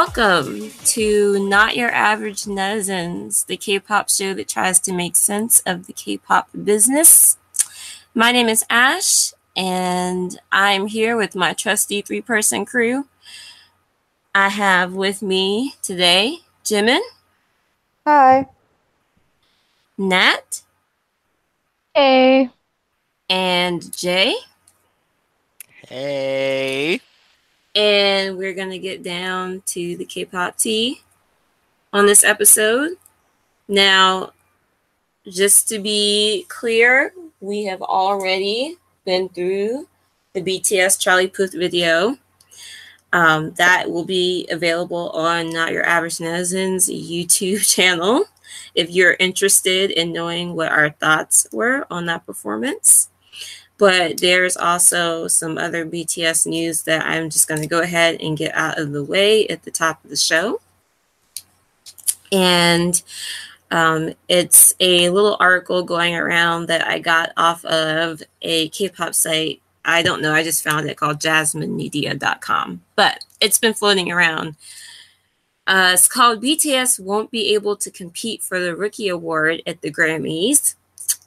welcome to Not Your Average Netizens, the K pop show that tries to make sense of the K pop business. My name is Ash, and I'm here with my trusty three person crew. I have with me today Jimin. Hi. Nat. Hey. And Jay. Hey. And we're going to get down to the K pop tea on this episode. Now, just to be clear, we have already been through the BTS Charlie Puth video. Um, that will be available on Not Your Average Netizens YouTube channel if you're interested in knowing what our thoughts were on that performance. But there's also some other BTS news that I'm just going to go ahead and get out of the way at the top of the show. And um, it's a little article going around that I got off of a K pop site. I don't know, I just found it called jasminemedia.com, but it's been floating around. Uh, it's called BTS Won't Be Able to Compete for the Rookie Award at the Grammys.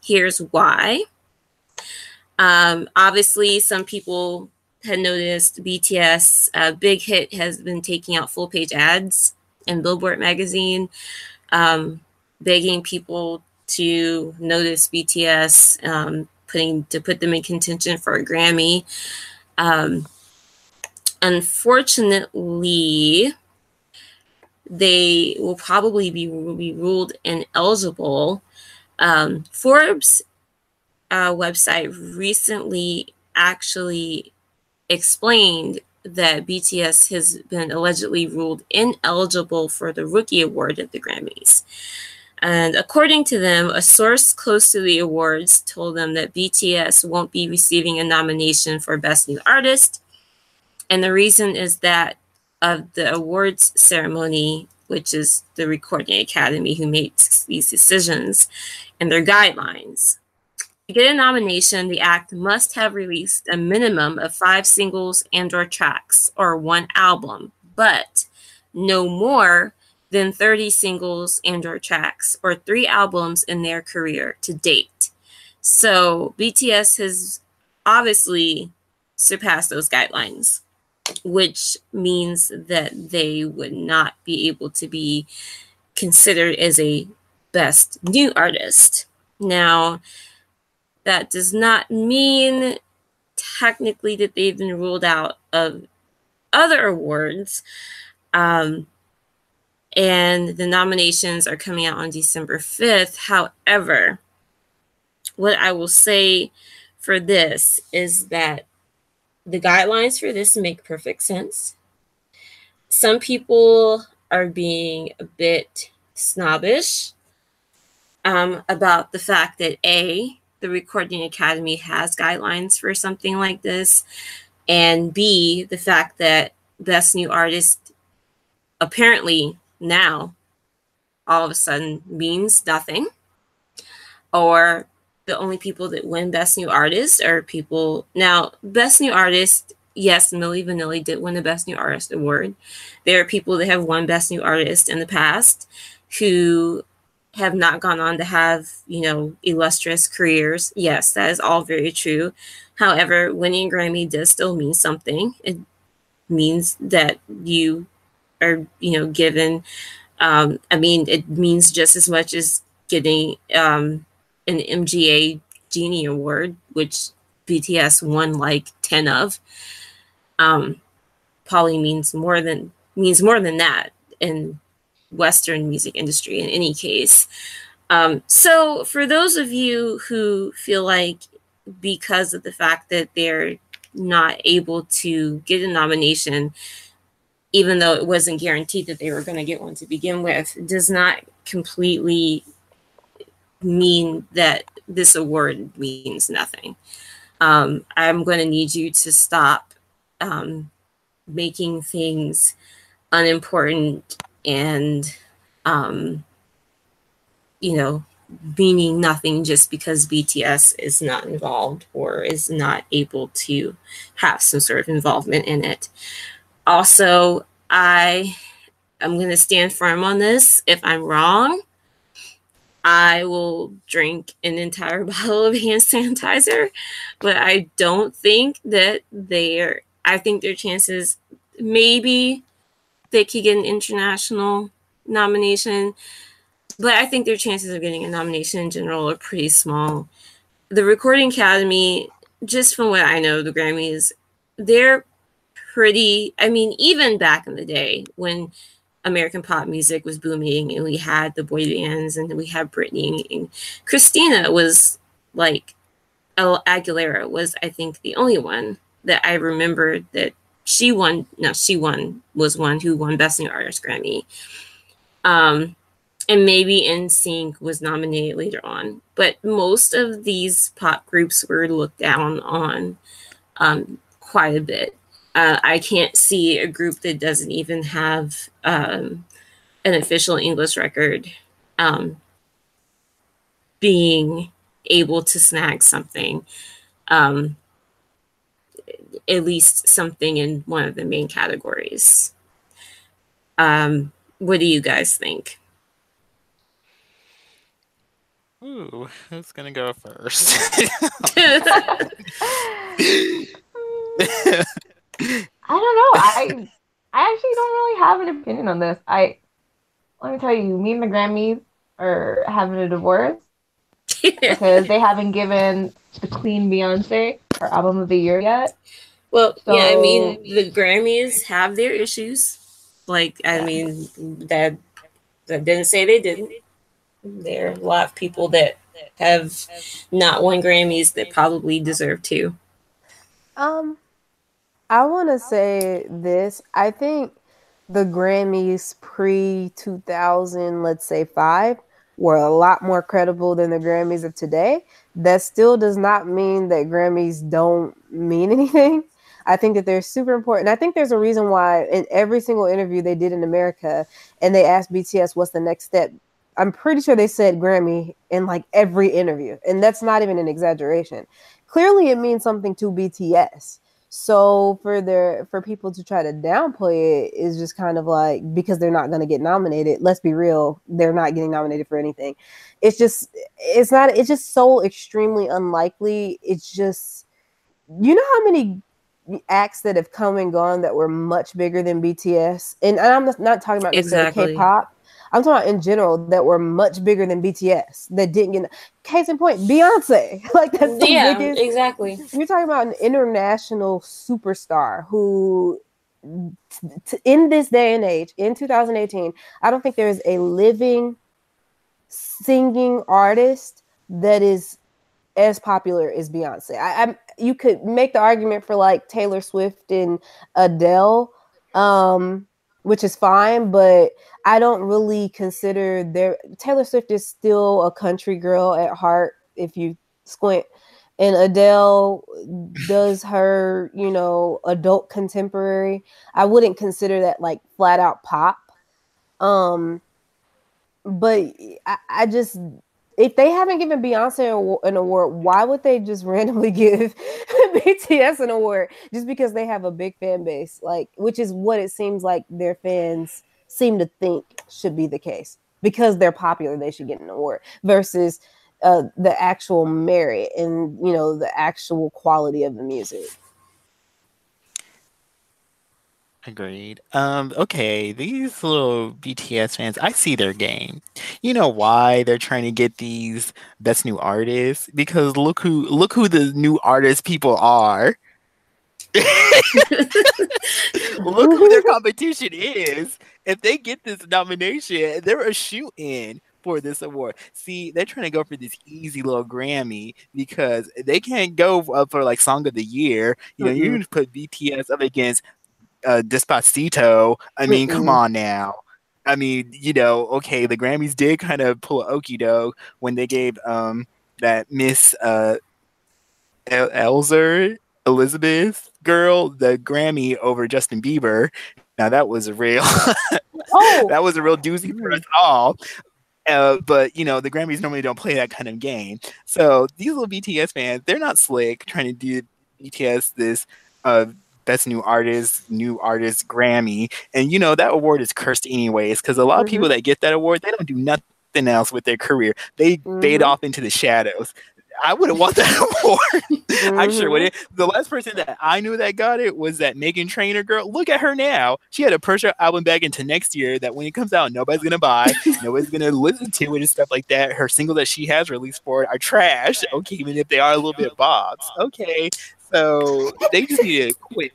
Here's why. Um, obviously, some people had noticed BTS uh, Big Hit has been taking out full page ads in Billboard magazine, um, begging people to notice BTS, um, putting to put them in contention for a Grammy. Um, unfortunately, they will probably be, will be ruled ineligible. Um, Forbes uh, website recently actually explained that BTS has been allegedly ruled ineligible for the Rookie Award at the Grammys. And according to them, a source close to the awards told them that BTS won't be receiving a nomination for Best New Artist. And the reason is that of the awards ceremony, which is the Recording Academy who makes these decisions and their guidelines. To get a nomination, the act must have released a minimum of five singles and or tracks or one album, but no more than 30 singles and or tracks or three albums in their career to date. So BTS has obviously surpassed those guidelines, which means that they would not be able to be considered as a best new artist. Now, that does not mean technically that they've been ruled out of other awards. Um, and the nominations are coming out on December 5th. However, what I will say for this is that the guidelines for this make perfect sense. Some people are being a bit snobbish um, about the fact that A, the Recording Academy has guidelines for something like this, and B, the fact that Best New Artist apparently now all of a sudden means nothing, or the only people that win Best New Artist are people now. Best New Artist, yes, Milli Vanilli did win the Best New Artist award. There are people that have won Best New Artist in the past who have not gone on to have, you know, illustrious careers. Yes, that is all very true. However, winning a Grammy does still mean something. It means that you are, you know, given, um, I mean, it means just as much as getting um, an MGA Genie Award, which BTS won like 10 of. Um, probably means more than means more than that. And Western music industry in any case. Um, so, for those of you who feel like because of the fact that they're not able to get a nomination, even though it wasn't guaranteed that they were going to get one to begin with, does not completely mean that this award means nothing. Um, I'm going to need you to stop um, making things unimportant and um, you know meaning nothing just because BTS is not involved or is not able to have some sort of involvement in it. Also, I am going to stand firm on this. If I'm wrong, I will drink an entire bottle of hand sanitizer, but I don't think that they're, I think their chances maybe they could get an international nomination, but I think their chances of getting a nomination in general are pretty small. The Recording Academy, just from what I know, the Grammys, they're pretty, I mean, even back in the day when American pop music was booming and we had the boy bands and we had Britney and Christina was like El Aguilera was I think the only one that I remember that she won no she won was one who won best new artist Grammy. Um and maybe NSYNC was nominated later on, but most of these pop groups were looked down on um, quite a bit. Uh, I can't see a group that doesn't even have um, an official English record um, being able to snag something, um, at least something in one of the main categories. Um, what do you guys think? Ooh, who's gonna go first? I don't know. I I actually don't really have an opinion on this. I let me tell you, me and the Grammys are having a divorce because they haven't given the Queen Beyonce her album of the year yet. Well, so, yeah, I mean the Grammys have their issues. Like, I yeah. mean that that didn't say they didn't. There are a lot of people that have not won Grammys that probably deserve to. Um, I want to say this. I think the Grammys pre 2000, let's say five, were a lot more credible than the Grammys of today. That still does not mean that Grammys don't mean anything. I think that they're super important. I think there's a reason why in every single interview they did in America and they asked BTS what's the next step. I'm pretty sure they said Grammy in like every interview. And that's not even an exaggeration. Clearly it means something to BTS. So for their for people to try to downplay it is just kind of like because they're not going to get nominated. Let's be real, they're not getting nominated for anything. It's just it's not it's just so extremely unlikely. It's just you know how many acts that have come and gone that were much bigger than BTS, and, and I'm not talking about exactly. K-pop. I'm talking about in general that were much bigger than BTS that didn't get. Case in point, Beyonce. Like that's the yeah, biggest. Exactly. You're talking about an international superstar who, t- in this day and age, in 2018, I don't think there is a living singing artist that is as popular as Beyonce. I, am you could make the argument for like Taylor Swift and Adele. Um, which is fine, but I don't really consider there Taylor Swift is still a country girl at heart if you squint. And Adele does her, you know, adult contemporary. I wouldn't consider that like flat out pop. Um but I, I just if they haven't given Beyonce an award, why would they just randomly give BTS an award just because they have a big fan base? Like, which is what it seems like their fans seem to think should be the case. Because they're popular, they should get an award versus uh, the actual merit and you know the actual quality of the music. Agreed. Um, okay, these little BTS fans, I see their game. You know why they're trying to get these best new artists? Because look who look who the new artist people are. look who their competition is. If they get this nomination, they're a shoe in for this award. See, they're trying to go for this easy little Grammy because they can't go up for like song of the year. You know, mm-hmm. you put BTS up against uh, Despacito. I mean, mm-hmm. come on now. I mean, you know, okay, the Grammys did kind of pull a okey doke when they gave um that Miss uh El- Elzer Elizabeth girl the Grammy over Justin Bieber. Now that was a real, oh. that was a real doozy for us all. Uh, but you know the Grammys normally don't play that kind of game. So these little BTS fans, they're not slick trying to do BTS this uh, best new artist, new artist Grammy, and you know that award is cursed anyways because a lot mm-hmm. of people that get that award they don't do nothing else with their career. They mm-hmm. fade off into the shadows. I wouldn't want that award. mm-hmm. I sure wouldn't. The last person that I knew that got it was that Meghan Trainor girl. Look at her now. She had a pressure album back into next year that when it comes out, nobody's gonna buy, nobody's gonna listen to it and stuff like that. Her single that she has released for it are trash. Okay, even if they are a little bit bobs. Okay, so they just need to quit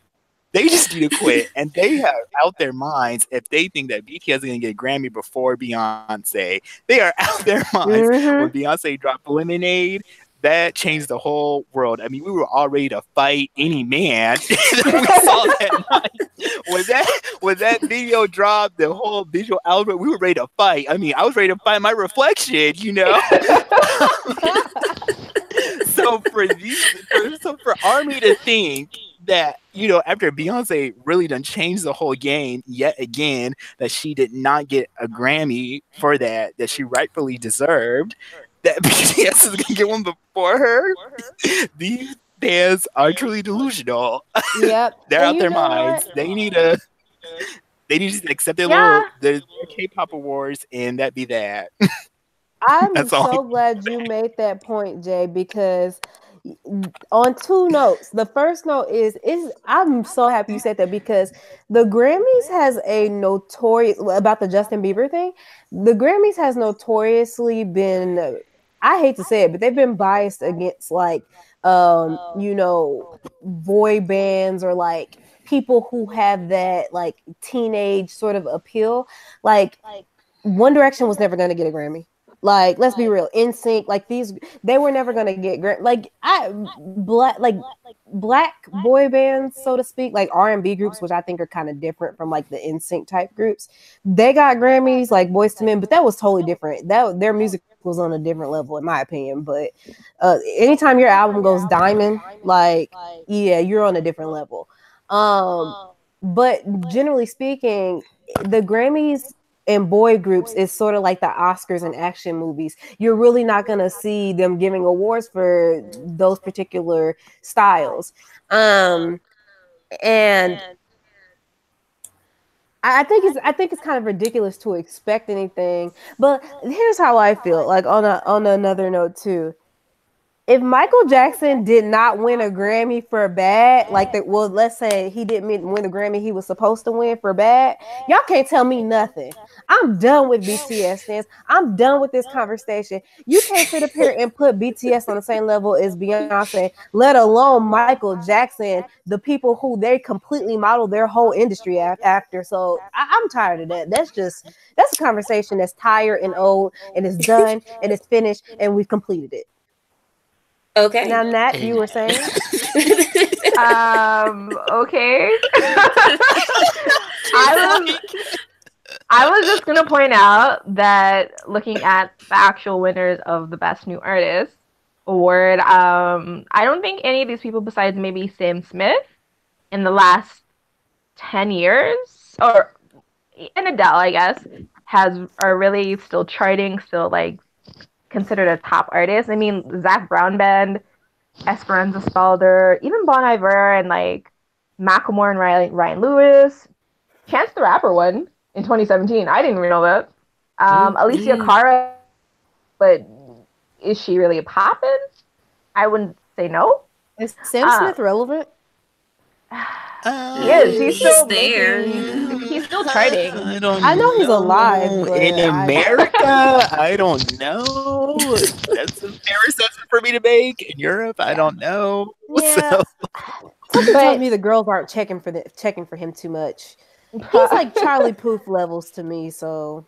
they just need to quit and they have out their minds if they think that BTS is going to get Grammy before Beyonce. They are out their minds. Mm-hmm. When Beyonce dropped Lemonade, that changed the whole world. I mean, we were all ready to fight any man. we saw that night. When that when that video dropped, the whole visual album, we were ready to fight. I mean, I was ready to fight my reflection, you know. so for these, so for Army to think that you know after Beyonce really done changed the whole game yet again that she did not get a Grammy for that that she rightfully deserved that BTS is gonna get one before her. These fans are truly delusional. Yep, they're out their minds. What? They need a. They need to accept their yeah. little their K-pop awards, and that be that. I'm so glad you made that point, Jay, because on two notes. The first note is is I'm so happy you said that because the Grammys has a notorious about the Justin Bieber thing. The Grammys has notoriously been I hate to say it, but they've been biased against like um, you know, boy bands or like people who have that like teenage sort of appeal. Like One Direction was never going to get a Grammy. Like, let's be real. NSYNC, like these, they were never gonna get great. Like, I black, like black boy bands, so to speak, like R and B groups, which I think are kind of different from like the NSYNC type groups. They got Grammys, like Boyz II Men, but that was totally different. That their music was on a different level, in my opinion. But uh, anytime your album goes diamond, like yeah, you're on a different level. Um, but generally speaking, the Grammys and boy groups is sort of like the Oscars and action movies. You're really not going to see them giving awards for those particular styles. Um, and I think it's I think it's kind of ridiculous to expect anything. But here's how I feel. Like on a on another note too if Michael Jackson did not win a Grammy for bad, like that, well, let's say he didn't win the Grammy he was supposed to win for bad, y'all can't tell me nothing. I'm done with BTS fans. I'm done with this conversation. You can't sit up here and put BTS on the same level as Beyonce, let alone Michael Jackson, the people who they completely model their whole industry after. So I- I'm tired of that. That's just that's a conversation that's tired and old, and it's done and it's finished, and we've completed it. Okay. Now, Nat, you were saying? um, okay. I was, I was just going to point out that looking at the actual winners of the Best New Artist award, um, I don't think any of these people, besides maybe Sam Smith, in the last 10 years, or and Adele, I guess, has are really still charting, still like considered a top artist. I mean, Zac Brown Band, Esperanza Spalding, even Bon Iver and like Macklemore and Ryan, Ryan Lewis. Chance the Rapper won in 2017. I didn't even know that. Um, mm-hmm. Alessia Cara, but is she really popping? I wouldn't say no. Is Sam uh, Smith relevant? Uh, he is. He's, he's still there. he's still trading. I don't. I know, know. he's alive in America. I don't know. That's a fair assessment for me to make. In Europe, I don't know. Yeah. So. tells me the girls aren't checking for the checking for him too much. He's like Charlie Puth levels to me. So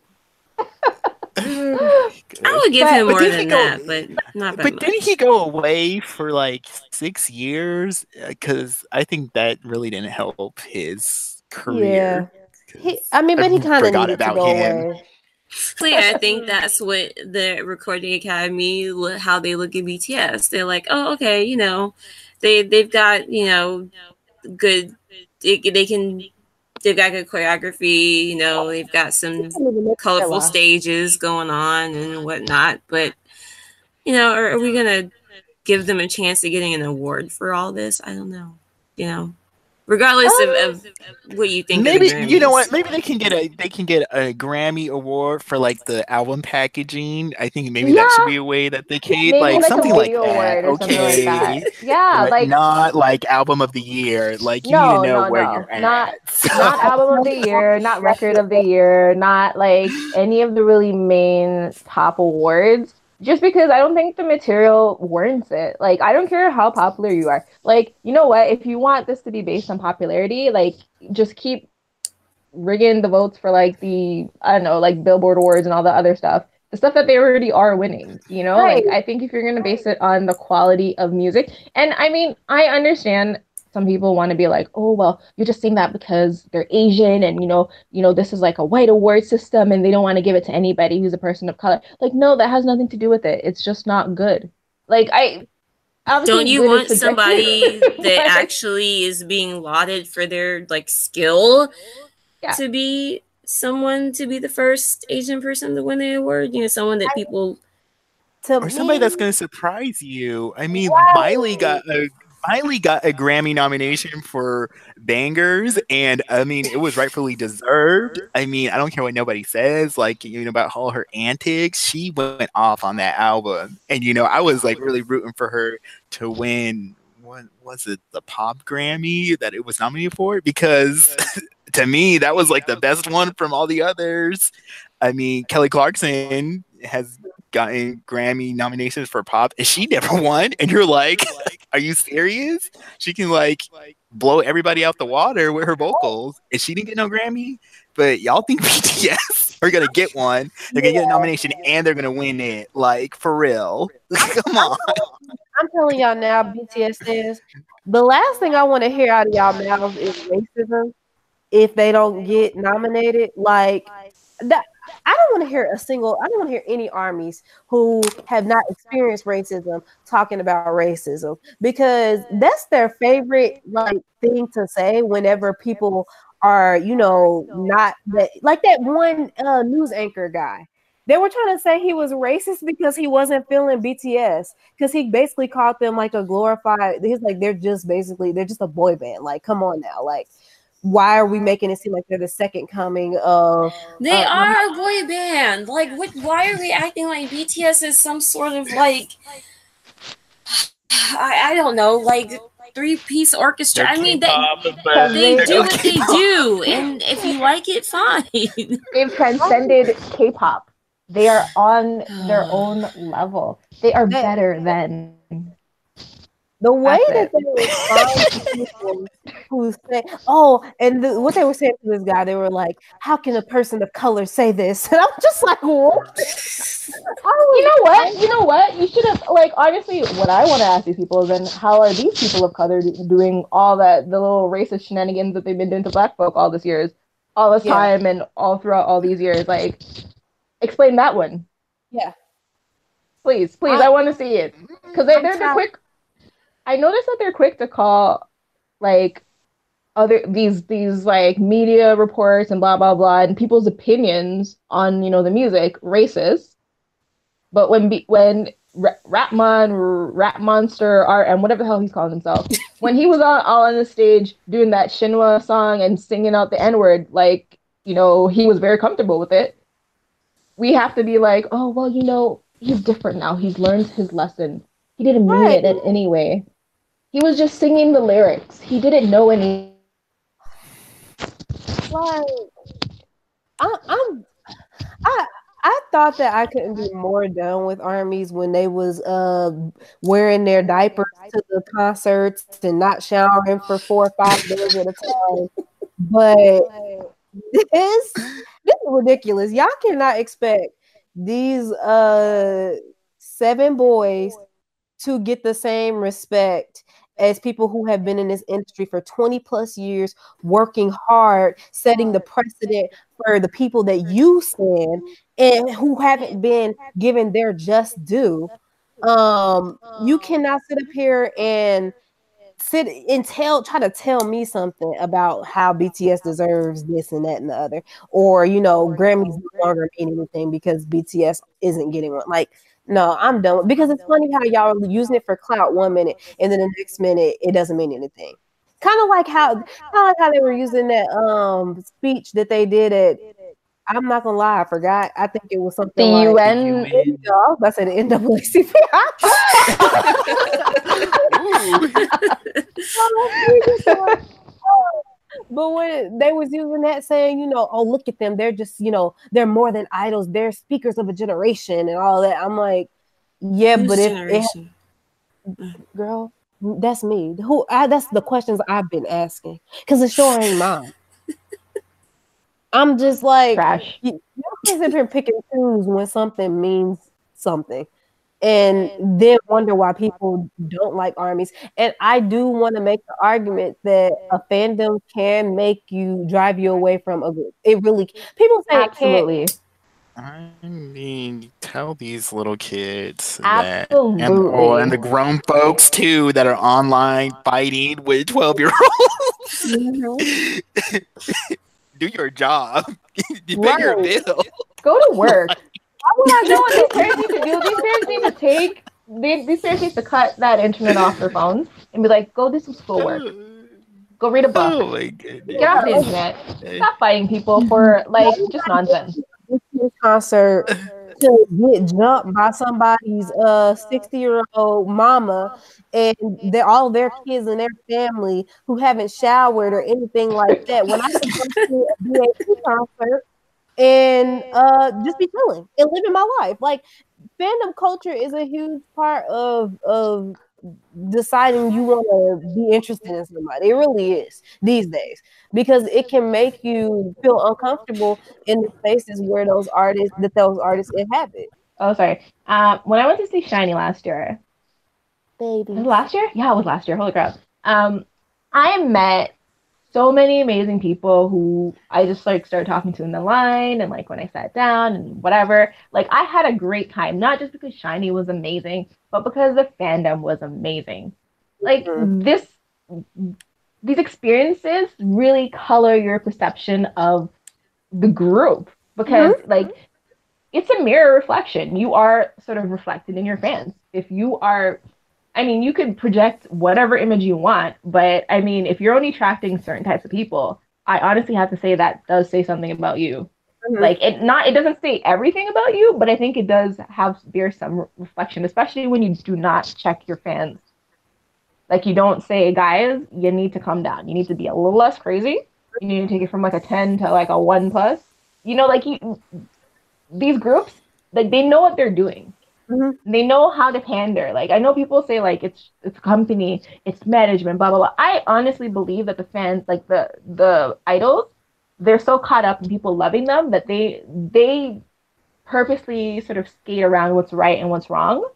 I would give but, him more than go, that, but not. but much. didn't he go away for like six years? Because uh, I think that really didn't help his career. Yeah. He, I mean, but he kind of needed to go him. away. So yeah, I think that's what the Recording Academy, how they look at BTS. They're like, oh, okay, you know, they they've got you know good, they, they can they've got good choreography. You know, they've got some colorful stages going on and whatnot. But you know, are, are we gonna give them a chance of getting an award for all this? I don't know. You know, regardless of, um, of, what you think. Maybe you know what? Maybe they can get a they can get a Grammy award for like the album packaging. I think maybe yeah. that should be a way that they can like, like, something like that. Okay, like that. yeah, like, like, not like album of the year. Like you no, need to know no, where no. you're at. Not not album of the year, not record of the year, not like any of the really main top awards just because I don't think the material warrants it. Like, I don't care how popular you are. Like, you know what? If you want this to be based on popularity, like, just keep rigging the votes for like the I don't know, like Billboard awards and all the other stuff. The stuff that they already are winning, you know? Right. Like, I think if you're gonna base it on the quality of music, and I mean, I understand some people want to be like, oh well, you're just saying that because they're Asian and you know, you know, this is like a white award system and they don't want to give it to anybody who's a person of color. Like, no, that has nothing to do with it. It's just not good. Like I don't you want somebody that actually is being lauded for their like skill yeah. to be someone to be the first Asian person to win the award? You know, someone that people to or somebody me, that's going to surprise you. I mean, Miley got a Miley got a Grammy nomination for Bangerz, and I mean, it was rightfully deserved. I mean, I don't care what nobody says, like, you know, about all her antics. She went off on that album. And, you know, I was like really rooting for her to win. What was it, the Pop Grammy that it was nominated for? Because to me, that was like the best one from all the others. I mean, Kelly Clarkson has gotten Grammy nominations for pop and she never won. And you're like, are you serious? She can like like blow everybody out the water with her vocals and she didn't get no Grammy. But y'all think BTS are gonna get one? They're gonna get a nomination and they're gonna win it. Like for real? Come on. I'm telling y'all now, BTS is the last thing I want to hear out of y'all mouths is racism. If they don't get nominated, like that, I don't want to hear a single, I don't want to hear any armies who have not experienced racism talking about racism because that's their favorite like thing to say whenever people are, you know, not that like that one uh, news anchor guy. They were trying to say he was racist because he wasn't feeling BTS because he basically called them like a glorified. He's like they're just basically they're just a boy band. Like, come on now, like why are we making it seem like they're the second coming of they uh, are a boy band. Like what why are we acting like bts is some sort of like i, I don't know like three piece orchestra? I mean they, they do what they do and if you like it fine. They've transcended k-pop. They are on their own level. They are better than the way that they respond to people who say, "Oh," and the, what they were saying to this guy, they were like, "How can a person of color say this?" And I'm just like, "What?" you know what? You know what? You should have like honestly. What I want to ask these people is, then how are these people of color doing all that the little racist shenanigans that they've been doing to black folk all this years, all this yeah. time, and all throughout all these years? Like, explain that one. Yeah. Please, please, I, I want to see it because they, they're, they're quick I noticed that they're quick to call like other these these like media reports and blah blah blah and people's opinions on you know the music racist. But when be, when Rapmon, Rap Monster, RM, whatever the hell he's calling himself, when he was on all on the stage doing that Shinhwa song and singing out the N word, like you know he was very comfortable with it. We have to be like, oh well, you know he's different now. He's learned his lesson. He didn't mean right. it anyway. He was just singing the lyrics. He didn't know any. Like, I, I'm, I, I thought that I couldn't be more done with armies when they was uh wearing their diapers to the concerts and not showering for four or five days at a time. But this, this is ridiculous. Y'all cannot expect these uh seven boys to get the same respect as people who have been in this industry for 20 plus years, working hard, setting the precedent for the people that you stand and who haven't been given their just due. Um, you cannot sit up here and sit and tell try to tell me something about how BTS deserves this and that and the other, or you know, Grammys no longer mean anything because BTS isn't getting one. Like, no, I'm done because it's funny how y'all are using it for clout one minute and then the next minute it doesn't mean anything. Kind of like how kind of like how they were using that um speech that they did at I'm not gonna lie, I forgot. I think it was something The like UN. you know, I was about to say the NAACP. but when they was using that saying, you know, oh look at them, they're just, you know, they're more than idols, they're speakers of a generation and all that. I'm like, yeah, Whose but if it, generation? girl, that's me. Who I, that's the questions I've been asking because it sure ain't mine. I'm just like Trash. you you can't sit here and pick and choose when something means something and then wonder why people don't like armies. And I do want to make the argument that a fandom can make you drive you away from a group. It really people say it can't. Absolutely. I mean, tell these little kids that, and, oh, and the grown folks too that are online fighting with twelve year olds. Mm-hmm. Do your job. you pay your bill. Go to work. Why would I know what these parents need to do? These parents need to take they, these parents need to cut that internet off their phones and be like, go do some schoolwork. Go read a book. Oh my. Get off the internet. Stop fighting people for like just nonsense. concert to get jumped by somebody's uh 60 year old mama and they're all their kids and their family who haven't showered or anything like that. When I could go to a BAP concert and uh just be chilling and living my life. Like fandom culture is a huge part of of deciding you want to be interested in somebody. It really is these days because it can make you feel uncomfortable in the spaces where those artists that those artists inhabit. Oh, sorry. Um, when I went to see SHINee last year, Baby. last year? Yeah, it was last year. Holy crap. Um, I met so many amazing people who I just like started talking to in the line and like when I sat down and whatever. Like I had a great time, not just because SHINee was amazing, but because the fandom was amazing. Like Mhm. this these experiences really color your perception of the group because like it's a mirror reflection. You are sort of reflected in your fans. If you are I mean, you could project whatever image you want, but I mean, if you're only attracting certain types of people, I honestly have to say that does say something about you. Mhm. Like it not it doesn't say everything about you, but I think it does have bear some re- reflection, especially when you do not check your fans. Like you don't say, guys, you need to calm down. You need to be a little less crazy. You need to take it from like a 10 to like a 1 plus. You know, like you these groups, like they know what they're doing. Mhm. They know how to pander. Like I know people say like it's it's company, it's management, blah blah blah. I honestly believe that the fans, like the the idols, they're so caught up in people loving them that they they purposely sort of skate around what's right and what's wrong.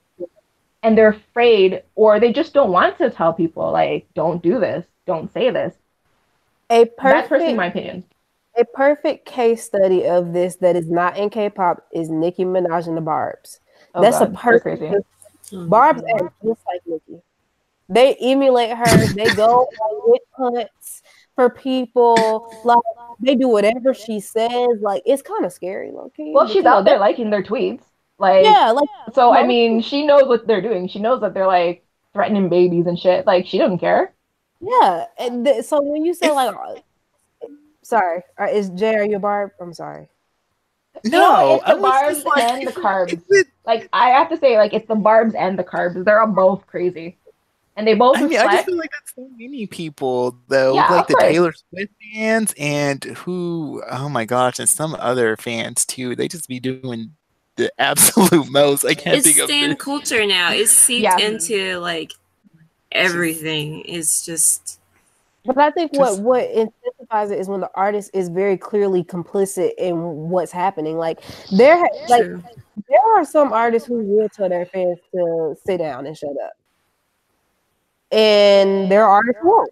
And they're afraid or they just don't want to tell people like don't do this, don't say this. A That's personally my opinion. a perfect case study of this that is not in K-pop is Nicki Minaj and the Barb's. Oh, That's God, a they're perfect crazy. Oh, Barb's God. act just like Nicki. They emulate her. They go on wit hunts for people. Like they do whatever she says. Like it's kind of scary, low key. Well, she's out there liking their tweets. Like Yeah, like So I mean, she knows what they're doing. She knows that they're like threatening babies and shit. Like she doesn't care. yeah. And th- so when you say like, uh, sorry, uh, is Jay are you a Barb? I'm sorry. No, it's the I barbs just like, and the carbs. it- Like I have to say, like it's the barbs and the carbs. They're all both crazy, and they both I mean, I just reflect. feel like that's so many people though, Yeah, like the course. Taylor Swift fans and who, oh my gosh, and some other fans too. They just be doing the absolute most. I can't It's think of stan culture now. It's seeped Yeah. into like everything. It's just But I think what Just- what intensifies it is when the artist is very clearly complicit in what's happening. Like there, ha- like there are some artists who will tell their fans to sit down and shut up, and there are artists who won't.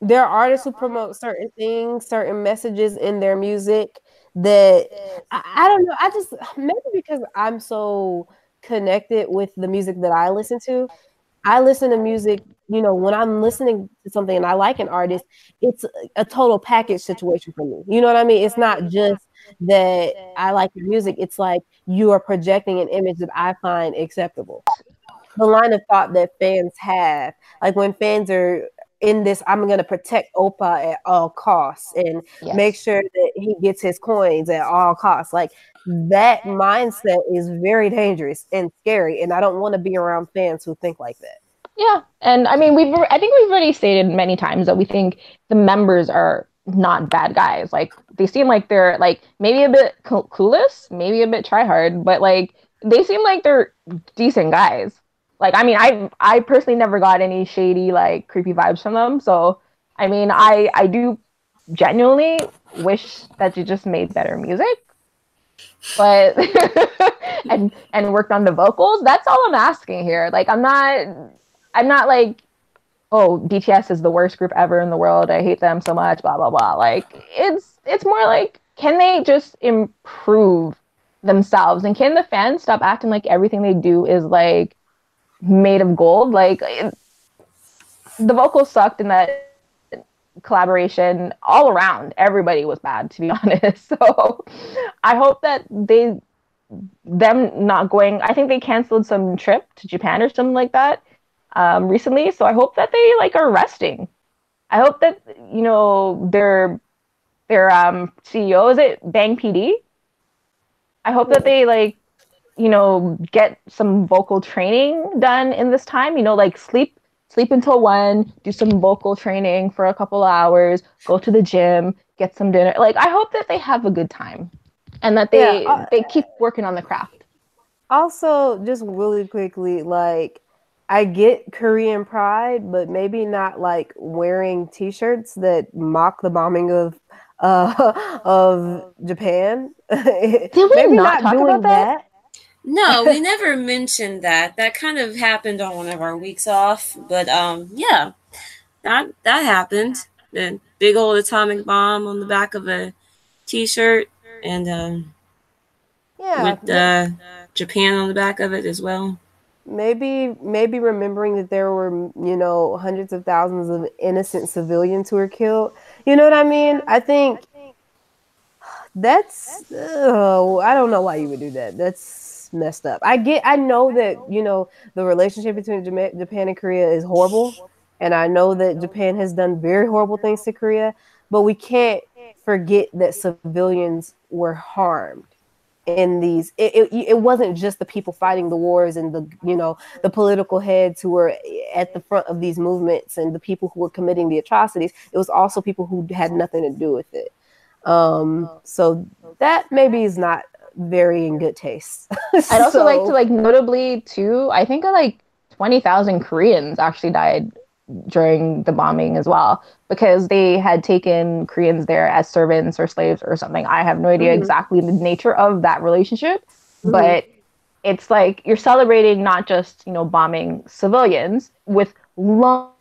There are artists who promote certain things, certain messages in their music that I, I don't know. I just maybe because I'm so connected with the music that I listen to, I listen to music, you know, when I'm listening to something and I like an artist, it's a total package situation for me. You know what I mean? It's not just that I like your music, it's like you are projecting an image that I find acceptable. The line of thought that fans have, like when fans are in this, I'm going to protect Oppa at all costs and yes. make sure that he gets his coins at all costs. Like that mindset is very dangerous and scary. And I don't want to be around fans who think like that. Yeah. And I mean, we've, I think we've already stated many times that we think the members are not bad guys. Like they seem like they're like maybe a bit clueless, maybe a bit try hard, but like they seem like they're decent guys. Like, I mean, I I personally never got any shady, like creepy vibes from them. So, I mean, I I do genuinely wish that you just made better music, but and and worked on the vocals. That's all I'm asking here. Like, I'm not I'm not like, oh, BTS is the worst group ever in the world. I hate them so much. Blah blah blah. Like, it's it's more like, can they just improve themselves and can the fans stop acting like everything they do is like made of gold. Like it, the vocals sucked in that collaboration all around. Everybody was bad, to be honest. So I hope that they them not going. I think they canceled some trip to Japan or something like that um, recently. So I hope that they like are resting. I hope that you know their their um, CEO is it Bang PD. I hope that they like you know, get some vocal training done in this time. You know, like sleep sleep until one, do some vocal training for a couple hours, go to the gym, get some dinner. Like I hope that they have a good time and that they yeah, uh, they keep working on the craft. Also, just really quickly, like I get Korean pride, but maybe not like wearing t-shirts that mock the bombing of uh of Japan. Did we maybe not, not talk about that? that? No, we never mentioned that. That kind of happened on one of our weeks off, but um, yeah, that that happened. The big old atomic bomb on the back of a T-shirt, and um, yeah, with uh, Japan on the back of it as well. Maybe, maybe remembering that there were, you know, hundreds of thousands of innocent civilians who were killed. You know what I mean? I think that's. Oh, I don't know why you would do that. That's messed up. I get, I know that you know the relationship between Japan and Korea is horrible, and I know that Japan has done very horrible things to Korea, but we can't forget that civilians were harmed in these it, it, it, wasn't just the people fighting the wars and the you know the political heads who were at the front of these movements and the people who were committing the atrocities it was also people who had nothing to do with it um so that maybe is not very in good taste. I'd also like to like notably too. I think like twenty thousand Koreans actually died during the bombing as well because they had taken Koreans there as servants or slaves or something. I have no idea mm-hmm. exactly the nature of that relationship, mm-hmm. but it's like you're celebrating not just you know bombing civilians with long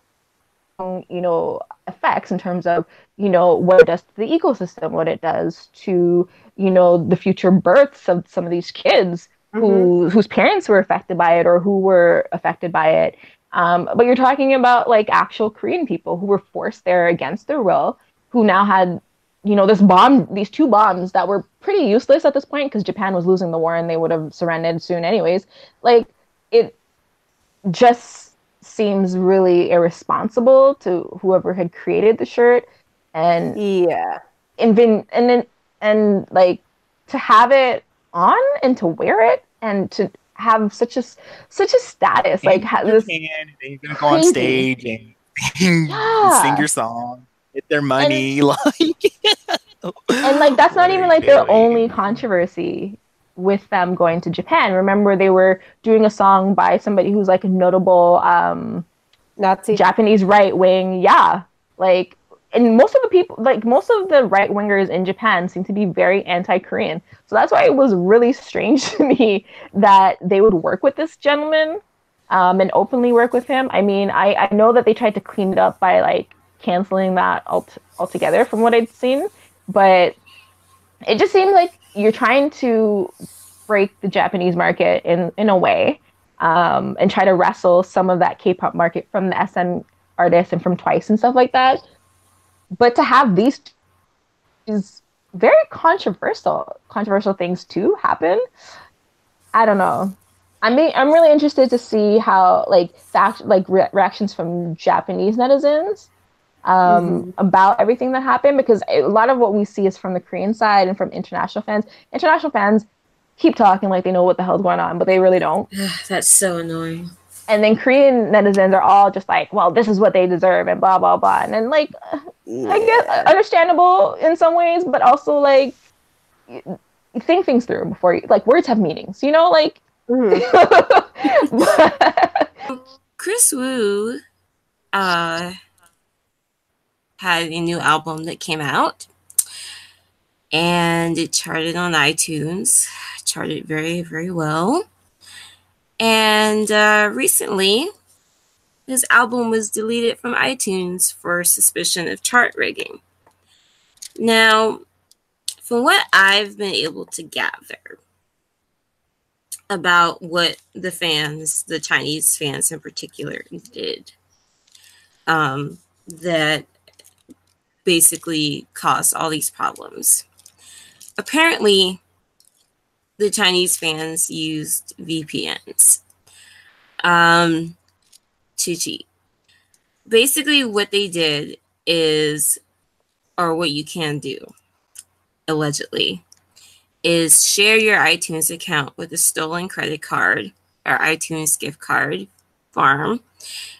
you know effects in terms of you know what it does to the ecosystem what it does to you know the future births of some of these kids mm-hmm. who whose parents were affected by it or who were affected by it um, but you're talking about like actual korean people who were forced there against their will who now had you know this bomb these two bombs that were pretty useless at this point because japan was losing the war and they would have surrendered soon anyways like it just seems really irresponsible to whoever had created the shirt. And yeah. and been and then and like to have it on and to wear it and to have such a such a status like have this can, he's gonna go on stage and, yeah. sing your song get their money and, like. And like that's not even like their only controversy with them going to Japan. Remember they were doing a song by somebody who's like a notable um Nazi Japanese right wing, yeah. Like and most of the people like most of the right wingers in Japan seem to be very anti-Korean. So that's why it was really strange to me that they would work with this gentleman um, and openly work with him. I mean, I, I know that they tried to clean it up by like canceling that alt- altogether from what I'd seen, but it just seemed like you're trying to break the Japanese market in in a way um, and try to wrestle some of that K-pop market from the SM artists and from Twice and stuff like that. But to have these is very controversial controversial things too happen. I don't know. I mean, I'm really interested to see how like fact like re- reactions from Japanese netizens um, mm-hmm. about everything that happened because a lot of what we see is from the Korean side and from international fans. International fans keep talking like they know what the hell's going on, but they really don't. That's so annoying. And then Korean netizens are all just like, well, this is what they deserve and blah blah blah. And then like, yeah. I guess understandable in some ways, but also like, think things through before you like words have meanings, you know, like. Mm-hmm. Kris Wu, uh, had a new album that came out and it charted on iTunes, charted very, very well. And uh, recently, his album was deleted from iTunes for suspicion of chart rigging. Now, from what I've been able to gather about what the fans, the Chinese fans in particular, did, um, that basically caused all these problems. Apparently, the Chinese fans used VPNs um, to cheat. Basically, what they did is, or what you can do, allegedly, is share your iTunes account with a stolen credit card or iTunes gift card farm,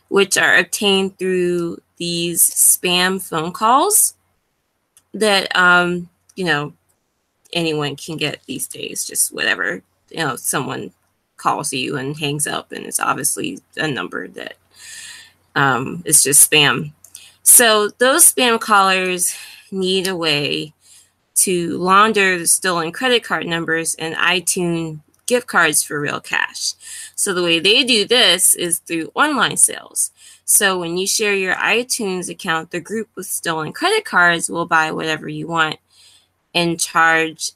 which are obtained through these spam phone calls that um, you know anyone can get these days. Just whatever you know, someone calls you and hangs up, and it's obviously a number that um, is just spam. So those spam callers need a way to launder the stolen credit card numbers and iTunes gift cards for real cash. So the way they do this is through online sales. So when you share your iTunes account, the group with stolen credit cards will buy whatever you want and charge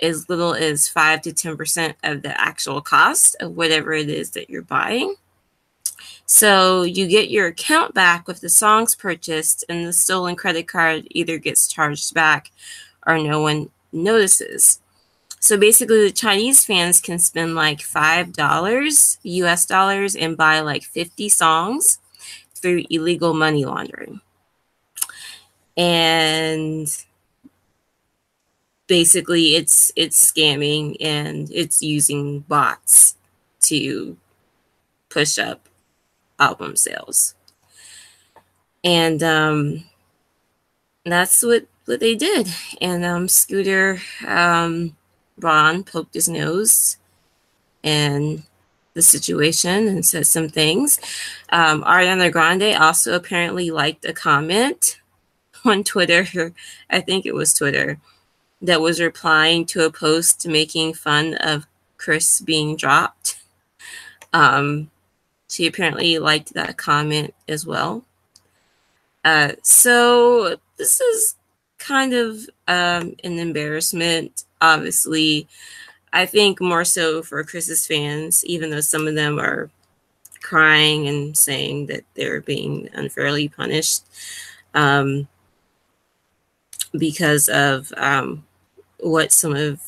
as little as 5 to 10% of the actual cost of whatever it is that you're buying. So you get your account back with the songs purchased, and the stolen credit card either gets charged back or no one notices. So basically, the Chinese fans can spend like $5 US dollars and buy like 50 songs through illegal money laundering. And basically it's it's scamming and it's using bots to push up album sales. And um that's what what they did. And um Scooter um Braun poked his nose and the situation and said some things. Um, Ariana Grande also apparently liked a comment on Twitter, I think it was Twitter, that was replying to a post making fun of Kris being dropped. Um, she apparently liked that comment as well. Uh, so this is kind of um, an embarrassment. Obviously, I think more so for Kris's fans, even though some of them are crying and saying that they're being unfairly punished um, because of um, what some of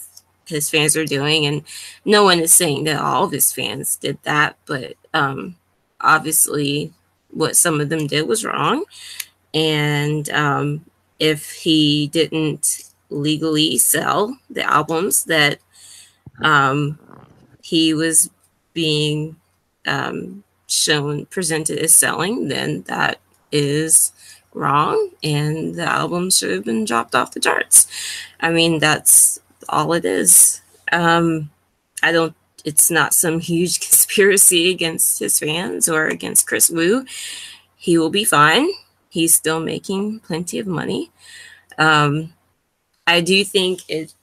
his fans are doing. And no one is saying that all of his fans did that, but um, obviously what some of them did was wrong. And um, if he didn't legally sell the albums that um, he was being um, shown presented as selling, then that is wrong, and the album should have been dropped off the charts. I mean, that's all it is. Um, I don't. It's not some huge conspiracy against his fans or against Kris Wu. He will be fine. He's still making plenty of money. Um, I do think it.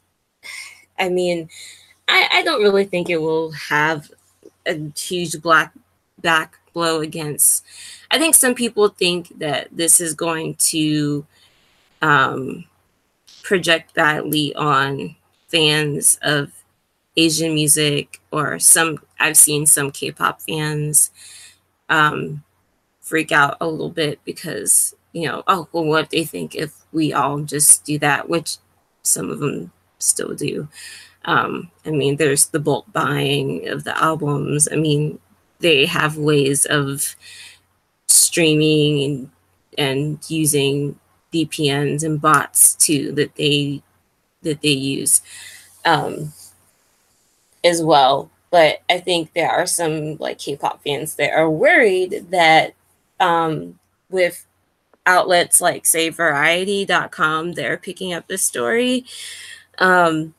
I mean, I, I don't really think it will have a huge black back blow against. I think some people think that this is going to um, project badly on fans of Asian music or some I've seen some K-pop fans um, freak out a little bit because you know oh well what they think if we all just do that which some of them still do um, I mean there's the bulk buying of the albums I mean they have ways of streaming and and using VPNs and bots too that they that they use um, as well. But I think there are some like K-pop fans that are worried that um, with outlets like say Variety.com, they're picking up this story. Um,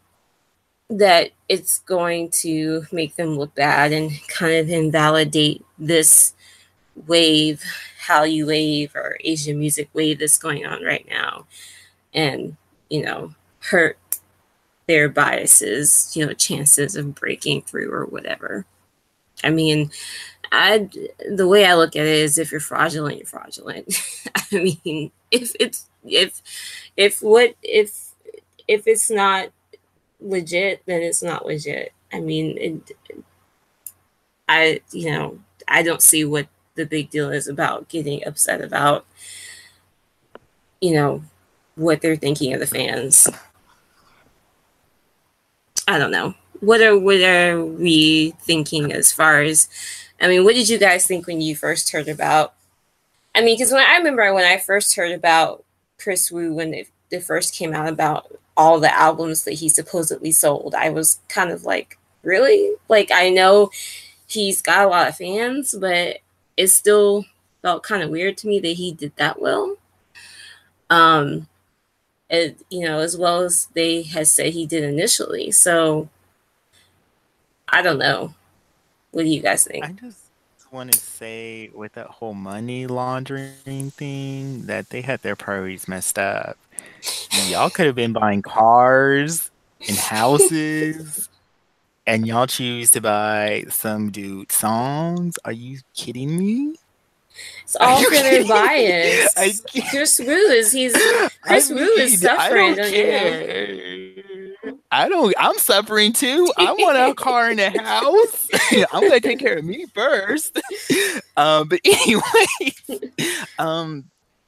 that it's going to make them look bad and kind of invalidate this wave, Hallyu wave or Asian music wave that's going on right now. And, you know, hurt their biases, you know, chances of breaking through or whatever. I mean, I the way I look at it is if you're fraudulent, you're fraudulent. I mean, if it's if if what if if it's not legit, then it's not legit. I mean, it, I you know I don't see what the big deal is about getting upset about you know what they're thinking of the fans. I don't know. What are what are we thinking as far as? I mean, what did you guys think when you first heard about? I mean, because when I remember when I first heard about Kris Wu when it, it first came out about all the albums that he supposedly sold, I was kind of like, really? Like, I know he's got a lot of fans, but it still felt kind of weird to me that he did that well. Um, it, you know, as well as they had said he did initially. So I don't know. What do you guys think? I just want to say with that whole money laundering thing that they had their priorities messed up. y'all could have been buying cars and houses and y'all choose to buy some dude songs. Are you kidding me? It's all for their bias. Kris Wu is he's mean, Wu is suffering. I don't care. I don't. I'm suffering too. I want a car and a house. I'm gonna take care of me first. Um, but anyway, um,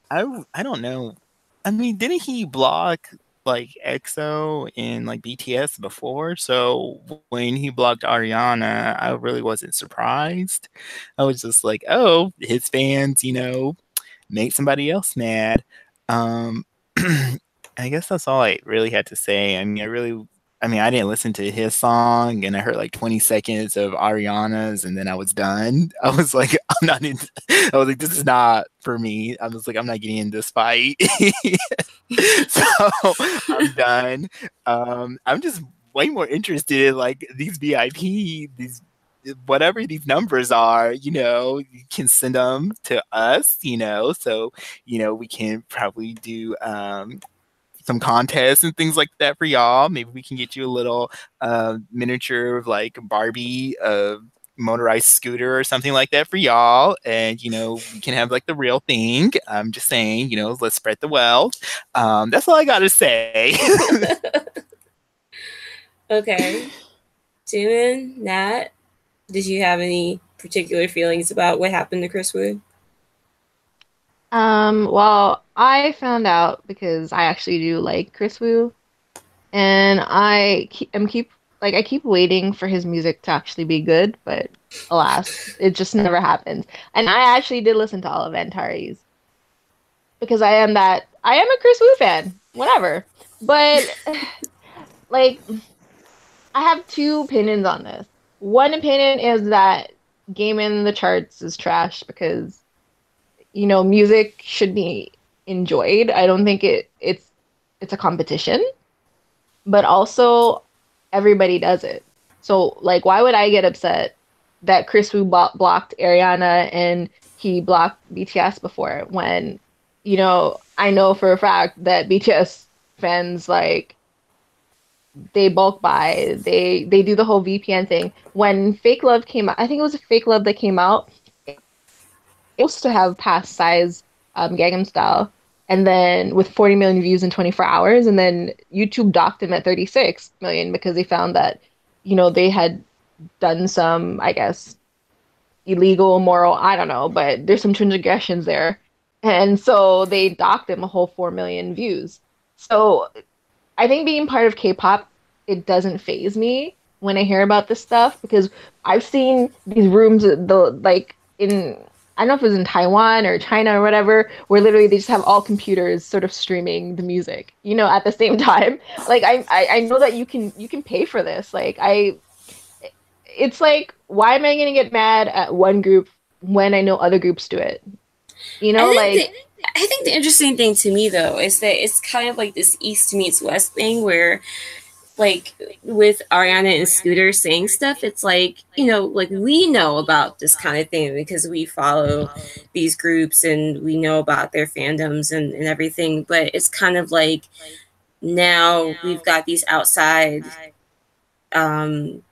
I I don't know. I mean, didn't he block like EXO and like BTS before. So when he blocked Ariana, I really wasn't surprised. I was just like, oh, his fans, you know, make somebody else mad. Um, I guess that's all I really had to say. I mean, I really I mean, I didn't listen to his song and I heard like 20 seconds of Ariana's and then I was done. I was like, I'm not in, I was like, this is not for me. I was like, I'm not getting in this fight. so I'm done. Um, I'm just way more interested in like these VIP, these whatever these numbers are, you know, you can send them to us, you know, so you know we can probably do um, some contests and things like that for y'all. Maybe we can get you a little uh, miniature of like Barbie uh, motorized scooter or something like that for y'all. And, you know, we can have like the real thing. I'm just saying, you know, let's spread the wealth. Um, that's all I got to say. okay. Jimin, Nat, did you have any particular feelings about what happened to Kris Wu? Um, well, I found out because I actually do like Kris Wu, and I keep, am keep like I keep waiting for his music to actually be good, but alas, it just never happens. And I actually did listen to all of Antares because I am that I am a Kris Wu fan, whatever. But like, I have two opinions on this. One opinion is that Game in the Charts is trash because you know, music should be enjoyed. I don't think it it's it's a competition, but also everybody does it. So like, why would I get upset that Kris Wu blocked Ariana and he blocked BTS before when, you know, I know for a fact that BTS fans like they bulk buy, they they do the whole VPN thing. When Fake Love came out, I think it was a Fake Love that came out supposed to have passed size um, Gangnam Style, and then with 40 million views in 24 hours, and then YouTube docked him at 36 million because they found that you know, they had done some, I guess, illegal, moral, I don't know, but there's some transgressions there. And so they docked him a whole 4 million views. So I think being part of K pop, it doesn't faze me when I hear about this stuff because I've seen these rooms, the like in I don't know if it was in Taiwan or China or whatever, where literally they just have all computers sort of streaming the music, you know, at the same time. Like I, I, I know that you can you can pay for this. Like I, it's like why am I gonna get mad at one group when I know other groups do it? You know, like. I think the interesting thing to me though is that it's kind of like this East meets West thing where like with Ariana and Scooter saying stuff, it's like, you know, like we know about this kind of thing because we follow these groups and we know about their fandoms and, and everything. But it's kind of like now we've got these outside um,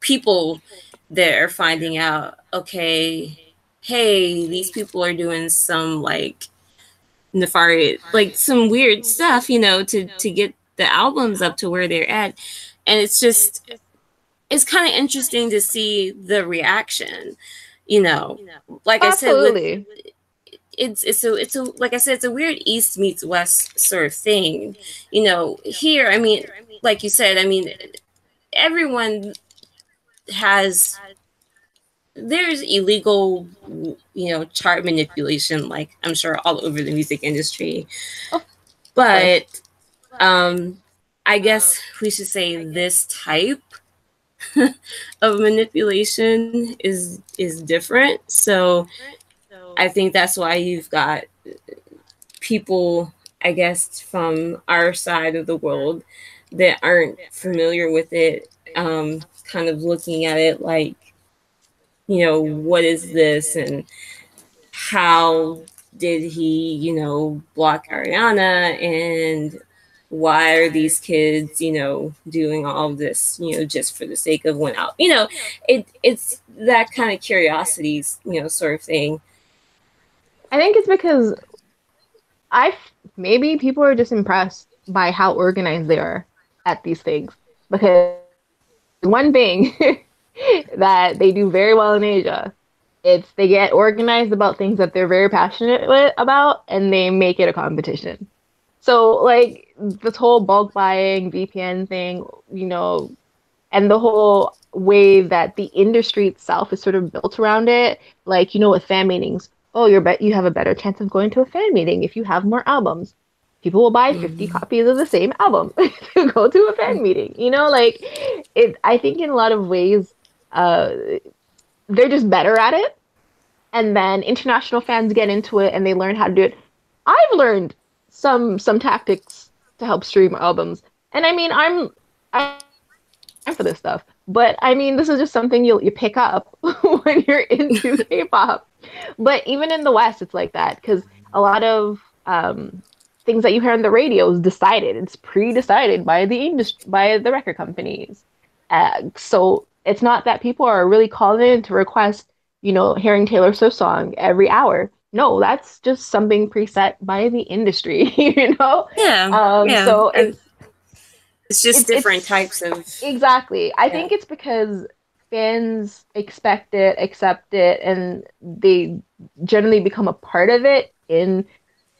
people that are finding out, okay, hey, these people are doing some like nefarious, like some weird stuff, you know, to, to get the albums up to where they're at. And it's just it's kind of interesting to see the reaction you know? Like Absolutely. i said with, it's it's a it's a like i said it's a weird east meets west sort of thing. You know here i mean like you said i mean everyone has there's illegal you know chart manipulation like i'm sure all over the music industry. Oh. But um, I guess we should say this type of manipulation is is different. So I think that's why you've got people, I guess, from our side of the world that aren't familiar with it, um, kind of looking at it like, you know, what is this and how did he, you know, block Ariana and why are these kids, you know, doing all this, you know, just for the sake of one out? You know, it it's that kind of curiosity, you know, sort of thing. I think it's because I maybe people are just impressed by how organized they are at these things because one thing that they do very well in Asia it's they get organized about things that they're very passionate about and they make it a competition. So like this whole bulk buying VPN thing, you know, and the whole way that the industry itself is sort of built around it, like you know, with fan meetings. Oh, you're bet you have a better chance of going to a fan meeting if you have more albums. People will buy 50 mm-hmm. copies of the same album to go to a fan meeting. You know, like it. I think in a lot of ways, uh, they're just better at it. And then international fans get into it and they learn how to do it. I've learned some some tactics to help stream albums. And I mean, I'm I'm for this stuff, but I mean, this is just something you you pick up when you're into K-pop. But even in the West, it's like that because a lot of um, things that you hear on the radio is decided. It's pre-decided by the industry, by the record companies. Uh, so it's not that people are really calling in to request, you know, hearing Taylor Swift song every hour no, that's just something preset by the industry, you know? Yeah. Um, yeah. So it's, it's just it's, different it's, types of. Exactly. I yeah. think it's because fans expect it, accept it, and they generally become a part of it in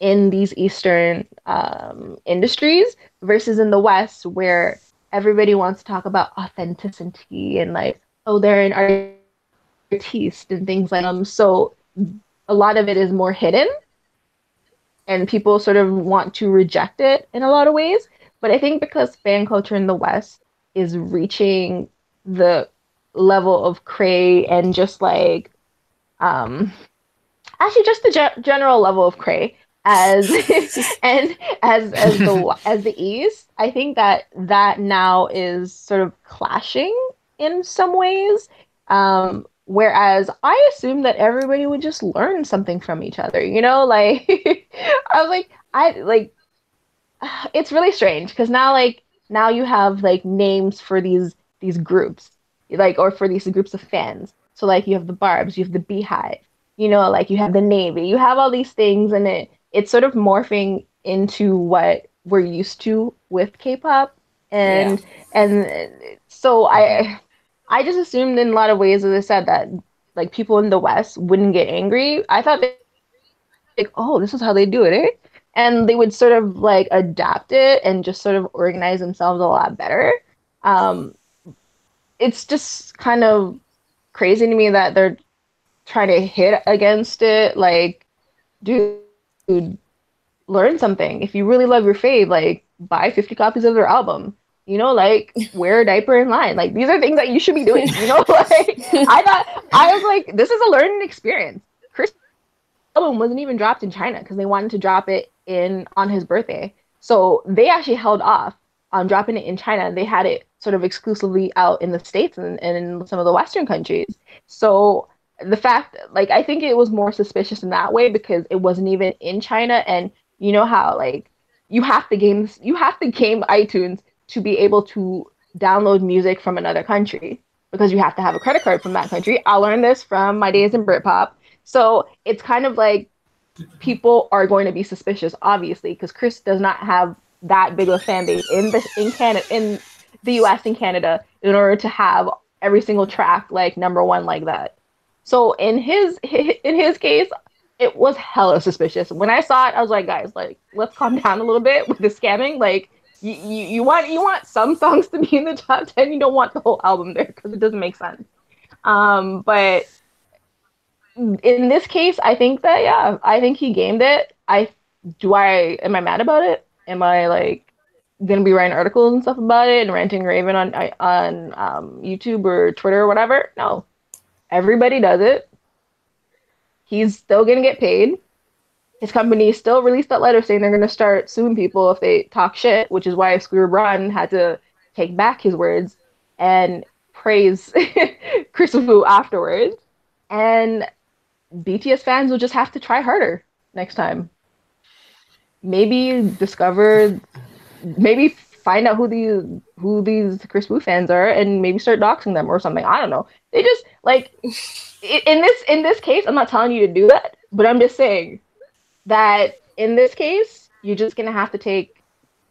in these Eastern um, industries versus in the West where everybody wants to talk about authenticity and like, oh, they're an artiste and things like um. So a lot of it is more hidden and people sort of want to reject it in a lot of ways. But I think because fan culture in the West is reaching the level of cray and just like, um, actually just the ge- general level of cray as and as as the as the East, I think that that now is sort of clashing in some ways. Um, Whereas I assumed that everybody would just learn something from each other, you know? Like, I was like, I like, it's really strange because now, like, now you have like names for these these groups, like, or for these groups of fans. So, like, you have the Barbs, you have the Beehive, you know, like, you have the Navy, you have all these things, and it it's sort of morphing into what we're used to with K-pop and yeah. and so I I just assumed in a lot of ways, as I said, that like people in the West wouldn't get angry. I thought they like, oh, this is how they do it, eh? And they would sort of like adapt it and just sort of organize themselves a lot better. Um, it's just kind of crazy to me that they're trying to hit against it. Like, dude, learn something. If you really love your fave, like buy 50 copies of their album. You know, like wear a diaper in line. Like these are things that you should be doing. You know, like I thought I was like, this is a learning experience. Kris album wasn't even dropped in China because they wanted to drop it in on his birthday. So they actually held off on dropping it in China. They had it sort of exclusively out in the States and, and in some of the Western countries. So the fact like I think it was more suspicious in that way because it wasn't even in China and you know how like you have to game you have to game iTunes to be able to download music from another country because you have to have a credit card from that country. I learned this from my days in Britpop. So it's kind of like people are going to be suspicious, obviously, because Kris does not have that big of a fan base in the in Canada in the US and Canada in order to have every single track like number one like that. So in his in his case, it was hella suspicious. When I saw it, I was like, guys, like let's calm down a little bit with the scamming. Like you, you, you want you want some songs to be in the top ten. You don't want the whole album there because it doesn't make sense. Um, but in this case, I think that yeah, I think he gamed it. I do I am I mad about it? Am I like gonna be writing articles and stuff about it and ranting Raven on on um, YouTube or Twitter or whatever? No, everybody does it. He's still gonna get paid. His company still released that letter saying they're gonna start suing people if they talk shit, which is why Square Run had to take back his words and praise Kris Wu afterwards. And BTS fans will just have to try harder next time. Maybe discover maybe find out who these who these Kris Wu fans are and maybe start doxing them or something. I don't know. They just like in this in this case, I'm not telling you to do that, but I'm just saying that in this case, you're just gonna have to take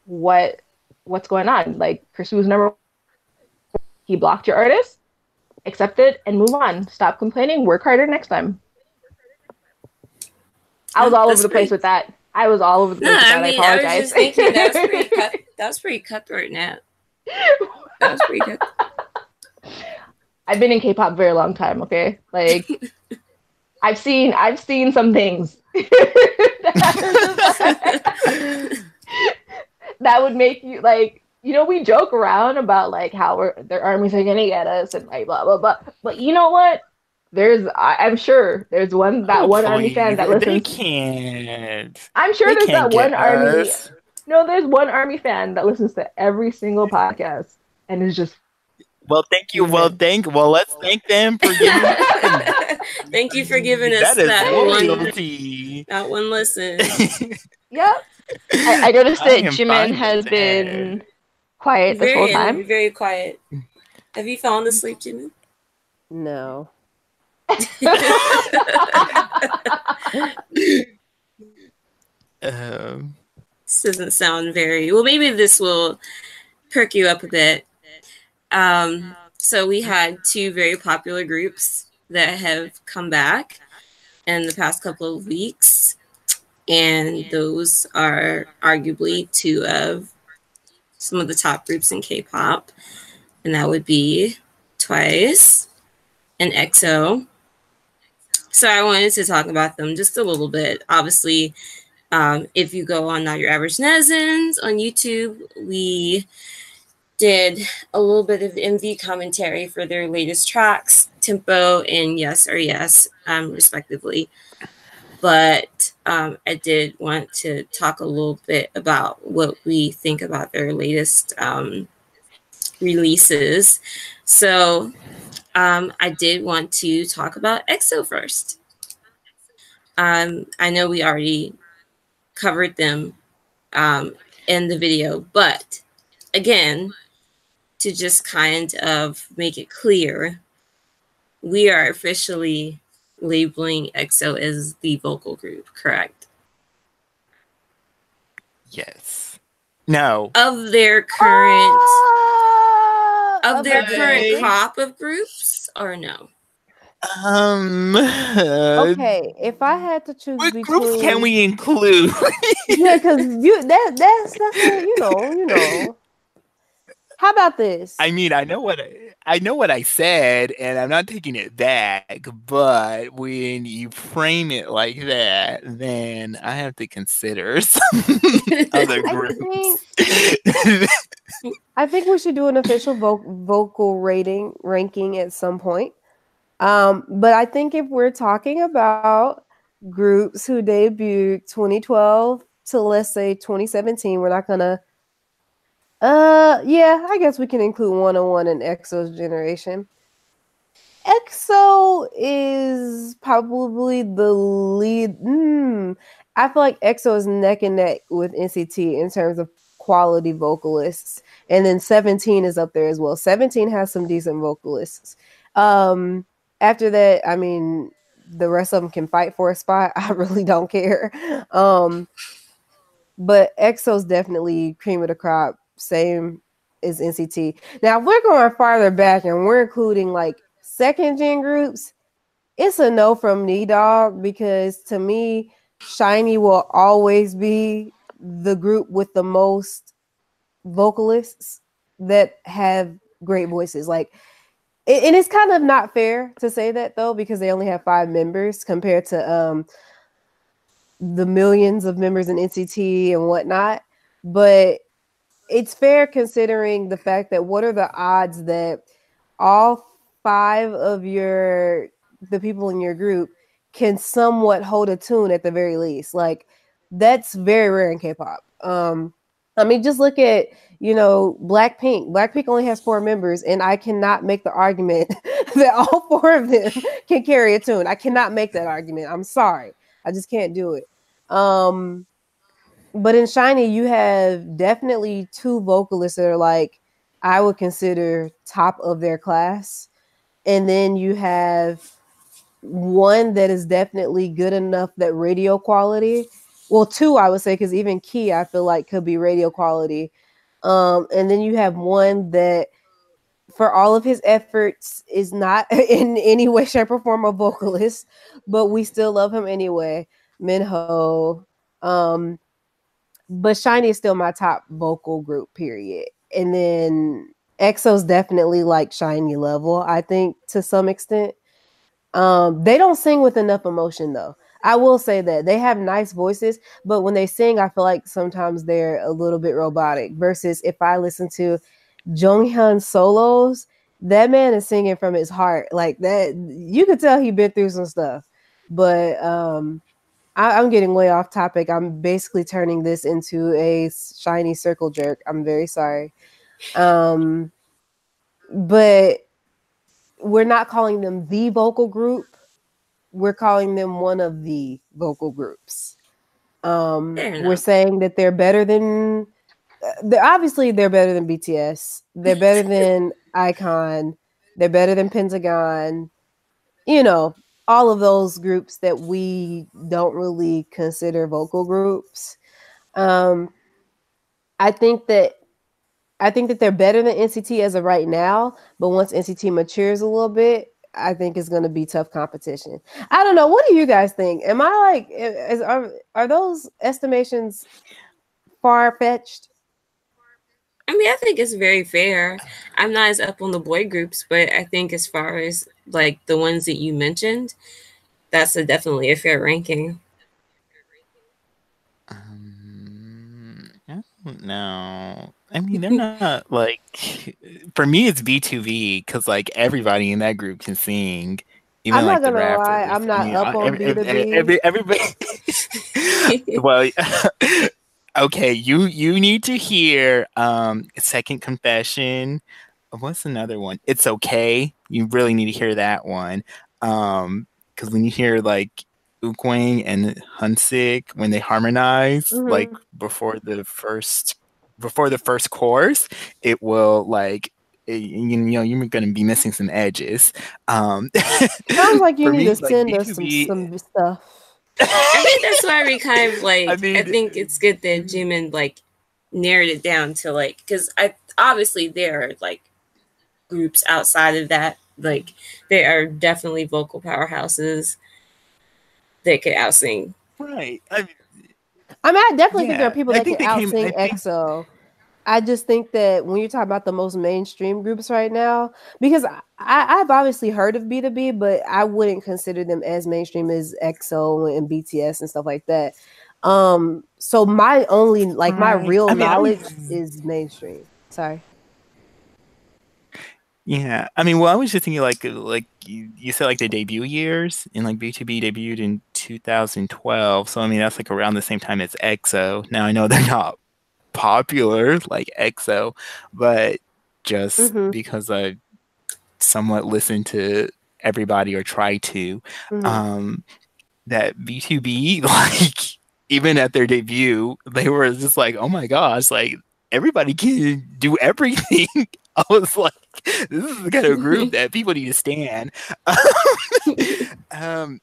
what what's going on. Like Kris Wu's number he blocked your artist, accept it and move on. Stop complaining, work harder next time. I was all over the place with that. I was all over the place. No, I mean, I, I, was just thinking that was pretty cut. That was pretty cutthroat, Nat. That was pretty cut. I've been in K-pop a very long time. Okay, like I've seen I've seen some things that would make you like you know we joke around about like how we're their armies are gonna get us and like blah blah blah. But you know what? There's, I, am sure there's one that oh, one please. army fan that listens. They can't. I'm sure they there's that one army. No, there's one army fan that listens to every single podcast and is just. Well, thank you. Well, thank. Well, let's thank them for giving. thank you for giving us that, that one. That one listen. yep. I, I noticed that Jimin has been quiet this very, whole time. Very quiet. Have you fallen asleep, Jimin? No um, this doesn't sound very well. Maybe this will perk you up a bit. Um, so we had two very popular groups that have come back in the past couple of weeks, and those are arguably two of some of the top groups in K-pop, and that would be Twice and EXO. So I wanted to talk about them just a little bit. Obviously, um, if you go on Not Your Average Netizens on YouTube, we did a little bit of MV commentary for their latest tracks, Tempo and Yes or Yes, um, respectively. But um, I did want to talk a little bit about what we think about their latest um, releases. So um, I did want to talk about EXO first. Um, I know we already covered them um, in the video, but again, to just kind of make it clear, we are officially labeling EXO as the vocal group, correct? Yes. No. Of their current Ah, of their current crop of groups or no? Um. Okay, if I had to choose What between groups can we include? yeah, because you that that's that's you know you know. How about this? I mean, I know what I, I know what I said, and I'm not taking it back. But when you frame it like that, then I have to consider some other I groups. I think we should do an official vo- vocal rating ranking at some point. Um, but I think if we're talking about groups who debuted 2012 to let's say 2017, we're not gonna. Uh, yeah, I guess we can include one on one in EXO's generation. EXO is probably the lead. Mm, I feel like EXO is neck and neck with NCT in terms of quality vocalists, and then 17 is up there as well. 17 has some decent vocalists. Um, after that, I mean, the rest of them can fight for a spot. I really don't care. Um, but EXO's definitely cream of the crop, same as NCT. Now, if we're going farther back and we're including like second gen groups, it's a no from me, dog, because to me, SHINee will always be the group with the most vocalists that have great voices. Like, and it's kind of not fair to say that though, because they only have five members compared to um the millions of members in NCT and whatnot. But it's fair considering the fact that what are the odds that all five of your the people in your group can somewhat hold a tune at the very least. Like that's very rare in K-pop. Um I mean just look at, you know, Blackpink. Blackpink only has four members and I cannot make the argument that all four of them can carry a tune. I cannot make that argument. I'm sorry. I just can't do it. Um but in SHINee, you have definitely two vocalists that are like I would consider top of their class. And then you have one that is definitely good enough that radio quality. Well, two, I would say, because even Key, I feel like could be radio quality. Um, and then you have one that, for all of his efforts, is not in any way, shape, or form a vocalist, but we still love him anyway. Minho. Um, but SHINee is still my top vocal group, period. And then EXO's definitely like SHINee level, I think, to some extent. Um, they don't sing with enough emotion though. I will say that they have nice voices, but when they sing, I feel like sometimes they're a little bit robotic. Versus if I listen to Jonghyun solos, that man is singing from his heart. Like that, you could tell he been through some stuff. But um, I, I'm getting way off topic. I'm basically turning this into a SHINee circle jerk. I'm very sorry. Um, but we're not calling them the vocal group. We're calling them one of the vocal groups. Um, we're saying that they're better than. uh, They're obviously they're better than BTS. They're better than iKON. They're better than Pentagon. You know, all of those groups that we don't really consider vocal groups. Um, I think that I think that they're better than NCT as of right now, but once NCT matures a little bit, I think it's going to be tough competition. I don't know. What do you guys think? Am I like is, are are those estimations far fetched? I mean, I think it's very fair. I'm not as up on the boy groups, but I think as far as like the ones that you mentioned, that's a, definitely a fair ranking. Um, I don't know. I mean, they're not like for me. It's B two V because like everybody in that group can sing. Even I'm like not the gonna lie. I'm not I mean, up on every, every, BTOB. every- everybody. well, okay. You you need to hear um second confession. What's another one? It's okay. You really need to hear that one. Um, because when you hear like Eunkwang and Hyunsik when they harmonize, Mhm. like before the first before the first chorus, it will like it- you know you're gonna be missing some edges. Um, Sounds like you need me, to it's like send us some, BTOB some stuff. I think that's why we kind of like. I I, think it's good that Jimin like narrowed it down to like because I obviously there are like groups outside of that. Like they are definitely vocal powerhouses that could outsing. Right. I mean, I mean, I definitely think there are people that can they came- outsing I think- EXO. I just think that when you're talking about the most mainstream groups right now, because I, I've obviously heard of BTOB, but I wouldn't consider them as mainstream as EXO and BTS and stuff like that. Um, so my only like my Right. real I mean, I knowledge was- is mainstream. Sorry. Yeah, I mean, well, I was just thinking like like you, you said like the debut years, and like BTOB debuted in 2012, so I mean that's like around the same time as EXO. Now I know they're not popular like EXO, but just Mhm. because I somewhat listen to everybody or try to, Mhm. um, that BTOB like even at their debut, they were just like, oh my gosh, like everybody can do everything. I was like, this is the kind of group that people need to stand. um,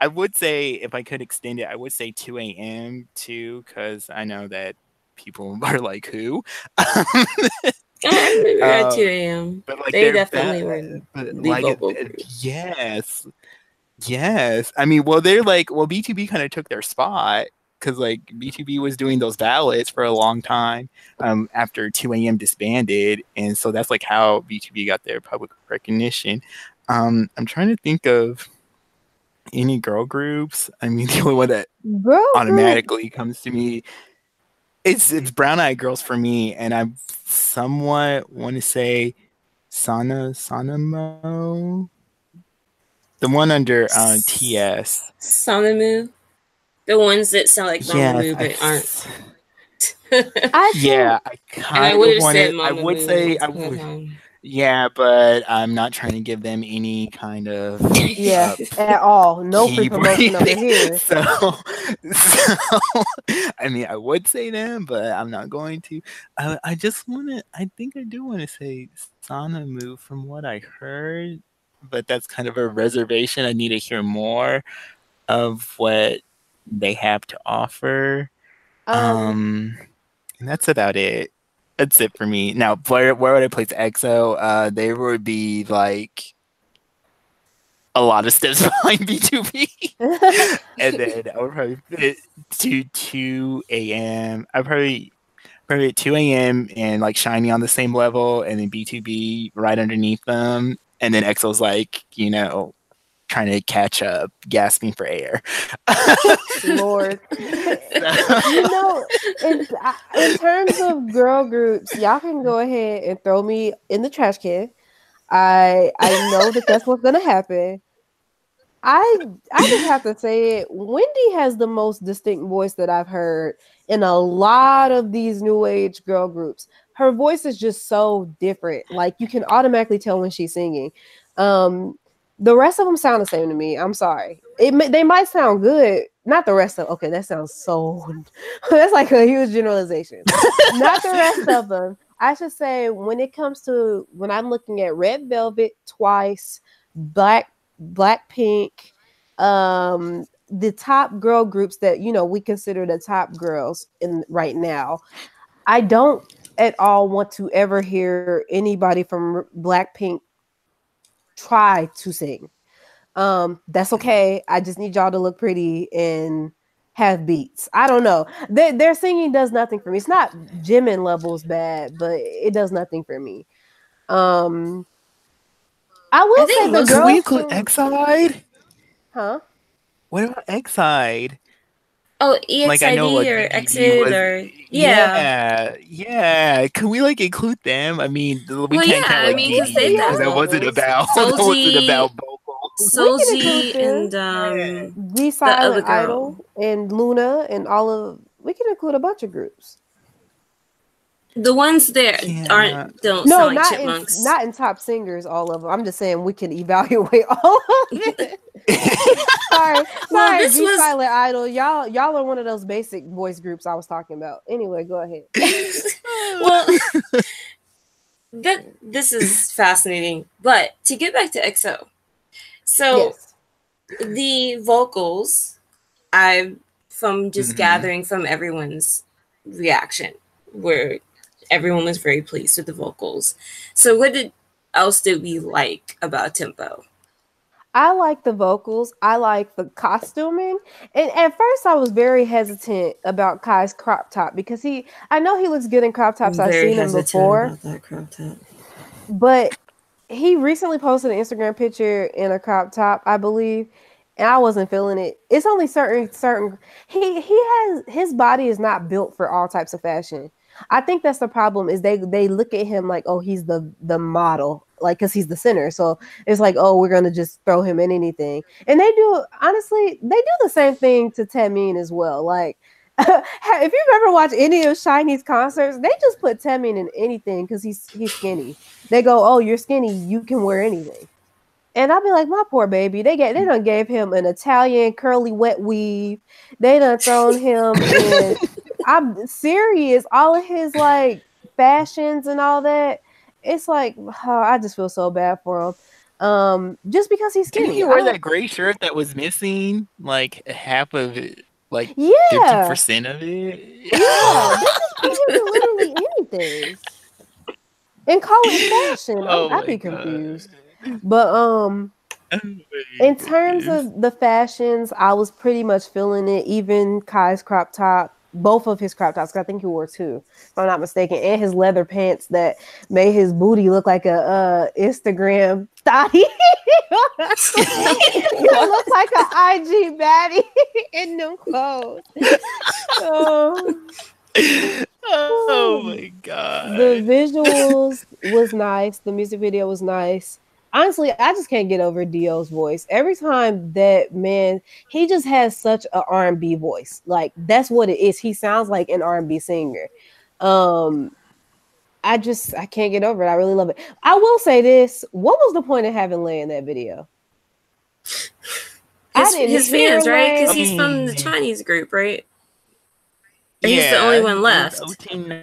I would say if I could extend it, I would say 2 a.m. too, because I know that people are like, who? I at Um, 2 a.m. but like They definitely ba- were but like yes yes i mean well they're like well BTOB kind of took their spot because like BTOB was doing those ballots for a long time um after 2 a.m disbanded and so that's like how BTOB got their public recognition um i'm trying to think of any girl groups i mean the only one that Girl group- automatically comes to me. It's it's brown eyed girls for me, and I somewhat want to say Sana Sanamo, the one under uh, TS. SONAMOO. The ones that sound like Mamamoo I- but aren't. I yeah, I kind would of have want said to. I Mamamoo. would say I once upon a would. time. Yeah, but I'm not trying to give them any kind of Yeah, uh, at all. No free promotion over branding. here. So, so, I mean, I would say them, but I'm not going to. I, I just want to. I think I do want to say SONAMOO from what I heard, but that's kind of a reservation. I need to hear more of what they have to offer. Um, Um, and that's about it. That's it for me. Now, where where would I place EXO? Uh, they would be like a lot of steps behind BTOB, and then I would probably put it to two a.m. I probably probably at two a.m. and like SHINee on the same level, and then BTOB right underneath them, and then EXO's like you know trying to catch up, gasping for air. Lord. you know, in, in terms of girl groups, y'all can go ahead and throw me in the trash can. I I know that that's what's gonna happen. I I just have to say it. Wendy has the most distinct voice that I've heard in a lot of these new age girl groups. Her voice is just so different. Like you can automatically tell when she's singing. Um, the rest of them sound the same to me. I'm sorry. It they might sound good. Not the rest of. Okay, that sounds so. that's like a huge generalization. Not the rest of them. I should say when it comes to when I'm looking at Red Velvet twice, Black Blackpink, um, the top girl groups that you know we consider the top girls in right now. I don't at all want to ever hear anybody from Blackpink try to sing. Um, that's okay. I just need y'all to look pretty and have beats. I don't know. Their, their singing does nothing for me. It's not Jimin levels bad, but it does nothing for me. Um, I will I say the most- Can girls we include from- EXID? huh? What about EXID? Oh, EXID like I know like or Exit or yeah. yeah, yeah. Can we like include them? I mean, we Well, can't yeah, count I like mean, they've because that wasn't vocals. about that wasn't about vocals. Solji and um The other girl. Idol and Luna and all of we can include a bunch of groups. The ones that Yeah. aren't don't No, sound like not chipmunks. in, not in top singers. All of them. I'm just saying we can evaluate all of it. sorry, Well, sorry. this Be was- Silent Idol. Y'all, y'all are one of those basic voice groups I was talking about. Anyway, go ahead. well, that this is fascinating. But to get back to EXO, so yes. the vocals, I from just Mhm. gathering from everyone's reaction where everyone was very pleased with the vocals. So, what did else did we like about Tempo? I like the vocals. I like the costuming. And at first, I was very hesitant about Kai's crop top because he, I know he looks good in crop tops. I've seen him before. that crop top. But he recently posted an Instagram picture in a crop top, I believe, and I wasn't feeling it. It's only certain certain he he has his body is not built for all types of fashion. I think that's the problem is they they look at him like oh he's the the model like because he's the center so it's like oh we're gonna just throw him in anything and they do honestly they do the same thing to Taemin as well like if you've ever watched any of SHINee's concerts they just put Taemin in anything because he's he's skinny they go oh you're skinny you can wear anything and I'll be like, my poor baby. They get they done gave him an Italian curly wet weave. They done thrown him in. I'm serious. All of his like fashions and all that. It's like oh, I just feel so bad for him. Um, just because he's skinny. Didn't he wear that gray shirt that was missing like half of it? Like yeah, percent of it. Yeah, they just put him in literally anything and call it fashion. Oh I'd be my God. confused. But um, in terms of the fashions, I was pretty much feeling it. Even Kai's crop top, both of his crop tops. I think he wore two, if I'm not mistaken, and his leather pants that made his booty look like a uh, Instagram thotty. it looked like an IG baddie in them clothes. So, oh my god. the visuals was nice. The music video was nice. Honestly, I just can't get over D.O.'s voice. Every time that man, he just has such a R&B voice. Like that's what it is. He sounds like an R&B singer. Um I just I can't get over it. I really love it. I will say this. What was the point of having Lay in that video? His, his fans, right? Because he's from the Mm. Chinese group, right? Or he's the only one left.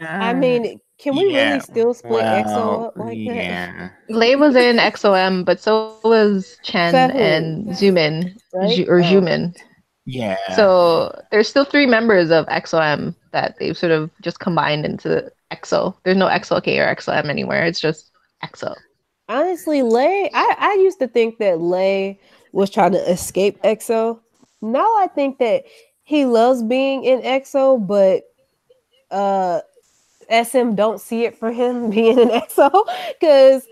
I mean, can we Yeah, really still split EXO up like that? yeah. Lay was in EXO M, but so was Chen That and Xiumin Right? Ju- or Oh. Xiumin. Yeah. So there's still three members of EXO M that they've sort of just combined into EXO. There's no EXO K or XOM anywhere. It's just EXO. Honestly, Lay, I, I used to think that Lay was trying to escape EXO. Now I think that he loves being in EXO, but uh SM don't see it for him being an EXO because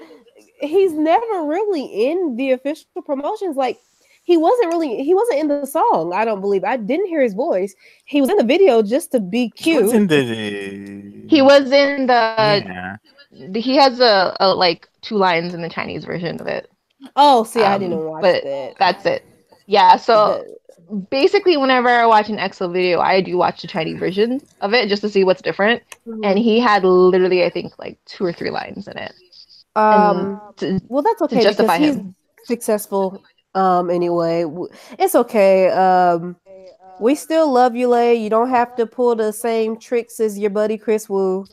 he's never really in the official promotions. Like he wasn't really he wasn't in the song, I don't believe. I didn't hear his voice. He was in the video just to be cute. What's in the- He was in the. Yeah. He has a, a like two lines in the Chinese version of it. Oh, see, I Um, didn't watch but that. That's it. Yeah. So The- basically, whenever I watch an EXO video, I do watch the Chinese version of it just to see what's different. And he had literally, I think, like two or three lines in it. um To- Well, that's okay justify because he's him. successful. Um, anyway, it's okay. Um, we still love you, Lay. You don't have to pull the same tricks as your buddy Kris Wu.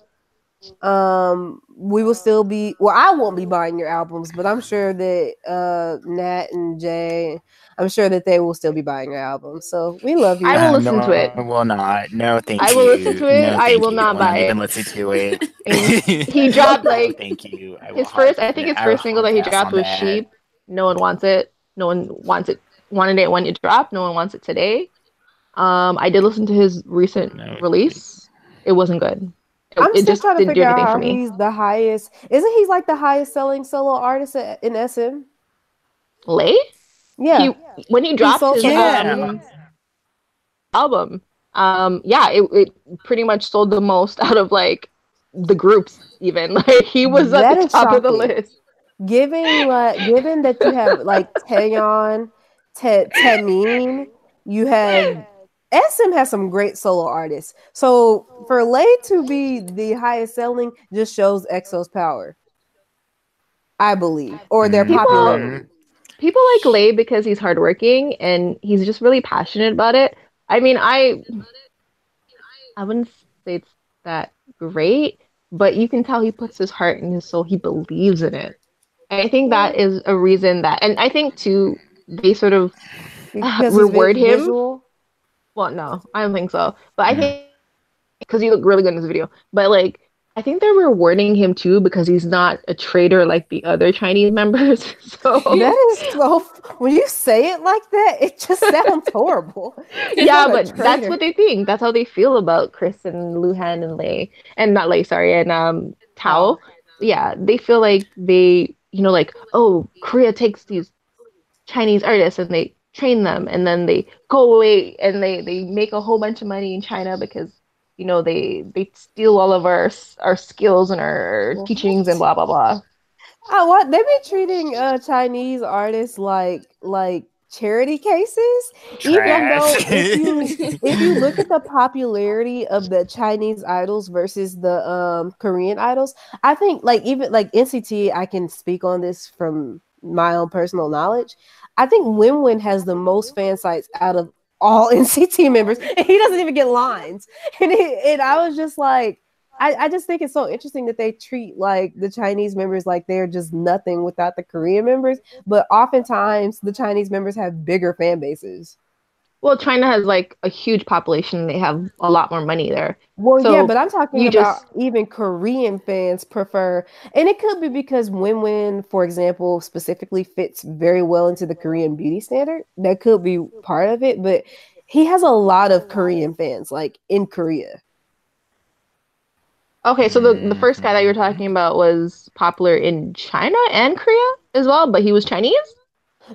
Um, we will still be. Well, I won't be buying your albums, but I'm sure that uh Nat and Jay, I'm sure that they will still be buying your album. So we love you. I will Uh, listen no, to it. I will not. No, thank I you. I will listen to it. No, I will you. not I buy won't even it. listen to it. He dropped, like, thank you. I His first, I think his first single that he dropped was that. Sheep. No one wants it. No one wants it. Wanted it when it dropped. No one wants it today. Um, I did listen to his recent No. release. It wasn't good. It, I'm it just trying to didn't do figure out how he's the highest. Isn't he like the highest selling solo artist at- in SM? Lay? Yeah. He, when he dropped sold his Yeah. um, album, um, yeah, it, it pretty much sold the most out of like the groups. Even like he was at the is top of the list. Given like given that you have like Taeyeon, Te Taemin, you have SM has some great solo artists. So for Lay to be the highest selling just shows EXO's power. I believe. Or their People- popularity. People like Lay because he's hardworking and he's just really passionate about it. I mean, I I wouldn't say it's that great, but you can tell he puts his heart and his soul. He believes in it. And I think that is a reason that, and I think too, they sort of Because reward him. visual. well, no, I don't think so, but I think because he looked really good in this video. But like, I think they're rewarding him too because he's not a traitor like the other Chinese members. So That is so. When you say it like that, it just sounds horrible. Yeah, but that's what they think. That's how they feel about Kris and Luhan and Lay, and not Lay, sorry, and um Tao. Yeah, they feel like they, you know, like oh, Korea takes these Chinese artists and they train them, and then they go away and they they make a whole bunch of money in China because you know they they steal all of our our skills and our teachings and blah blah blah. Oh, what they be treating uh Chinese artists like like charity cases, even though if you if you look at the popularity of the Chinese idols versus the um Korean idols, I think like even like NCT, I can speak on this from my own personal knowledge. I think WinWin has the most fan sites out of all NCT members, and he doesn't even get lines. And it, and I was just like, I, I just think it's so interesting that they treat like the Chinese members like they're just nothing without the Korean members. But oftentimes the Chinese members have bigger fan bases. Well, China has like a huge population. They have a lot more money there. Well, So yeah, but I'm talking you about just- even Korean fans prefer, and it could be because WinWin, for example, specifically fits very well into the Korean beauty standard. That could be part of it, but he has a lot of Korean fans, like in Korea. Okay, so the, the first guy that you're mm-hmm. talking about was popular in China and Korea as well, but he was Chinese?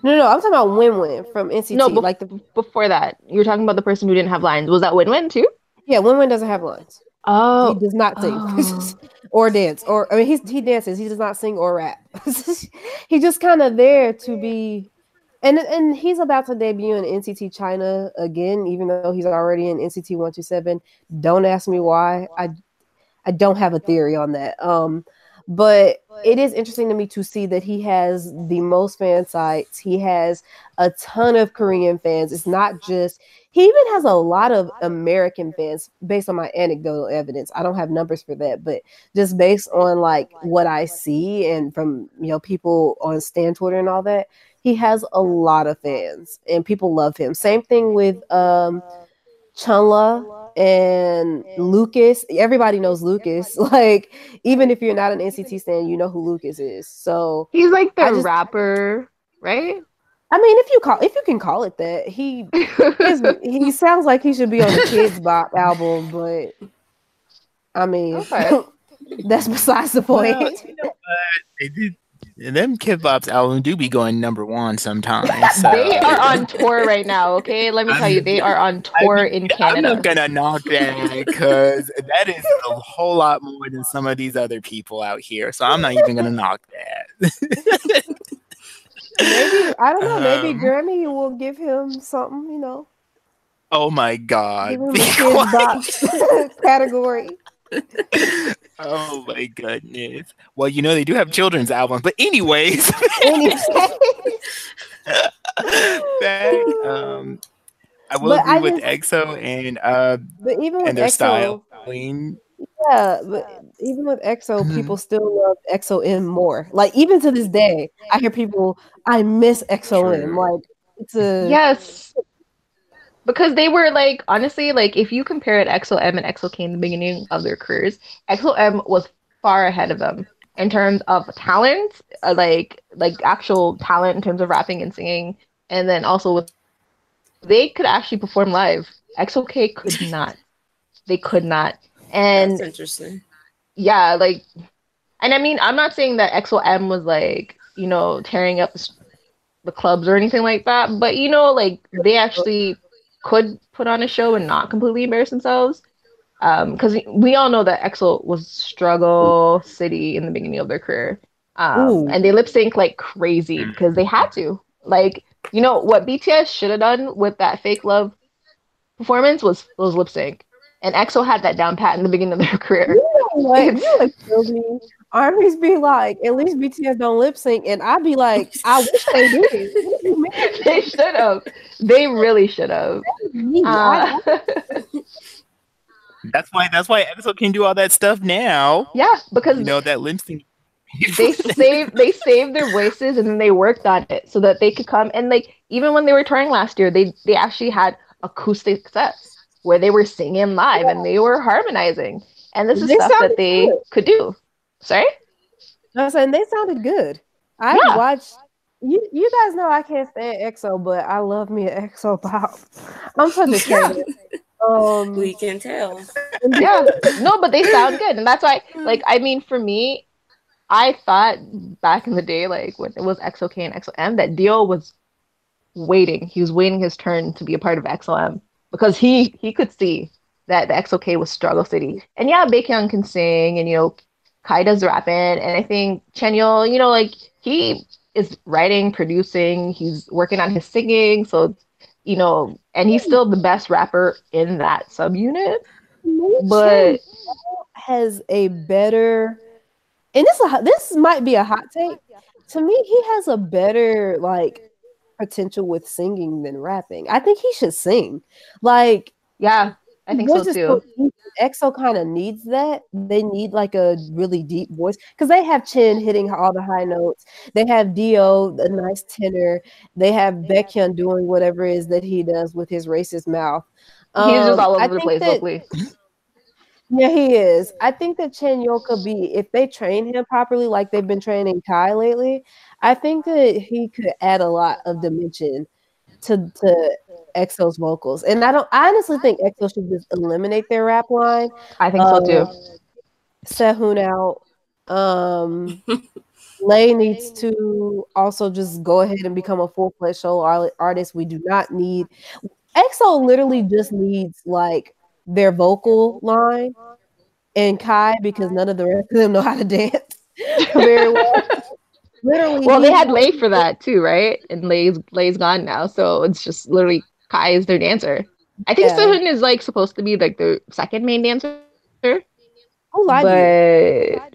No, no, I'm talking about WinWin from NCT. No, bef- like the Before that, you're talking about the person who didn't have lines. Was that WinWin too? yeah, WinWin doesn't have lines. Oh, he does not sing Oh. or dance or I mean he's he dances he does not sing or rap he's just kind of there to be and and he's about to debut in NCT China again even though he's already in NCT 127 don't ask me why I I don't have a theory on that um but it is interesting to me to see that he has the most fan sites he has a ton of Korean fans it's not just he even has a lot of American fans based on my anecdotal evidence. I don't have numbers for that, but just based on like what I see and from you know people on Stan Twitter and all that, he has a lot of fans and people love him. Same thing with um Chenle and Lucas. Everybody knows Lucas. Like even if you're not an NCT stan, you know who Lucas is. So he's like the just- rapper, right? I mean, if you call if you can call it that, he his, he sounds like he should be on the Kids Bop album, but I mean, Okay. that's besides the point. Well, you know what? They did. Them Kidz Bop's album do be going number one sometimes. So. they are on tour right now, okay? Let me tell you, they are on tour I mean, in Canada. I'm not gonna knock that because that is a whole lot more than some of these other people out here. So I'm not even gonna knock that. maybe I don't know. Maybe Um, Grammy will give him something. You know, oh my god. give him the Be Kids quiet. Bop category. oh my goodness. Well, you know they do have children's albums, but anyways, Anyway, back, um, I will But agree I with just- EXO and uh but even with and their EXO, style. Queen. yeah, but even with EXO, Mhm. people still love EXO M more. Like even to this day, I hear people, I miss EXO M. Like it's a Yes. Because they were like, honestly, like if you compare it EXO M and EXO K in the beginning of their careers, EXO M was far ahead of them in terms of talent, uh, like like actual talent in terms of rapping and singing, and then also with they could actually perform live. EXO K could not. They could not. And That's interesting. yeah, like, and I mean, I'm not saying that EXO M was like, you know, tearing up the clubs or anything like that, but you know, like they actually could put on a show and not completely embarrass themselves. Um, because we all know that EXO was struggle city in the beginning of their career. Um, and they lip sync like crazy because they had to. Like, you know, what BTS should have done with that fake love performance was was lip sync. And EXO had that down pat in the beginning of their career. What? You like kill me. Armies be like, at least BTS don't lip sync, and I'd be like, I wish they did. What do you mean? they should have. They really should have. Uh, That's why that's why EXO can do all that stuff now. yeah, because You know that lip sync. they saved they saved their voices and then they worked on it so that they could come and like even when they were touring last year, they they actually had acoustic sets. where they were singing live and they were harmonizing. And this is They stuff that they good. could do. Sorry? I was saying they sounded good. I Yeah. watched. You, you guys know I can't stand EXO, but I love me an EXO pop. I'm such a fan. Um, we can tell. yeah no but they sound good and that's why like i mean for me i thought back in the day like when it was xok and xom that dio was waiting he was waiting his turn to be a part of xom because he he could see that the xok was struggle city and yeah baekhyun can sing and you know kai does rapping and i think Chanyeol you know like he is writing producing he's working on his singing so you know and he's still the best rapper in that subunit but has a better, and this a- this might be a hot take. To me, he has a better like potential with singing than rapping. I think he should sing. Like yeah i think so too. EXO kind of needs that. They need like a really deep voice because they have Chen hitting all the high notes. They have D.O., a nice tenor. They have Baekhyun doing whatever it is that he does with his racist mouth. he's just Um, all I over the place locally Yeah, he is. I think that Chanyeol could be, if they train him properly, like they've been training Kai lately, I think that he could add a lot of dimension to to EXO's vocals. And I don't I honestly think EXO should just eliminate their rap line. i think so too Um, Sehun out. Um Lay needs to also just go ahead and become a full fledged solo artist. We do not need EXO literally just needs like their vocal line and Kai because none of the rest of them know how to dance very well. literally, well they had lay for that too right and lay's lay's gone now so it's just literally kai is their dancer i think Yeah. Sehun is like supposed to be like the second main dancer Oh, lied to you? but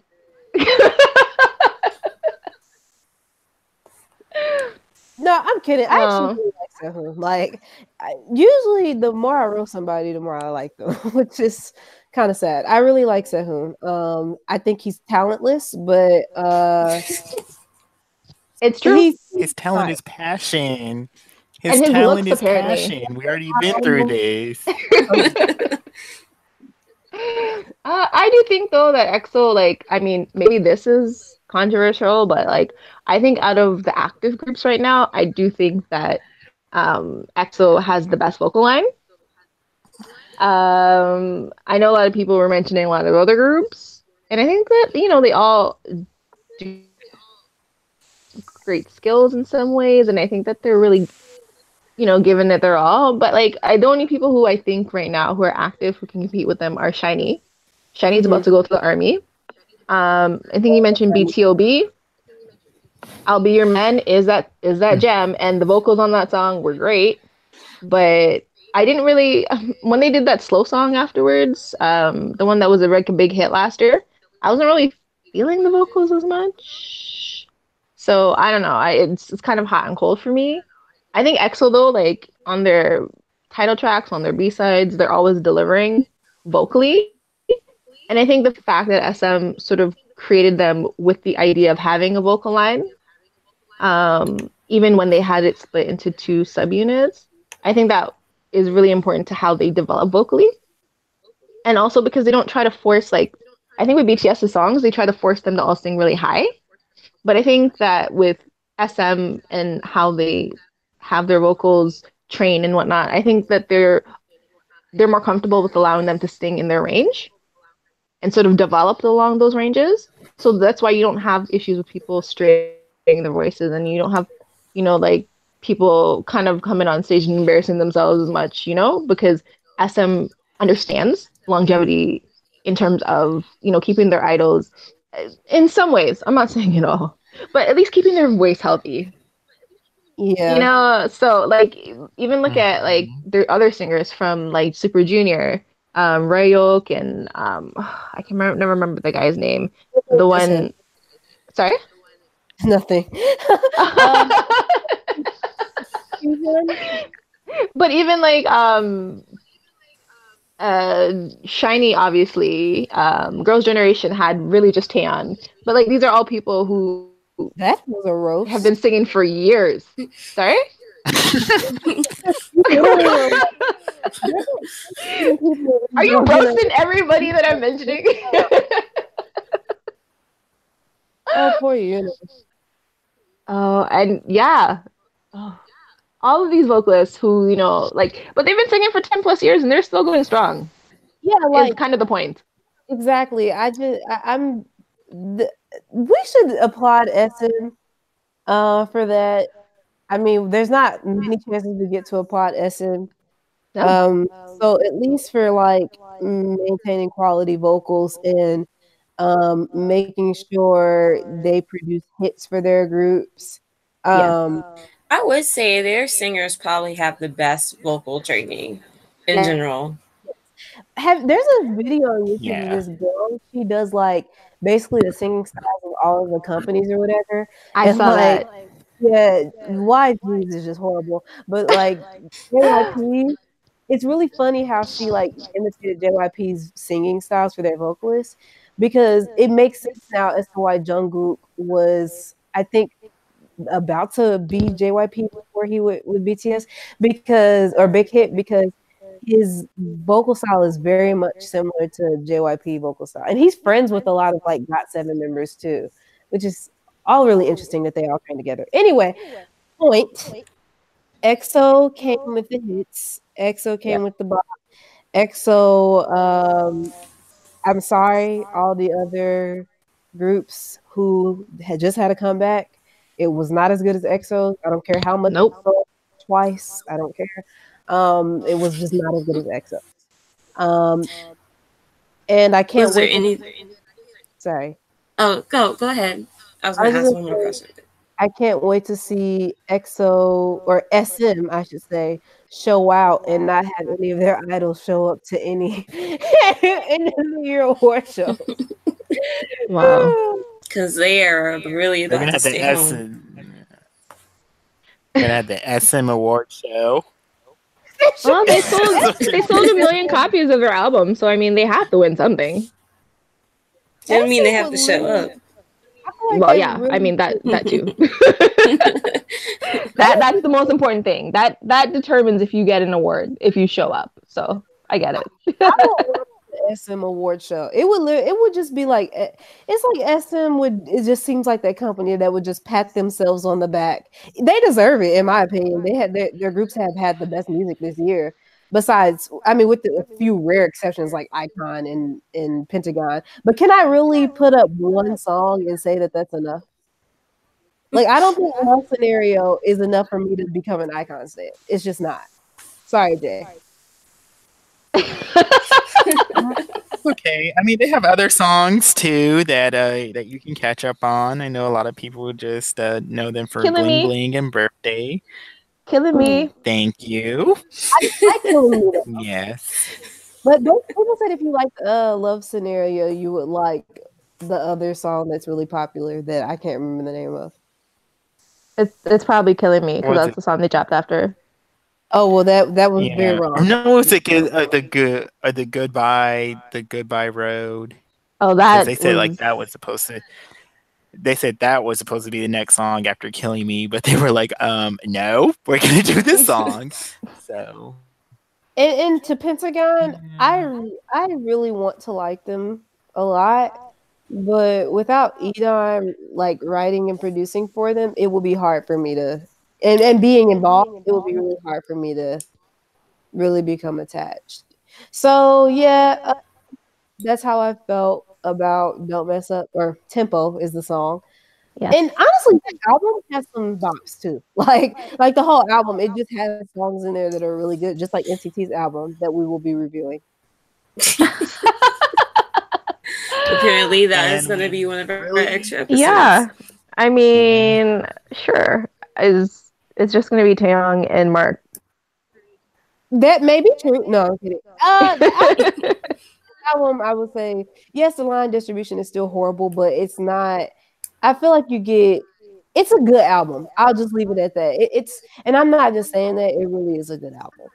No, I'm kidding. I No. actually really like Sehun. Like, I, usually the more I roast somebody, the more I like them, which is kind of sad. I really like Sehun. Um, I think he's talentless, but uh, it's true he's His talent Right. is passion. His, And his talent looks, is apparently. passion. We already been through this. Uh, I do think though that EXO, like, I mean, maybe this is controversial, but like, I think out of the active groups right now, I do think that um, EXO has the best vocal line. Um, I know a lot of people were mentioning a lot of other groups, and I think that you know they all do great skills in some ways, and I think that they're really you know, given that they're all, but like I the only people who I think right now who are active who can compete with them are SHINee. SHINee's about to go to the army. Um, I think you mentioned BTOB. I'll be your man is that is that gem and the vocals on that song were great, but I didn't really when they did that slow song afterwards, um, the one that was a like a big hit last year. I wasn't really feeling the vocals as much. So I don't know. I it's it's kind of hot and cold for me. I think EXO though, like on their title tracks, on their B sides, they're always delivering vocally. And I think the fact that SM sort of created them with the idea of having a vocal line, um, even when they had it split into two subunits, I think that is really important to how they develop vocally. And also because they don't try to force like I think with BTS's songs, they try to force them to all sing really high. But I think that with SM and how they have their vocals trained and whatnot, I think that they're they're more comfortable with allowing them to sing in their range and sort of develop along those ranges. So that's why you don't have issues with people straining their voices and you don't have, you know, like people kind of coming on stage and embarrassing themselves as much, you know, because SM understands longevity in terms of, you know, keeping their idols in some ways. I'm not saying it all, but at least keeping their voice healthy Yeah. you know so like even look at like the other singers from like super junior um Ryeowook and um i can remember, never remember the guy's name. The one sorry? Nothing. Um, but even like um uh SHINee obviously um girls generation had really just Taeyeon. But like these are all people who that was a roast. have been singing for years sorry Are you roasting everybody that I'm mentioning? Oh, poor you. oh, and yeah. Oh. All of these vocalists who, you know, like, but they've been singing for 10 plus years and they're still going strong. Yeah, like kind of the point. exactly. I just I, I'm. The, we should applaud SM uh, for that. I mean, there's not many chances we get to applaud SM. No. Um, so at least for like maintaining quality vocals and um, making sure they produce hits for their groups. Yeah. Um, I would say their singers probably have the best vocal training in Yeah. general. have there's a video on YouTube Yeah. of this girl. She does like basically the singing styles of all of the companies or whatever. I And, saw like, that. Yeah, YG's is just horrible. But like JYP, it's really funny how she like imitated JYP's singing styles for their vocalists because it makes sense now as to why Jungkook was, I think, about to be JYP before he would with BTS because or Big Hit because his vocal style is very much similar to JYP vocal style, and he's friends with a lot of like Got Seven members too, which is all really interesting that they all came together. Anyway, point. EXO came with the hits. EXO came with the bop. EXO. Um, I'm sorry, all the other groups who had just had a comeback. It was not as good as EXO. I don't care how much. Nope. Twice. I don't care. Um, it was just not as good as EXO. Um, and I can't Was there wait. any? sorry. Oh, go go ahead. I was going to ask one more question. I can't wait to see EXO or SM, I should say, show out and not have any of their idols show up to any in the New Year award show. Wow. Because they are really They're gonna to have the stay S. home. Gonna have the SM award show. Well, they sold they sold a million copies of their album, so I mean they have to win something. Doesn't mean they have to show up. Like Well, they yeah, I mean that that too. that that's the most important thing. That that determines if you get an award if you show up. So I get it. SM award show. It would it would just be like eh, it's like SM would it just seems like that company that would just pat themselves on the back. They deserve it in my opinion. They had their, their groups have had the best music this year. Besides, I mean, with the, a few rare exceptions like iKON and, and Pentagon, but can I really put up one song and say that that's enough? Like, I don't think one scenario is enough for me to become an iKON stan. It's just not. Sorry, Jay. Okay, I mean they have other songs too that uh that you can catch up on. I know a lot of people just uh, know them for Killing Bling Me. Bling and Birthday. Killing me. Thank you. I Killing Me. Yes. But those people said if you like uh love scenario, you would like the other song that's really popular that I can't remember the name of. It's it's probably killing me because that's it? the song they dropped after. Oh well, that that was Yeah. very wrong. No, it's a good uh, the good uh, the goodbye the goodbye road. Oh, 'Cause that they said like that was supposed to. They said that was supposed to be the next song after Killing Me, but they were like, um, no, we're gonna do this song. so And, and to Pentagon, I I really want to like them a lot, but without E'Dawn like writing and producing for them, it will be hard for me to and, and being involved, it will be really hard for me to really become attached. So yeah, uh, that's how I felt about Don't Mess Up or Tempo is the song. Yeah. And honestly, the album has some bops too. Like like the whole album, it just has songs in there that are really good, just like NCT's album that we will be reviewing. Apparently, that is And going to be one of our really- extra episodes. Yeah. I mean, sure. Is it's just gonna be Taeyong and Mark. That may be true. No, I'm kidding. Uh, the album, I would say, yes, the line distribution is still horrible, but it's not. I feel like you get. It's a good album. I'll just leave it at that. It, it's, and I'm not just saying that. It really is a good album.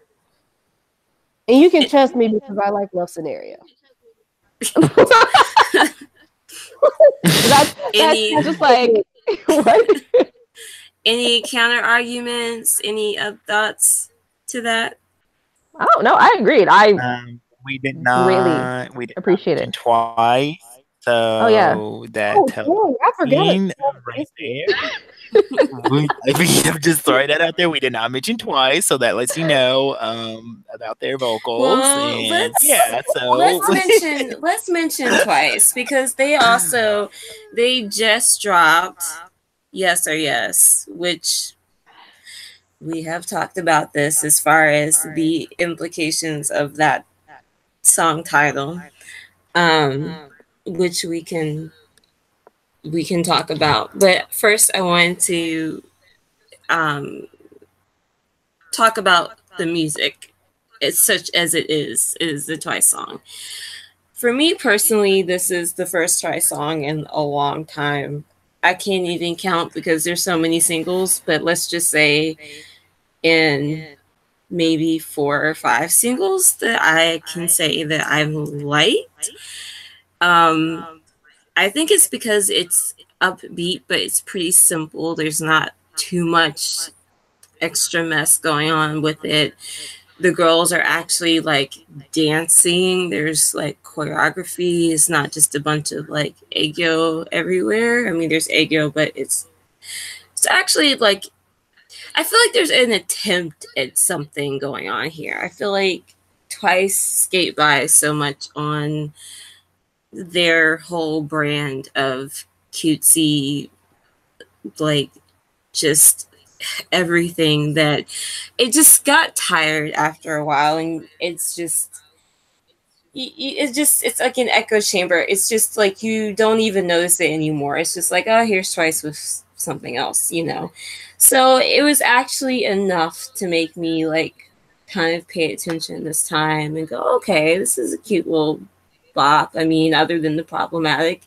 And you can trust me because I like Love Scenario. That's, that's Any- just like what? Any counter arguments? Any uh, thoughts to that? Oh no, I agreed. I Um, we did not. Really we did appreciate mention it. twice. So Oh, yeah. that Oh, tells dang, I forgot. scene right there. we, we have just throwing that out there. We did not mention twice, so that lets you know um, about their vocals. Well, and let's- yeah, so let's mention let's mention twice because they also they just dropped yes or yes. Which we have talked about this as far as the implications of that song title um which we can we can talk about. But first i wanted to um talk about the music it's such as it is is the twice song. For me personally this is the first twice song in a long time i can't even count because there's so many singles but let's just say in maybe four or five singles that i can say that i've liked. Um i think it's because it's upbeat but it's pretty simple. There's not too much extra mess going on with it the girls are actually like dancing. There's like choreography. It's not just a bunch of like aegyo everywhere. I mean, there's aegyo, but it's it's actually like I feel like there's an attempt at something going on here. I feel like Twice skate by so much on their whole brand of cutesy, like just everything that it just got tired after a while and it's just it's just it's like an echo chamber. It's just like you don't even notice it anymore. It's just like oh here's twice with something else you know? So it was actually enough to make me like kind of pay attention this time and go okay this is a cute little bop. I mean other than the problematic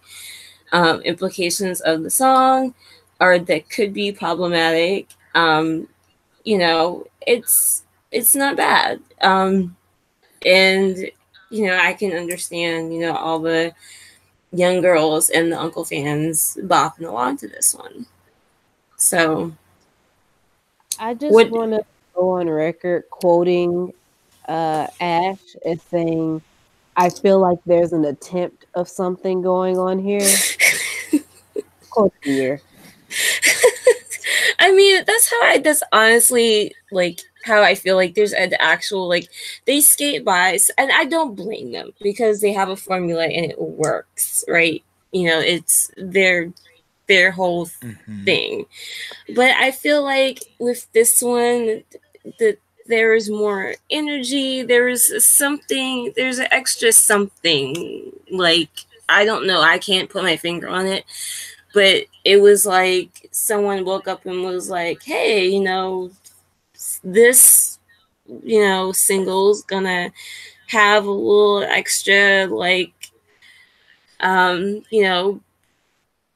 um, implications of the song or that could be problematic um you know it's it's not bad um and you know i can understand you know all the young girls and the uncle fans bopping along to this one so I just What- want to go on record quoting uh, Ash as saying, "I feel like there's an attempt of something going on here." Quote here. I mean, that's how I. That's honestly like how I feel like there's an actual like they skate by, and I don't blame them because they have a formula and it works, right? You know, it's their their whole Mhm. thing. But I feel like with this one, that there is more energy. There is something. There's an extra something. Like I don't know. I can't put my finger on it, but it was like someone woke up and was like, "Hey, you know, this, you know, single's gonna have a little extra like." um, you know,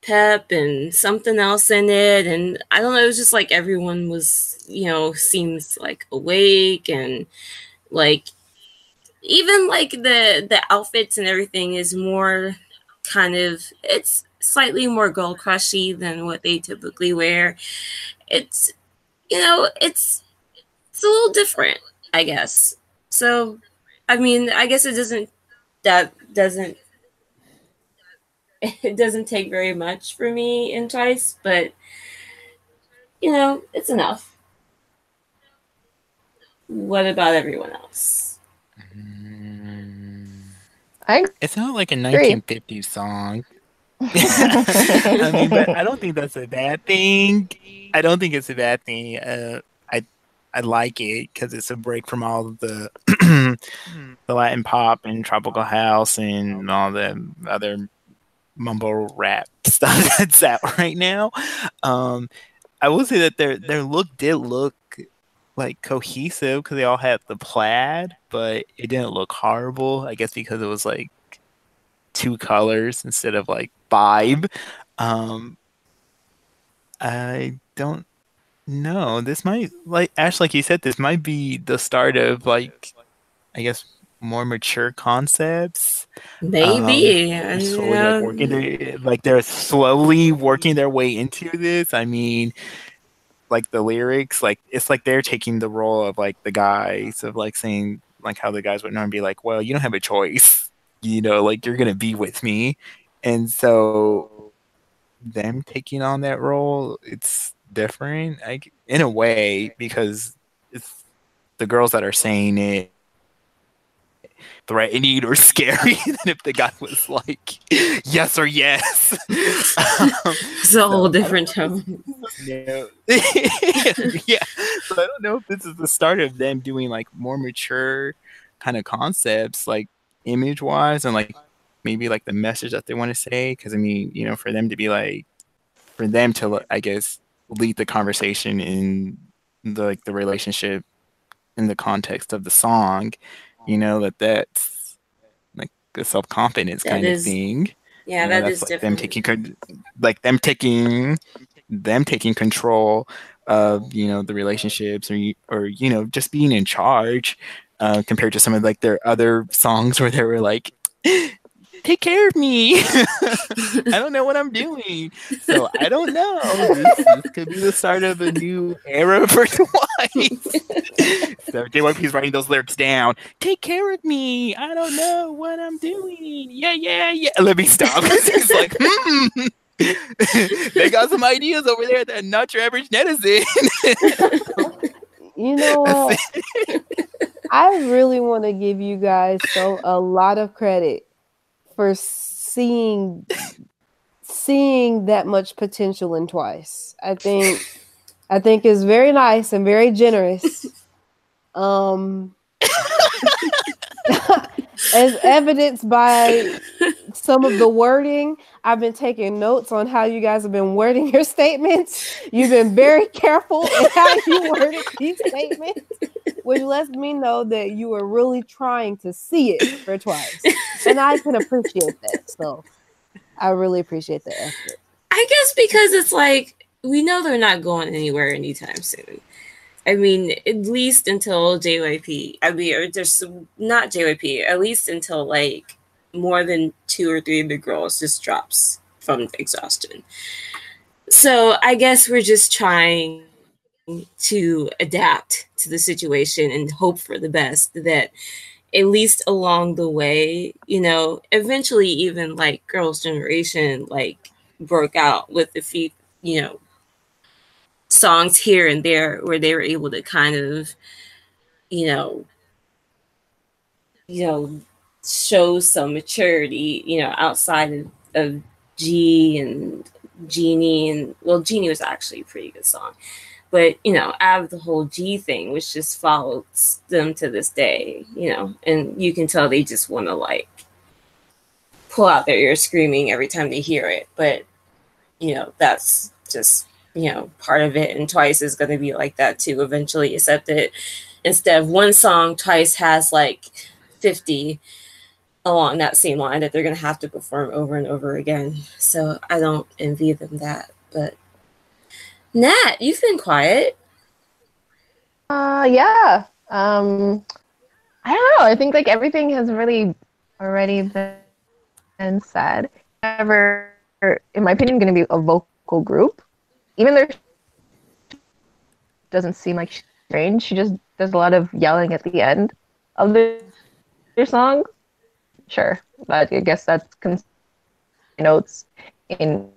pep and something else in it. And I don't know, it was just like everyone was, you know, seems like awake and like even like the the outfits and everything is more kind of it's slightly more girl crushy than what they typically wear. It's you know, it's it's a little different, I guess. So I mean, I guess it doesn't that doesn't it doesn't take very much for me in Twice, but you know, it's enough. What about everyone else? Mm, I It's not like a Agree. 1950s song. I mean, but I don't think that's a bad thing. I don't think it's a bad thing. Uh, I I like it because it's a break from all the the Latin pop and tropical house and all the other mumble rap stuff that's out right now. Um, I will say that their their look did look like cohesive because they all had the plaid, but it didn't look horrible. I guess because it was like two colors instead of like five. Um, I don't know. This might like Ash, like you said, this might be the start of like, I guess, more mature concepts. Maybe. Um, and, slowly, you know, like, working their, like they're slowly working their way into this. I mean, like the lyrics, like it's like they're taking the role of like the guys of like saying like how the guys would normally be like, well, you don't have a choice, you know, like you're gonna be with me, and so them taking on that role, it's different, like in a way because it's the girls that are saying it threatening or scary than if the guy was like yes or yes. um, it's a whole different tone. yeah. So I don't know if this is the start of them doing like more mature kind of concepts, like image wise, and like maybe like the message that they want to say. Because I mean, you know, for them to be like, for them to, I guess, lead the conversation in the like the relationship in the context of the song you know that that's like a self confidence kind is, of thing. Yeah, you know, that is like different. Them taking like them taking them taking control of you know the relationships or or you know just being in charge uh, compared to some of like their other songs where they were like take care of me. I don't know what I'm doing. So I don't know. This, this, could be the start of a new era for Twice. so JYP's writing those lyrics down. Take care of me. I don't know what I'm doing. Yeah, yeah, yeah. Let me stop. He's like, hmm. they got some ideas over there that not your average netizen. you know what? I really want to give you guys so a lot of credit for seeing seeing that much potential in twice. I think I think is very nice and very generous. Um as evidenced by some of the wording. I've been taking notes on how you guys have been wording your statements. You've been very careful in how you worded these statements, which lets me know that you are really trying to see it for twice. And I can appreciate that. So I really appreciate the effort. I guess because it's like we know they're not going anywhere anytime soon. I mean, at least until JYP. I mean, or there's not JYP. At least until like more than two or three of the girls just drops from exhaustion. So I guess we're just trying to adapt to the situation and hope for the best that at least along the way, you know, eventually even like girls' generation like broke out with a few, you know, songs here and there where they were able to kind of, you know, you know, shows some maturity, you know, outside of, of Gee and Genie and well, Genie was actually a pretty good song. But you know, out of the whole Gee thing, which just follows them to this day, you know, and you can tell they just want to like pull out their ears screaming every time they hear it. But you know, that's just you know part of it, and Twice is going to be like that too eventually. Except that instead of one song, Twice has like fifty along that same line that they're going to have to perform over and over again. So I don't envy them that. But Nat, you've been quiet. Uh, yeah. Um, I don't know. I think like everything has really already been said. However, in my opinion, going to be a vocal group. Even though doesn't seem like she's strange, she just does a lot of yelling at the end of the, their songs sure. But I guess that's notes in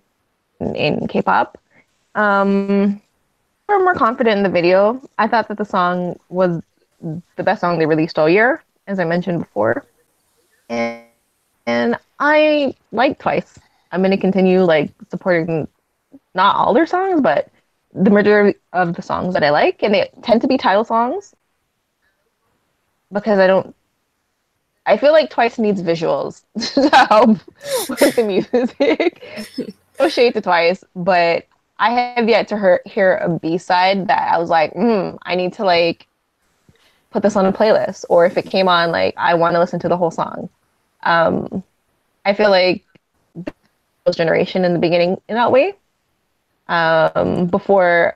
in K-pop. Um, we're more confident in the video. I thought that the song was the best song they released all year, as I mentioned before, and and I like Twice. I'm gonna continue like supporting not all their songs, but the majority of the songs that I like, and they tend to be title songs because I don't I feel like Twice needs visuals to help with the music. no shade to Twice, but I have yet to hear, hear a B side that I was like, hmm, I need to like put this on a playlist. Or if it came on, like I want to listen to the whole song. Um, I feel like was generation in the beginning in that way. Um, before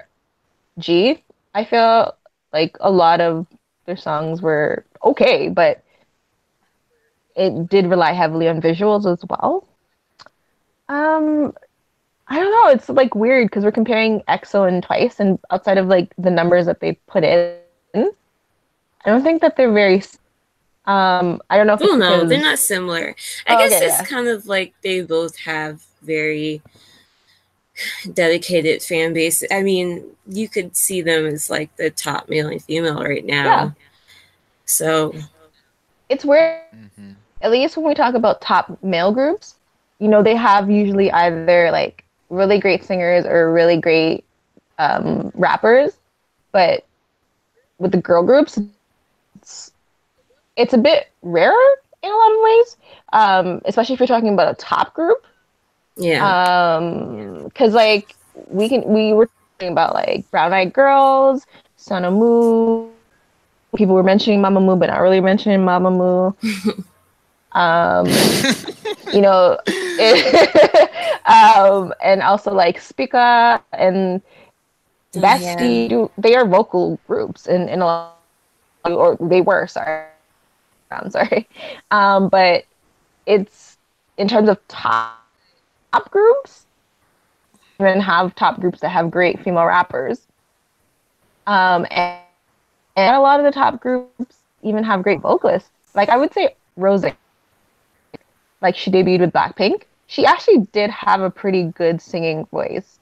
Gee, I feel like a lot of their songs were okay, but it did rely heavily on visuals as well. Um, I don't know. It's like weird because we're comparing EXO and Twice, and outside of like the numbers that they put in, I don't think that they're very. Um, I don't know. If Oh no, they're not similar. I Oh, guess okay, it's yeah. kind of like they both have very dedicated fan base. I mean, you could see them as like the top male and female right now. Yeah. So It's weird. Mhm. At least when we talk about top male groups, you know, they have usually either like really great singers or really great um, rappers, but with the girl groups, it's it's a bit rarer in a lot of ways, um, especially if you're talking about a top group. yeah. Um, because like we can we were talking about like Brown Eyed Girls, SONAMOO. People were mentioning Mamamoo, but not really mentioning Mamamoo. um, you know, um, and also like Spica and Bestie. do They are vocal groups in in a lot, or they were. Sorry, I'm sorry, um, but it's in terms of top top groups even have top groups that have great female rappers um and, and a lot of the top groups even have great vocalists like i would say rose like she debuted with blackpink. She actually did have a pretty good singing voice.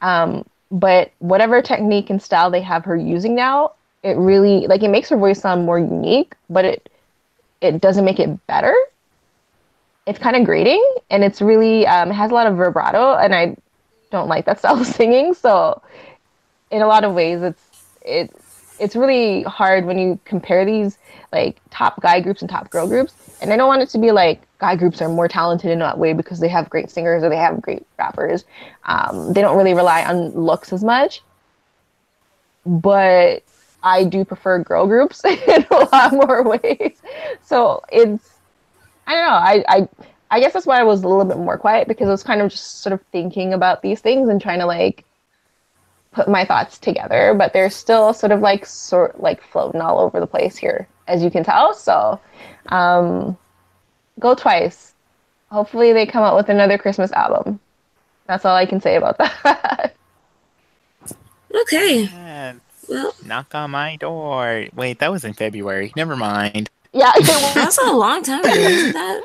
Um but whatever technique and style they have her using now it really like it makes her voice sound more unique but it it doesn't make it better. It's kind of grating and it's really um, it has a lot of vibrato and i don't like that style of singing. So in a lot of ways it's it it's really hard when you compare these like top guy groups and top girl groups. And i don't want it to be like guy groups are more talented in that way because they have great singers or they have great rappers. Um, they don't really rely on looks as much. But i do prefer girl groups in a lot more ways. So it's I don't know. I, I I guess that's why I was a little bit more quiet because I was kind of just sort of thinking about these things and trying to like put my thoughts together. But they're still sort of like sort like floating all over the place here, as you can tell. So um, go twice. Hopefully they come out with another Christmas album. That's all I can say about that. okay. Yes. Well, Knock on my door. Wait, that was in February. Never mind. yeah. that's a long time ago. Isn't that?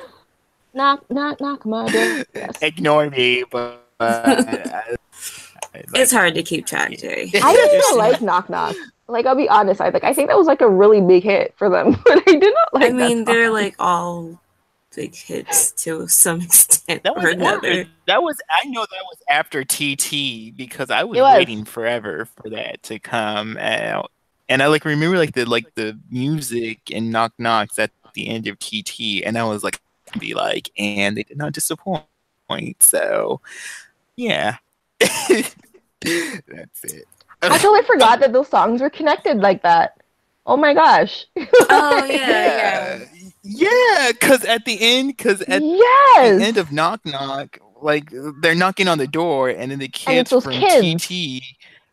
knock knock knock my door. Yes. Ignore me, but. Uh, It's hard to keep track, Jerry. I didn't like Knock Knock. Like I'll be honest, I like I think that was like a really big hit for them, but I did not like. I mean, song. they're like all big hits to some extent That was or after, another. that was I know that was after TT because I was, was. waiting forever for that to come out. And I like remember like the like the music and knock knocks at the end of TT and I was like be like and they did not disappoint. So yeah. That's it. I totally forgot that those songs were connected like that. Oh my gosh. Oh yeah, yeah. Yeah, because at the end, because at yes. the end of Knock Knock, like they're knocking on the door, and then the it's kids those from kids. TT,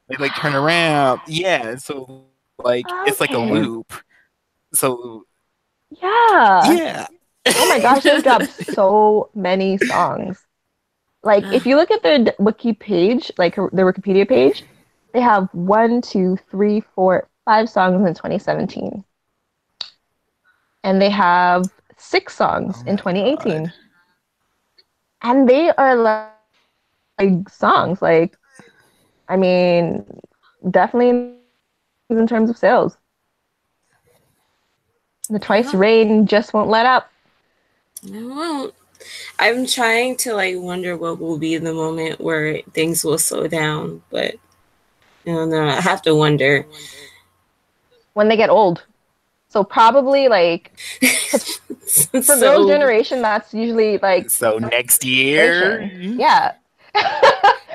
they like turn around. Yeah, so like it's like a loop. So yeah. yeah, Oh my gosh, they've dropped so many songs. Like if you look at their wiki page, like her- their Wikipedia page, they have one, two, three, four, five songs in 2017. And they have six songs Oh in 2018. God. And they are like, like songs. Like, I mean, definitely in terms of sales. The Twice Rain just won't let up. I won't. I'm trying to like wonder what will be the moment where things will slow down, but I don't know. I have to wonder. when they get old. So probably like for so, girls' generation, that's usually like so next year, yeah.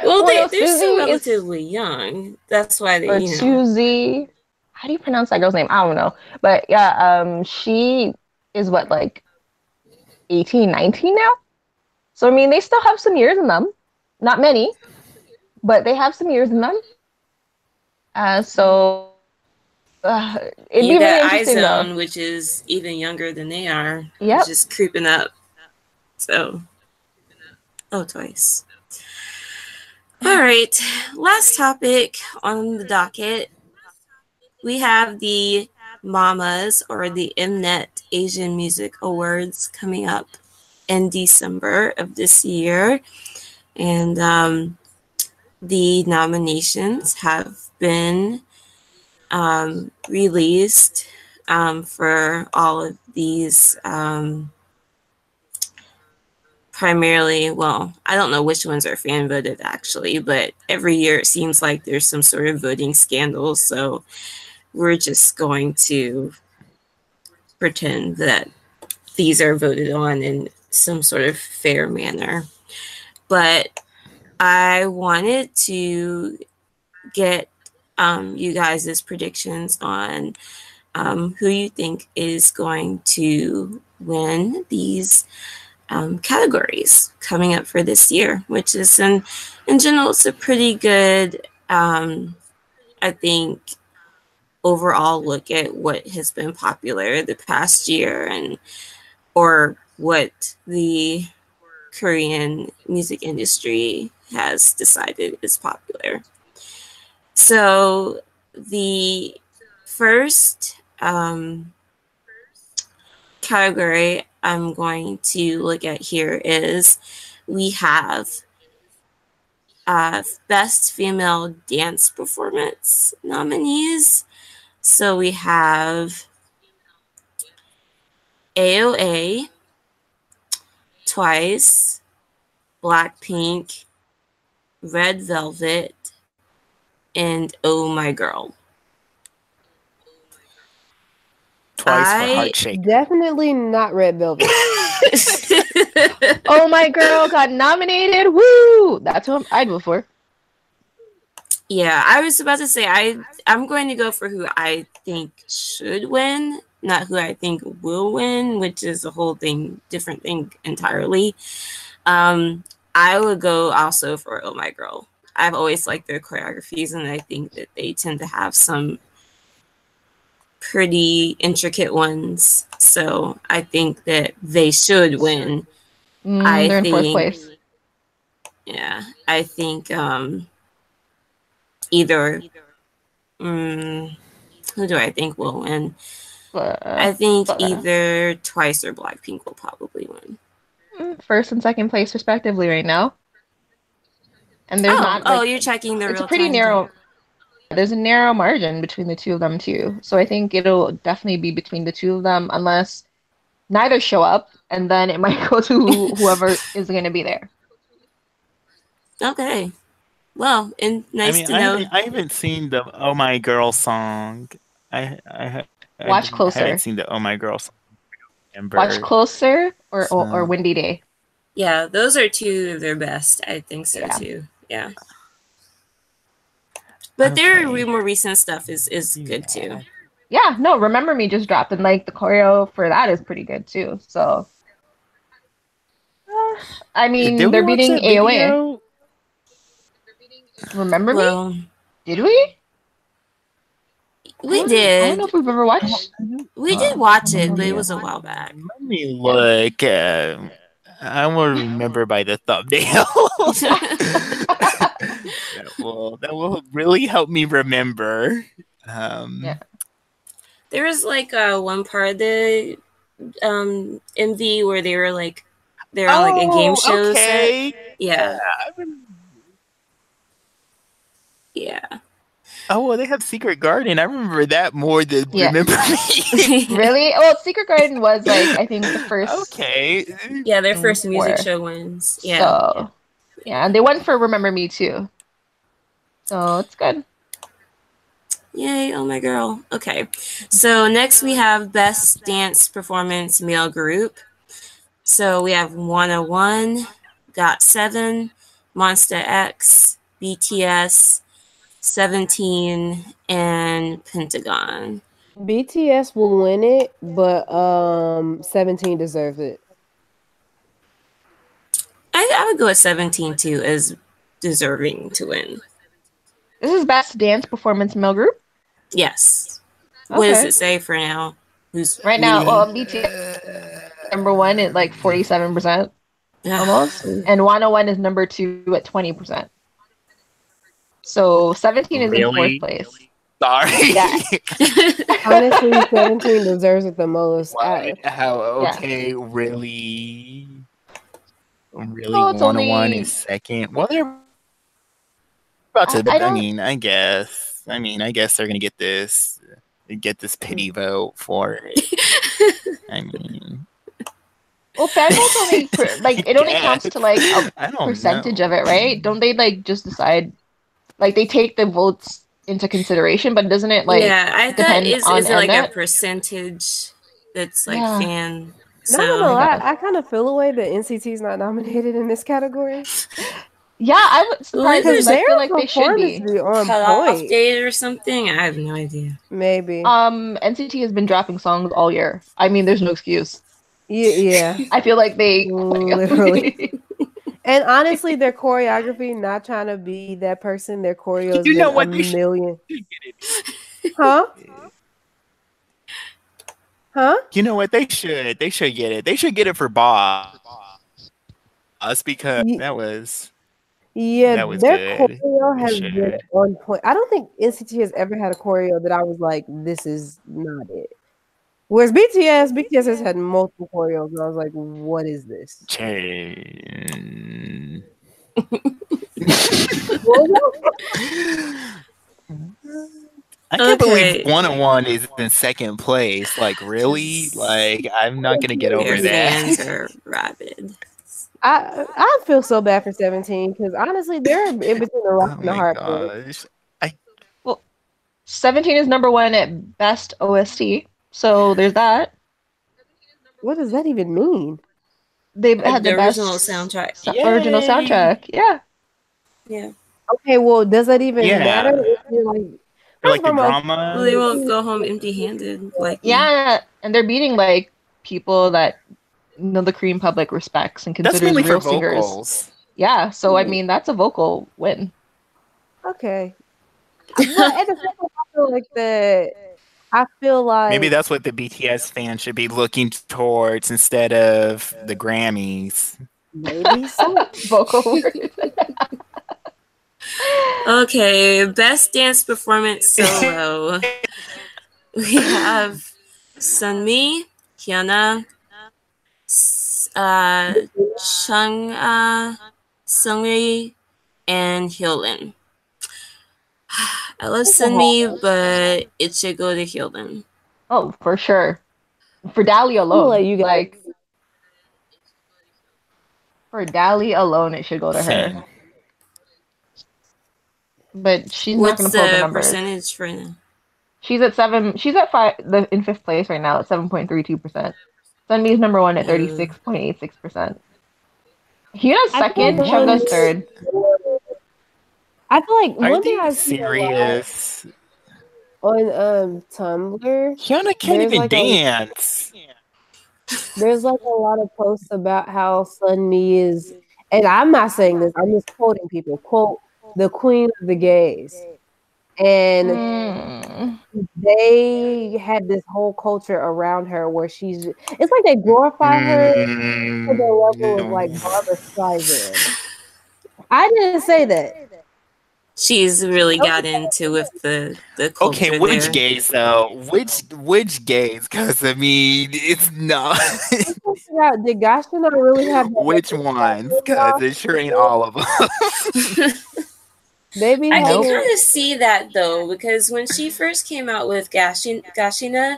well, they, no, they're still Suzy is- relatively young. That's why they, or you know. Susie. How do you pronounce that girl's name? I don't know. But yeah, um, she is what like 18, 19 now. So I mean, they still have some years in them. Not many, but they have some years in them. Uh, so uh, it'd you be really interesting though. iZone, which is even younger than they are. yeah, Just creeping up. So, oh, twice. All right, last topic on the docket. We have the Mamas or the Mnet Asian Music Awards coming up in December of this year. And um, the nominations have been um, released um, for all of these um, primarily well i don't know which ones are fan voted actually but every year it seems like there's some sort of voting scandal so we're just going to pretend that these are voted on in some sort of fair manner. But i wanted to get um, you guys' predictions on um, who you think is going to win these um, categories coming up for this year, which is in in general it's a pretty good, um, I think, overall look at what has been popular the past year and or what the Korean music industry has decided is popular. So the first um, category I'm going to look at here is we have uh, Best Female Dance Performance nominees. So we have AOA, Twice, Blackpink, Red Velvet, and Oh My Girl. Twice I- for heart shake. Definitely not Red Velvet. oh my girl got nominated. Woo! That's what I'd vote for. Yeah, I was about to say I I'm going to go for who I think should win, not who I think will win, which is a whole thing, different thing entirely. Um, I would go also for Oh My Girl. I've always liked their choreographies, and I think that they tend to have some pretty intricate ones. So I think that they should win. Mm, I they're in fourth place. Yeah, I think um, either. Mm, who do I think will win? I think but- either Twice or Blackpink will probably win. mm, first and second place respectively right now. And there's oh, not oh, you're checking the it's a pretty time narrow there's a narrow margin between the two of them too. So I think it'll definitely be between the two of them unless neither show up and then it might go to whoever is going to be there. Okay. Well, and nice I mean, to I know. haven't, I haven't seen the "Oh My Girl" song. I I, I Watch didn't- closer. haven't seen the "Oh My Girl" song. Remember? Watch closer or, or, or Windy Day. Yeah, those are two of their best. I think so Yeah. too. Yeah. But their Okay. re- more recent stuff is is good too. Yeah. Yeah, no, Remember Me just dropped and like the choreo for that is pretty good too. So Uh, I mean, they're beating that AOA. video? Remember Me? Did we? we did. I don't know if we've ever watched. We did watch it, but it was a while back. Let me look. Uh, I will remember by the thumbnail. that will that will really help me remember. Um, Yeah. There was like uh, one part of the um, MV where they were like they were on like a game show set. Oh, Okay. Yeah, I remember- yeah. Oh, well, they have Secret Garden. I remember that more than Yeah. remember me. Really? Well, Secret Garden was like I think the first. okay. yeah, their mm, first music show wins. Yeah. So, yeah, and they won for Remember Me too. So it's good. Yay, oh my girl. Okay. So next we have Best Dance Performance Male Group. So we have Wanna One, Got 7, Monsta X, BTS, 17, and Pentagon. BTS will win it, but um, 17 deserves it. I, I would go with 17 too as deserving to win. This is best dance performance male group Yes. What does it say for now? Who's right now. Well, BTS number one at like forty seven percent almost, and Wanna One is number two at twenty percent. So 17 is in Really? fourth place. Sorry. Yeah. Honestly, 17 deserves it the most. I, What? How? Yeah. Okay, really? Really, Oh, it's Wanna One only- is second. Well, they're about to. I- I I, mean, I guess. I mean, I guess they're gonna get this, get this pity vote for it. I mean, Well, fan votes only per, like it only counts to like a percentage know. of it, right? Don't they like just decide? Like they take the votes into consideration, but doesn't it like? yeah, I thought is, on is it like a percentage that's like Yeah. fan? no, no, no. I I, I kind of feel a way that NCT is not nominated in this category. Yeah, I would surprised. Because because I their feel like they should performance be. be on cut point. date or something. I have no idea. Maybe. Um, NCT has been dropping songs all year. I mean, there's no excuse. yeah, yeah. I feel like they Literally. And honestly, their choreography, not trying to be that person, their choreo is You know what? a They should- million. Huh? Huh? You know what? They should. They should get it. They should get it for Bob. Us because Ye- that was. Yeah, That was their good. choreo They has been on point. I don't think NCT has ever had a choreo that I was like, this is not it. Whereas BTS, BTS has had multiple choreos, and I was like, what is this? Chain. I can't Okay. believe Wanna One is in second place. Like, really? Like, I'm not gonna get over Their fans that. are rabid. I I feel so bad for 17 because honestly, they're in between the oh rock Oh and the my hard place. Well, 17 is number one at best OST. So there's that. What does that even mean? They've Like had the the, best original soundtrack. so- original soundtrack. Yeah. Yeah. Okay, well, does that even Yeah. matter? Like, like the First of drama. Well, they won't go home empty-handed. Like Yeah, and they're beating like people that you know the Korean public respects and That's considers mainly for real singers. vocals. Yeah, so I hmm. mean that's a vocal win. okay. But at the same I feel like the. I feel like Maybe that's what the BTS fans should be looking towards instead of the Grammys. maybe so. vocal. Okay, best dance performance solo. we have Sunmi, Hyuna, S- uh, Chung, uh, Seungri, and Hyolyn. I love Sunmi, but it should go to Hyolyn. Oh, for sure. For Dally alone, let you guys- like for Dally alone, it should go to Same. her. But she's not going to pull the the numbers. percentage for now? She's at seven. She's at five. The in fifth place right now at seven point three two percent. Sunmi's number one at thirty six point eight six percent. Hyuna's I second. think Chungha's one- third. I feel like Are one thing I see serious? on um Tumblr, Hyuna can't even like a- dance. there's like a lot of posts about how Sunmi is, and I'm not saying this. I'm just quoting people. Quote the queen of the gays, and Mm. they had this whole culture around her where she's. It's like they glorify her to the level of like Barbra Streisand. I didn't say that. She's really got into with the the culture Okay, which there. gays though? Which which gays? Because I mean, it's not. Let's figure out, Did Gashina really have which ones? Because it sure ain't all of them. Maybe I can have- kind of see that though, because when she first came out with Gashin, Gashina,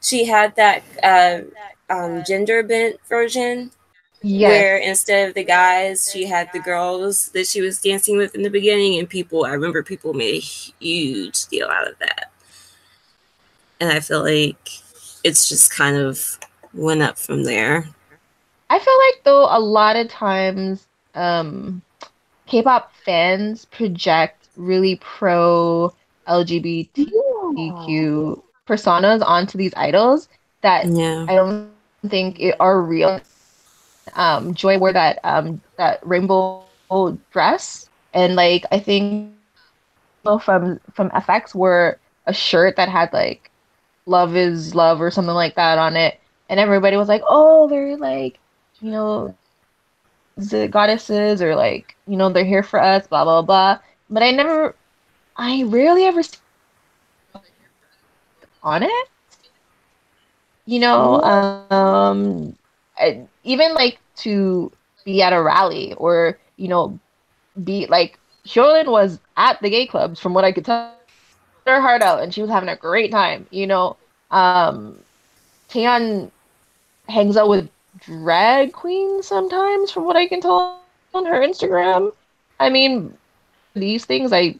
she had that uh, um, gender bent version Yes. where instead of the guys, she had the girls that she was dancing with in the beginning, and people. I remember people made a huge deal out of that, and I feel like it's just kind of went up from there. I feel like though a lot of times um K-pop fans project really pro LGBTQ personas onto these idols that Yeah, I don't think it are real. Um, Joy wore that um that rainbow dress, and like I think from from FX wore a shirt that had like "Love is love" or something like that on it, and everybody was like, "Oh, they're like, you know, the goddesses, or like, you know, they're here for us." Blah blah blah. But I never I rarely ever see on it. You know, um, I- even like to be at a rally or you know, be like Sholin was at the gay clubs from what I could tell. Her heart out, and she was having a great time. You know, um, Taeyeon hangs out with drag queens sometimes, from what I can tell on her Instagram. I mean, these things, I,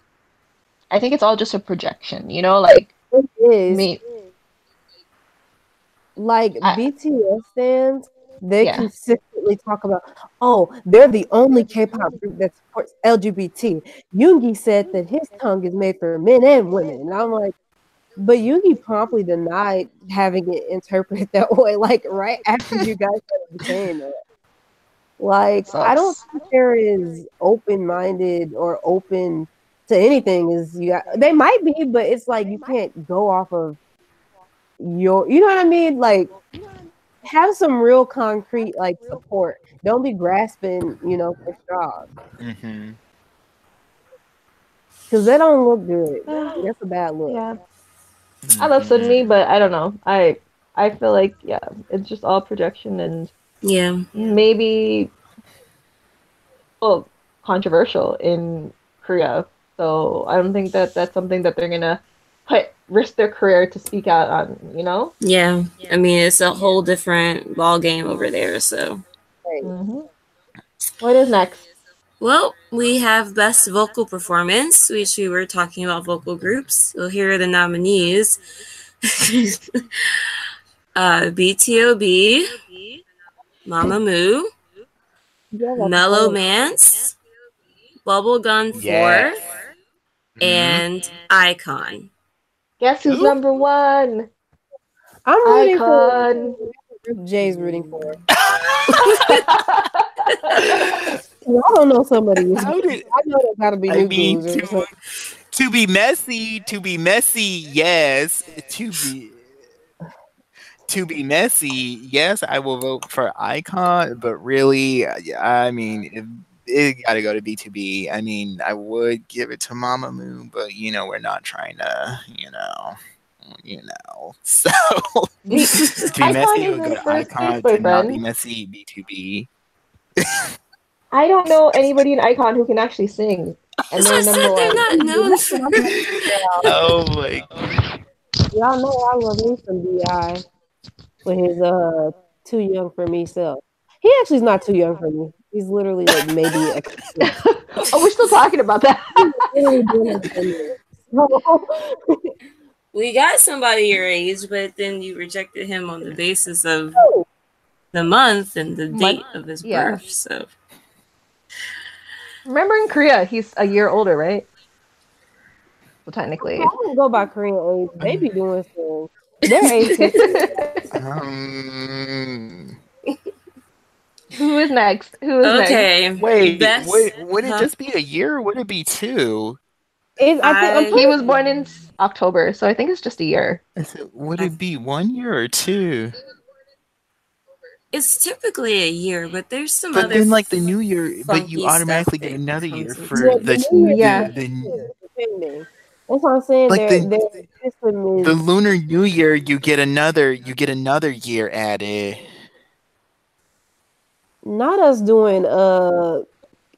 I think it's all just a projection. You know, like It is. me. like I- BTS fans, they Yeah. consistently talk about, oh, they're the only K-pop group that supports LGBT. Yoongi said that his tongue is made for men and women, and I'm like, but Yoongi promptly denied having it interpreted that way, like right after you guys started saying that. Like, I don't Sucks. think there is open-minded or open to anything. Is you got, they might be, but it's like you can't go off of your you know what I mean? Like have some real concrete like support. Don't be grasping, you know, for straws. hmm Because that don't look good. That's a bad look. Yeah, I love Sunmi, but I don't know. I I feel like yeah, it's just all projection and Yeah. maybe well controversial in Korea. So I don't think that that's something that they're gonna put risk their career to speak out on. You know. Yeah. I mean, it's a whole different ball game over there. So, Mhm. What is next? well, we have best vocal performance, which we were talking about vocal groups. So here are the nominees. uh, BTOB, Mamamoo, Yeah, that's Mellow cool. Mance, Bolbbalgan4, Yes. and iKON. Guess who's Who? number one? I'm rooting iKON. for Jay's rooting for. I don't know somebody. How did I know there gotta be I mean to, to be messy, to be messy, yes. To be to be messy, yes, I will vote for iKON, but really, I mean, if, it got to go to BTOB. I mean, I would give it to Mamamoo, but you know, we're not trying to, you know, you know. So to be messy, is it would go to iKON. To not be messy, BTOB. I don't know anybody in iKON who can actually sing, and they're said, number they're one. not known. oh my Y'all know I love me some B.I with his uh too young for me self. He actually is not too young for me. He's literally like maybe a oh, we're still talking about that. literally doing it for me. So, We got somebody your age, but then you rejected him on the basis of the month and the date of his yeah. birth. So Remember in Korea, he's a year older, right? Well, technically. I don't go by Korean age. They be doing things. Their age Um, Who is next? Who is next? okay, wait, Best- would, would it huh? just be a year or would it be two? is, I think, I'm He was born in October, so I think it's just a year. I said, would it be one year or two? it's typically a year, but there's some But other then, like the new year, but you automatically get another year for Yeah, the the new year- Yeah. the, the. That's what I'm saying. Like their, the- their system the lunar new year. You get another, you get another year added. Not us doing uh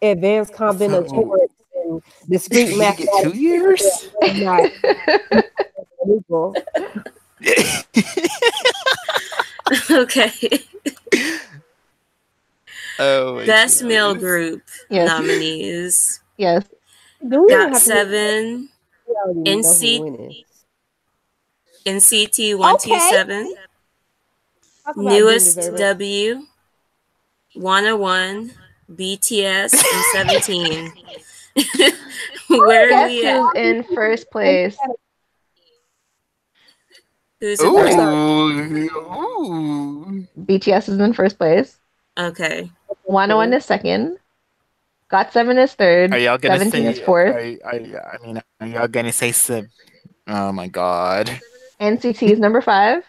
advanced combinatorics and discrete You get two years. is not equal. okay. oh, my Best male group Yes. nominees Yes. Do we even got seven. we already know who NC. NCT one two seven. NU'EST Dean Deserve It. W, Wanna One, BTS, and 17. Where are Guess we at? who's in first place? Who's in first? Ooh, ooh. BTS is in first place. Okay. Wanna One is second. Got seven is third. Are y'all gonna 17 say? is fourth. Are, are, I mean, are y'all gonna say sub? Oh my god. NCT is number five.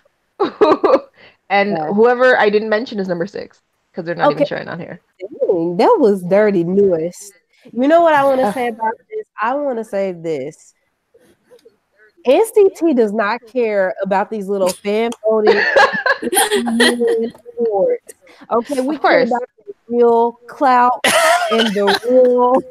and Yeah. whoever I didn't mention is number six because they're not even Okay. showing on here. Dang, that was dirty NU'EST. You know what I want to say about this? I want to say this. NCT does not care about these little fan voting awards. Okay, we care about the real clout and the real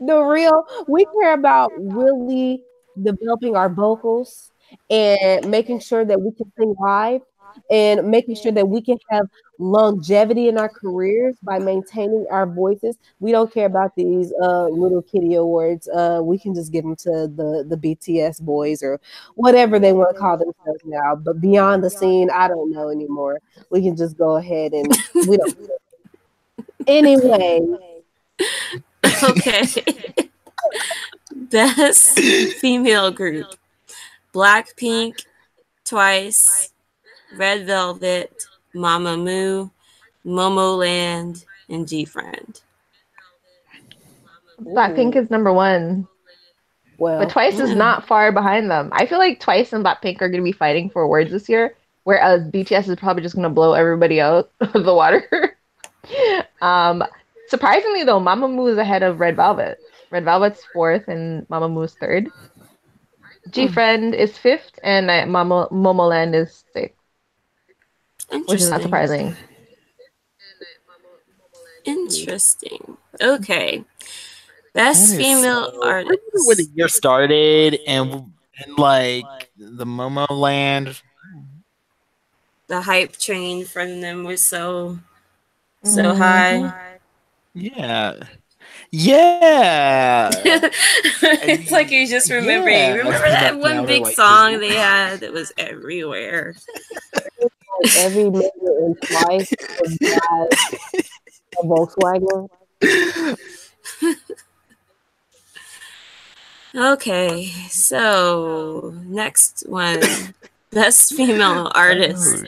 the real we care about really developing our vocals and making sure that we can sing live and making sure that we can have longevity in our careers by maintaining our voices. We don't care about these uh, little kitty awards. Uh, we can just give them to the the BTS boys or whatever they want to call themselves now. But beyond the scene, I don't know anymore. We can just go ahead and we don't. Anyway, Okay. Best female group Blackpink, Twice, Red Velvet, Mama Mamamoo, Momoland, and G Friend. Blackpink is number one, well, but Twice is not far behind them. I feel like Twice and Blackpink are going to be fighting for awards this year, whereas BTS is probably just going to blow everybody out of the water. um, surprisingly, though, Mamamoo is ahead of Red Velvet. Red Velvet's fourth, and Mamamoo is third. G Friend is fifth, and uh, Mama Momoland is sixth, which is not surprising. Interesting. Okay. Best That is female so- artist. Where the year started and and like the Momo Land. The hype train from them was so so Mhm. high. Yeah. Yeah. it's like you're just remembering. Yeah. Remember that one big song they had that was everywhere. every member in Twice was drive a Volkswagen. Okay, so next one. Best female artist.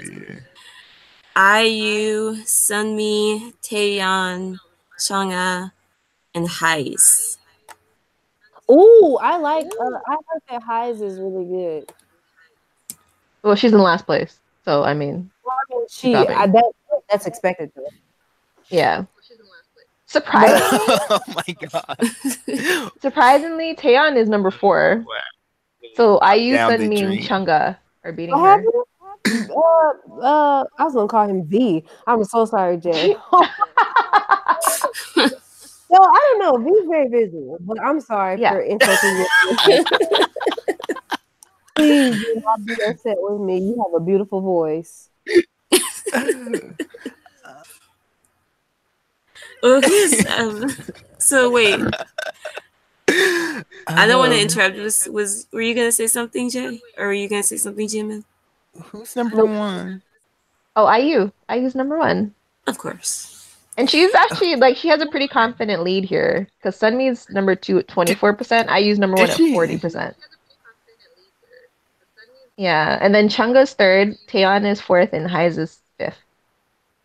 IU, Sunmi, Taeyeon, Chungha, and Heize. Ooh, I like. Uh, I heard that Heize is really good. Well, she's in last place, so I mean, Well, I mean, she I, that that's expected. To. yeah. Surprisingly, oh my god. surprisingly, Taeyeon is number four. So IU, Down the Sunmi, and dream. Chungha are beating What her. Uh, uh, I was gonna call him V. I'm so sorry, Jay. No, I don't know. V's very visual, but I'm sorry Yeah. for insulting you. Please do not be upset with me. You have a beautiful voice. Oh, who's, um, so wait, I don't want to Um, interrupt. Was was were you gonna say something, Jay, or were you gonna say something, Jimin? Who's number one? Oh, IU. IU's number one. Of course. And she's actually like she has a pretty confident lead here because Sunmi's number two at twenty four percent. IU's number one at forty percent. Yeah, and then Chungha's third, Taeyeon is fourth, and Heize is fifth.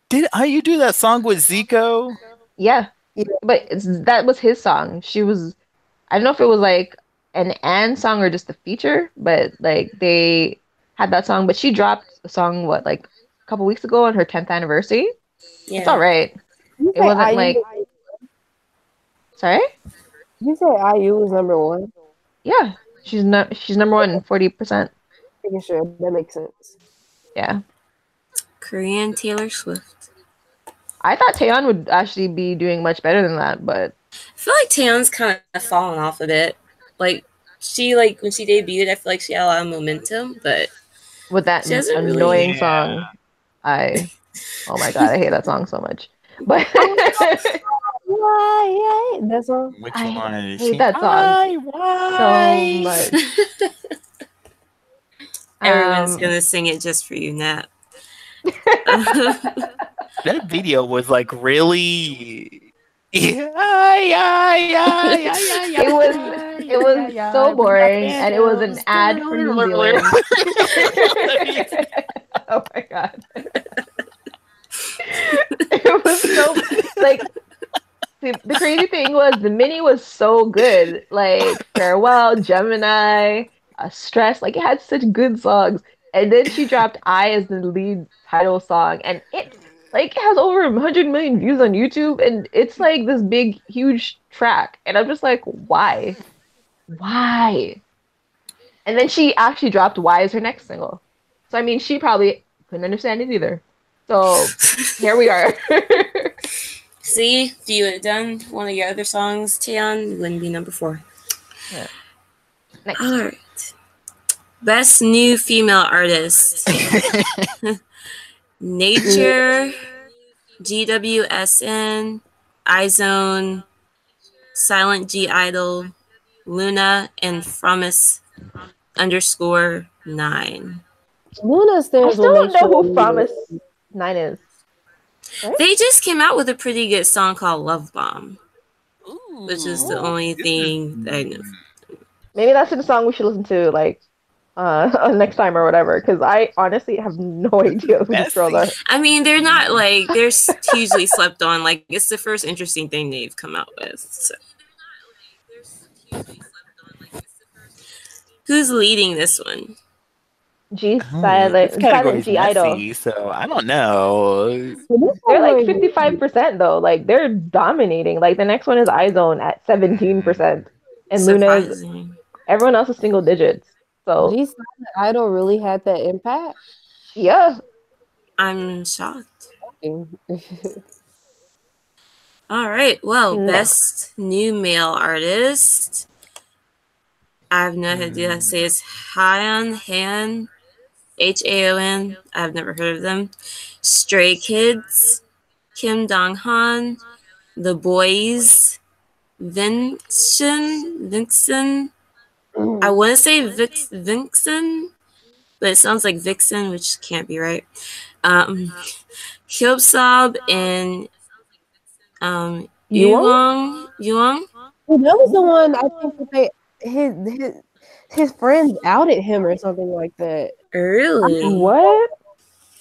Did IU do that song with Zico? Yeah, Yeah. but it's, that was his song. She was, I don't know if it was like an and song or just a feature, but like they had that song. But she dropped a song what like a couple weeks ago on her tenth anniversary. Yeah. It's all right. You It wasn't IU like- Sorry. you say IU was number one. Yeah, she's not. She's number one, forty percent. Making sure that makes sense. Yeah, Korean Taylor Swift. I thought Taeyeon would actually be doing much better than that, but I feel like Taeyeon's kind of fallen off a bit. Like she like when she debuted, I feel like she had a lot of momentum, but with that She hasn't really- annoying Yeah. song, I oh my god, I hate that song so much. But oh Why? Yeah, that's all. Which I one is hate that song Why, so much. everyone's Um, gonna sing it just for you, Nat. That video was like really. Yeah, yeah, yeah, yeah, yeah, yeah, It was- it was yeah, so boring, and it was an ad for New Zealand. oh my god. it was so like the, the crazy thing was the mini was so good. Like Farewell, Gemini, uh, Stress, like it had such good songs. And then she dropped I as the lead title song and it like has over 100 million views on YouTube and it's like this big huge track and I'm just like why? why? And then she actually dropped Why as her next single. So I mean, she probably couldn't understand it either. So here we are. See, if you had done one of your other songs, Tian, it wouldn't be number four. Yeah. Next. All right. Best new female artist. Nature, GWSN, iZone, Silent G Idol, LOONA, and Fromis underscore nine. LOONA I stands still don't know who you- Promise Nine is. They just came out with a pretty good song called Love Bomb, Ooh. which is the only thing that I know. Maybe that's the song we should listen to, like, uh, next time or whatever. Because I honestly have no idea who these girls are. I mean, they're not like they're hugely slept on. Like it's the first interesting thing they've come out with. So. Who's leading this one? G Oh, Silent this category Silent is G Idol. So I don't know. They're like fifty five percent though. Like they're dominating. Like the next one is iZone at seventeen percent, and LOONA is Surprising. everyone else is single digits. So G Silent Idol really had that impact. yeah, I'm shocked. All right. Well, No. best new male artist. I have no idea how to say it's Han Han, H A O N. I've never heard of them. Stray Kids, Kim Dong Han, The Boyz, Vincent, Vincent, I want to say Vix, Vixen, but it sounds like Vixen, which can't be right. Um, Hyobsab and um, Yuong? Yuong. Well, that was the one I think they his his his friends outed him or something like that. Really? what?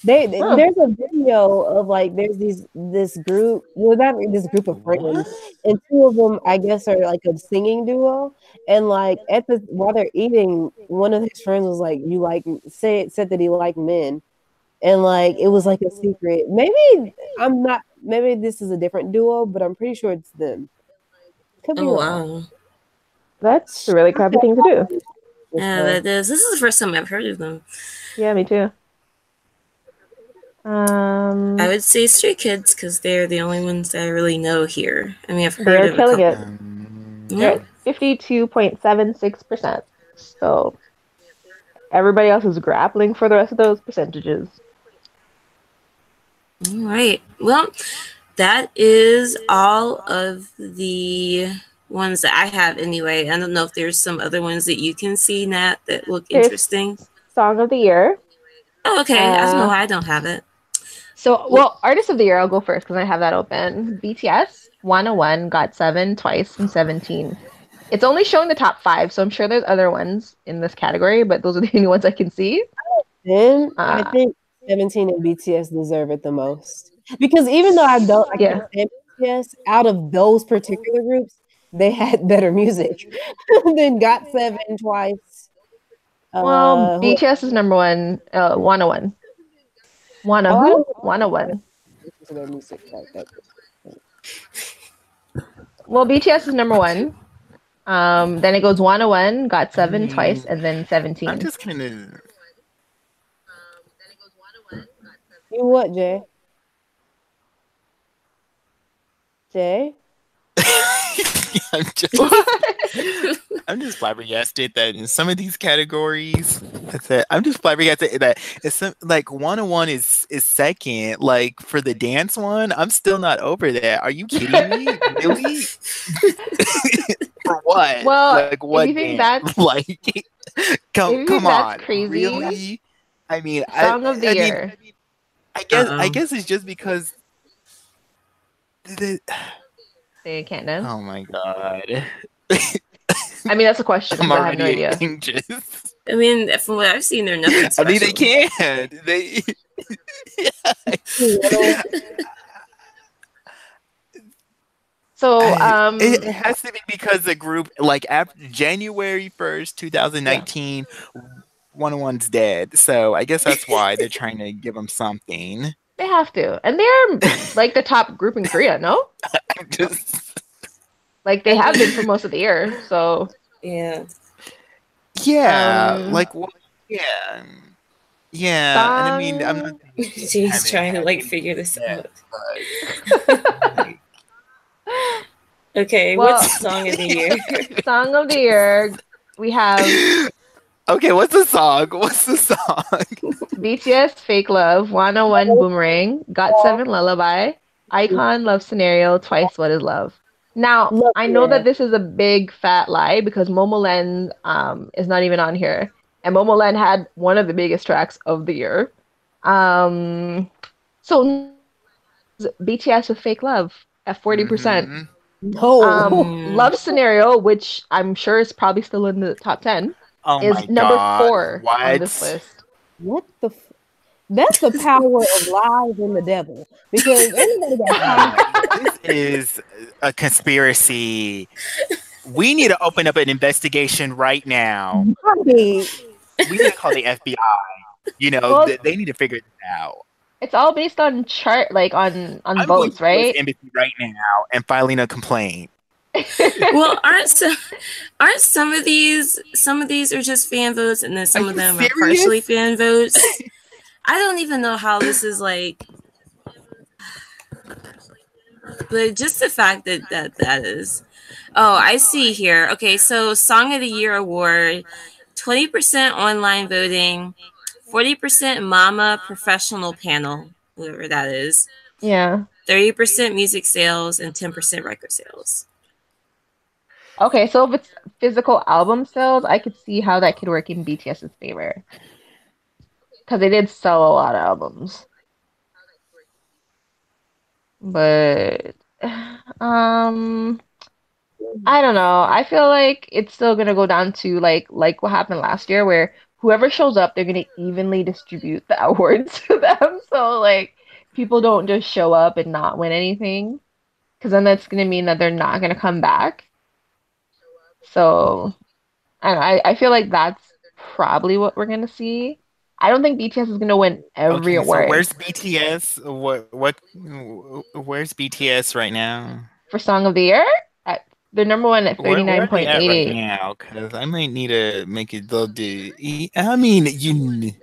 They Huh. there's a video of like there's these this group well not this group of friends and two of them I guess are like a singing duo and like at the while they're eating one of his friends was like you like said said that he liked men and like it was like a secret maybe I'm not maybe this is a different duo but I'm pretty sure it's them. Could be Oh wrong. wow. That's a really crappy thing to do. Yeah, that is. This is the first time I've heard of them. Yeah, me too. Um, I would say Stray Kids because they're the only ones that I really know here. I mean, I've heard they're of a killing it. Um, They're Yeah. at fifty-two point seven six percent. So everybody else is grappling for the rest of those percentages. All right. Well, that is all of the ones that I have anyway. I don't know if there's some other ones that you can see, Nat, that look There's- interesting. Song of the year. Oh, okay. I don't know uh, why I don't have it. So, well, artist of the year, I'll go first because I have that open. BTS Wanna One got seven twice and 17. It's only showing the top five, so I'm sure there's other ones in this category, but those are the only ones I can see. Then I Uh, think 17 and BTS deserve it the most. Because even though I don't I Yeah. BTS, out of those particular groups, they had better music than Got Seven twice. Well, Uh, BTS is number one, uh, Wanna One. Wanna Oh, who? don't- Wanna One. listen to their music like. Well, BTS is number one. Um, then it goes Wanna One, got seven Hmm. twice, and then 17. I'm just kind of. You what, Jay? Jay? I'm just, I'm just flabbergasted that in some of these categories, that's it. I'm just flabbergasted that it's some, like Wanna One is is second. Like for the dance one, I'm still not over that. Are you kidding me? really? for what? Well, like what? you think dance? that's- like come you come that's on, crazy, really? I mean, Song I, of the I mean, year. I guess I Uh-oh. guess it's just because. The, They can't dance. oh my god. I mean, that's a question. I'm but I have no idea. anxious. I mean, from what I've seen, they're nothing I mean, they can. They. So, um, it, it has to be because the group, like after January first, 2019, Wanna One's dead. So I guess that's why they're trying to give them something. They have to, and they're like the top group in Korea. No, I'm just. like they have been for most of the year. So Yeah. Yeah, Um, like what? Yeah, yeah. And I mean, I'm not. She's I mean, trying to I like mean, figure this yeah, out. but- Okay, Well- what's song of the year? Song of the year, we have okay, what's the song? What's the song? BTS Fake Love, Wanna One Boomerang, Got 7 Lullaby, iKON Love Scenario, Twice What Is Love. Now, Love I know that this is a big fat lie because Momoland um, is not even on here. And Momoland had one of the biggest tracks of the year. Um, so BTS with Fake Love at 40%. Mhm. No. Um. Love Scenario, which I'm sure is probably still in the top 10, Oh is number God. four What? on this list. what the? F- that's the power of lies and the devil. Because anybody got this is a conspiracy. We need to open up an investigation right now. I We need to call the FBI. You know, Well- th- they need to figure this out. It's all based on chart, like on on I'm votes, to right? the embassy right now and filing a complaint. Well, aren't some, aren't some of these some of these are just fan votes, and then some Are of them serious? are partially fan votes. I don't even know how this is like, but just the fact that that that is. Oh, I see here. Okay, so Song of the Year award, twenty percent online voting, forty percent Mama professional panel, whoever that is, Yeah. thirty percent music sales, and ten percent record sales. Okay, so if it's physical album sales, I could see how that could work in BTS's favor. Because they did sell a lot of albums. But um I don't know. I feel like it's still gonna go down to like like what happened last year where whoever shows up, they're gonna evenly distribute the awards to them. So like people don't just show up and not win anything. Because then that's gonna mean that they're not gonna come back. So I, I I feel like that's probably what we're gonna see. I don't think BTS is gonna win every Okay, so award where's BTS? What what? Where's BTS right now? for Song of the Year. At, they're number one at thirty nine point they at eight right now? Because I might need to make it little. Do I mean you?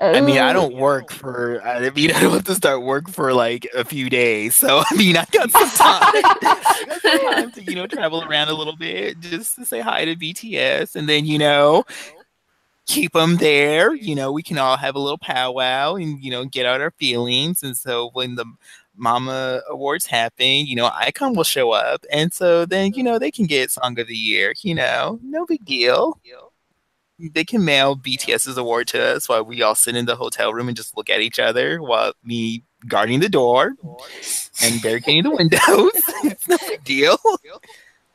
I mean, I don't work for. I mean, I don't have to start work for like a few days. So I mean, I got some time. Some time to you know travel around a little bit just to say hi to BTS, and then you know keep them there. You know, we can all have a little powwow and you know get out our feelings. And so when the Mama Awards happen, you know, iKON will show up, and so then you know they can get Song of the Year. You know, no big deal. They can mail BTS's award to us while we all sit in the hotel room and just look at each other while me guarding the door and barricading the windows. it's no big deal.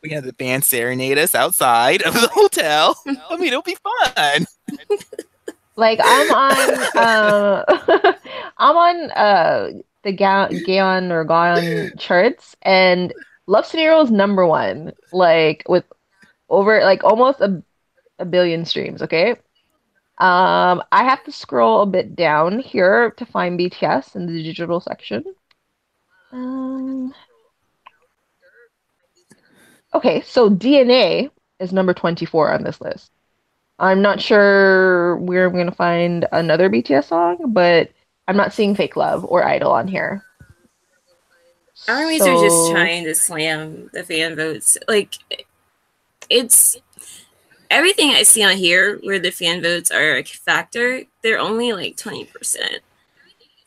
We have the band serenade us outside of the hotel. I mean, it'll be fun. Like I'm on uh I'm on uh the Ga- Gaon or Gaon charts and Love Scenario is number one, like with over like almost a, a billion streams, okay? Um I have to scroll a bit down here to find BTS in the digital section. Um Okay, so DNA is number 24 on this list. I'm not sure where I'm gonna find another BTS song, but I'm not seeing Fake Love or Idol on here. Armies are just trying to slam the fan votes. Like it's everything I see on here where the fan votes are a factor, they're only like 20%.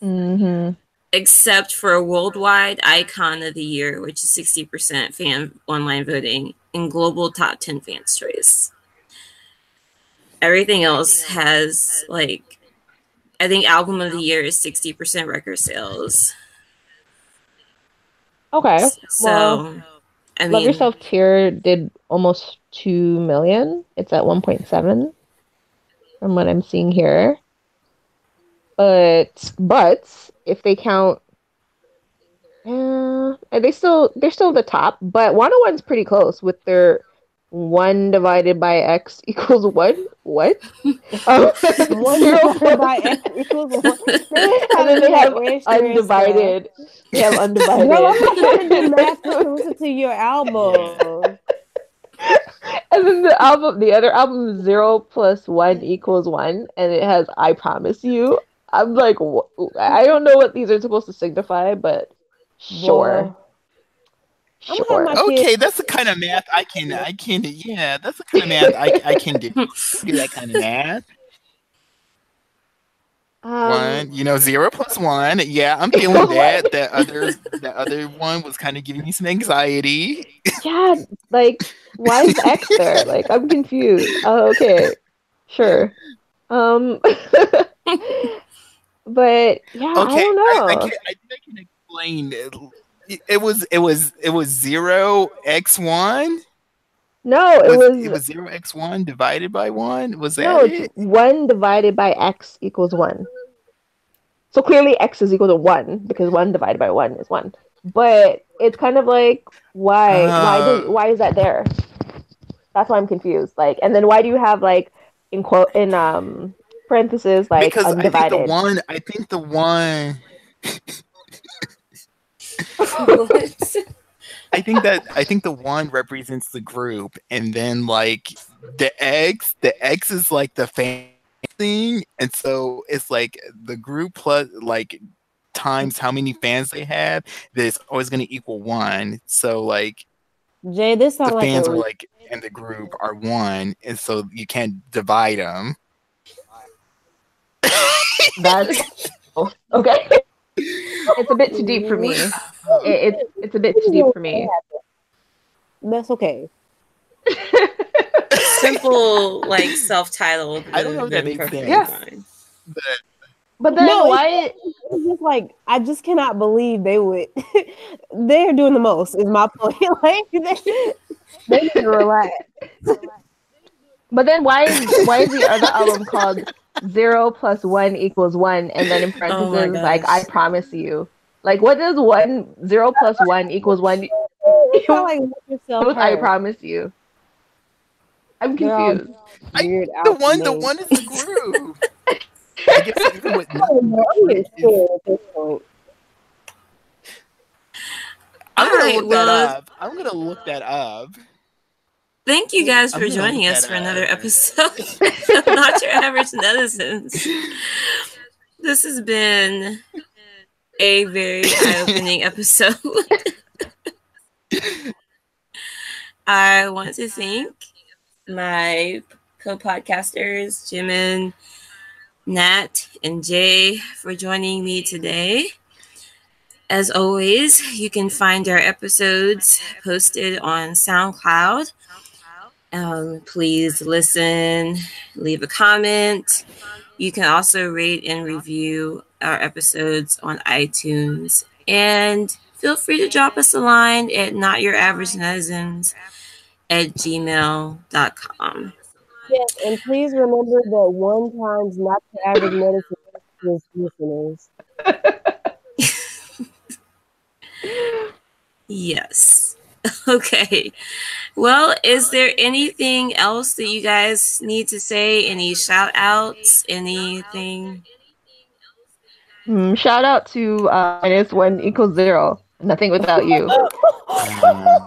Mhm. Except for a worldwide icon of the year, which is 60% fan online voting and global top 10 fans choice. Everything else has like I think album of the year is 60% record sales. Okay. So Well, I mean Love Yourself Tear did almost 2 million. It's at 1.7 from what I'm seeing here. But but if they count uh, they still they're still the top, but Wanna One's pretty close with their one divided by x equals one. What? Um, One divided by X equals one. and then they have undivided. They have undivided. Girl, I'm not trying to do math to your album. and then the album, the other album, zero plus one equals one, and it has "I promise you." I'm like, wh- I don't know what these are supposed to signify, but sure, Boy. Sure. Okay, that's the kind of math I can. I can. Yeah, that's the kind of math I, I can do. Do that kind of math. Um, one, you know, zero plus one. Yeah, I'm feeling that. That other, that other one was kind of giving me some anxiety. yeah, like why is X there? Like I'm confused. Oh, okay, sure. Um, but yeah, I Okay, don't I, know. I, can, I think I can explain. It, it was, it was, it was zero x one. No, it Was, was, it was zero x one divided by one. Was that no, it? one divided by X equals one. So clearly X is equal to one because one divided by one is one. But it's kind of like why why do, Uh. why is that there? That's why I'm confused. Like, and then why do you have like in quote in um parentheses like because I think the one, I think the one. I think that I think the one represents the group, and then like the X, the X is like the fan thing, and so it's like the group plus like times how many fans they have. That's always going to equal one. So like Jay, this the like fans a are like in the group are one, and so you can't divide them. That's oh, okay. It's a bit too deep for me. It, it's it's a bit too deep for me. That's okay. Simple, like self-titled. I don't know if that would've makes sense. fine. But But then No, why? It's just like I just cannot believe they would. They're doing the most. Is my point. like they, they need to relax. But then why why is the other album called zero plus one equals one, and then in Oh parentheses like. I promise you? Like what does one zero plus one equals one? Like let yourself With I promise you. I'm confused. I- Weird the one, the one is the group. I guess even with I don't know, I'm getting scared at this point. I'm gonna look that up. I'm gonna look that up. Thank you guys for joining us for another episode of Not Your Average Netizens. This has been a very eye-opening episode. I want to thank my co-podcasters, Jimin, Nat, and Jay for joining me today. As always, you can find our episodes posted on SoundCloud. Um, please listen, leave a comment. You can also rate and review our episodes on iTunes. And feel free to drop us a line at notyouraveragenetizens at gmail.com. Yes, and please remember that one times not the average medicine is listeners. Yes. Okay. Well, is there anything else that you guys need to say? Any shout outs? Anything? Hmm, shout out to uh, minus one equals zero. Nothing without you. Um,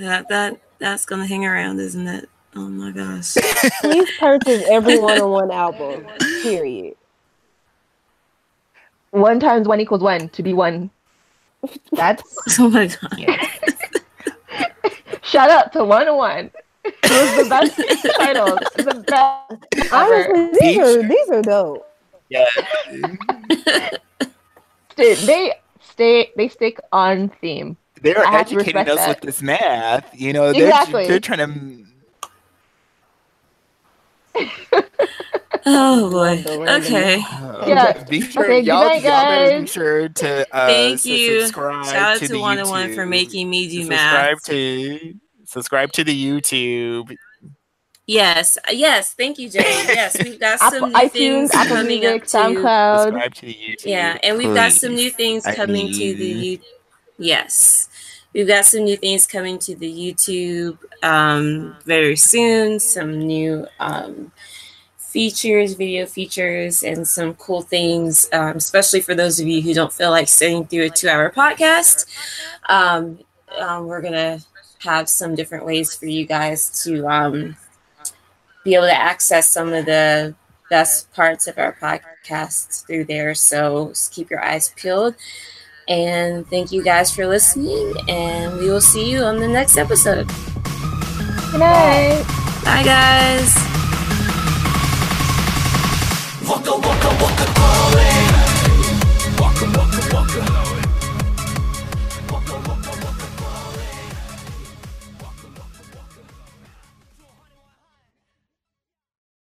That that that's gonna hang around, isn't it? Oh my gosh. Please purchase every Wanna One album. Period. One times one equals one to be one. That's Oh my god. Shout out to Wanna One. It was the best title. The best. Honestly, these are these are dope. yeah. They- They stay. They stick on theme. They're I educating us that. with this math. You know, they're, Exactly. they're trying to. Oh boy. The random- Okay. Yeah. Be sure, Okay, good y'all, night, y'all be guys. sure to uh, Thank s- you. subscribe Shout out to, to the Wanna One for making me do subscribe math. to subscribe to the YouTube. Yes, yes. Thank you, Jay. Yes, we've got some Apple, new iTunes, things Apple coming Music, up to. SoundCloud. Subscribe to the YouTube. Yeah, and we've got some new things coming to the need- you. Yes, we've got some new things coming to the YouTube um, very soon. Some new um, features, video features, and some cool things, um, especially for those of you who don't feel like sitting through a two-hour podcast. Um, um, we're gonna have some different ways for you guys to um, be able to access some of the best parts of our podcast through there. So keep your eyes peeled. And thank you guys for listening. And we will see you on the next episode. Good night. Bye, guys. Waka waka waka calling.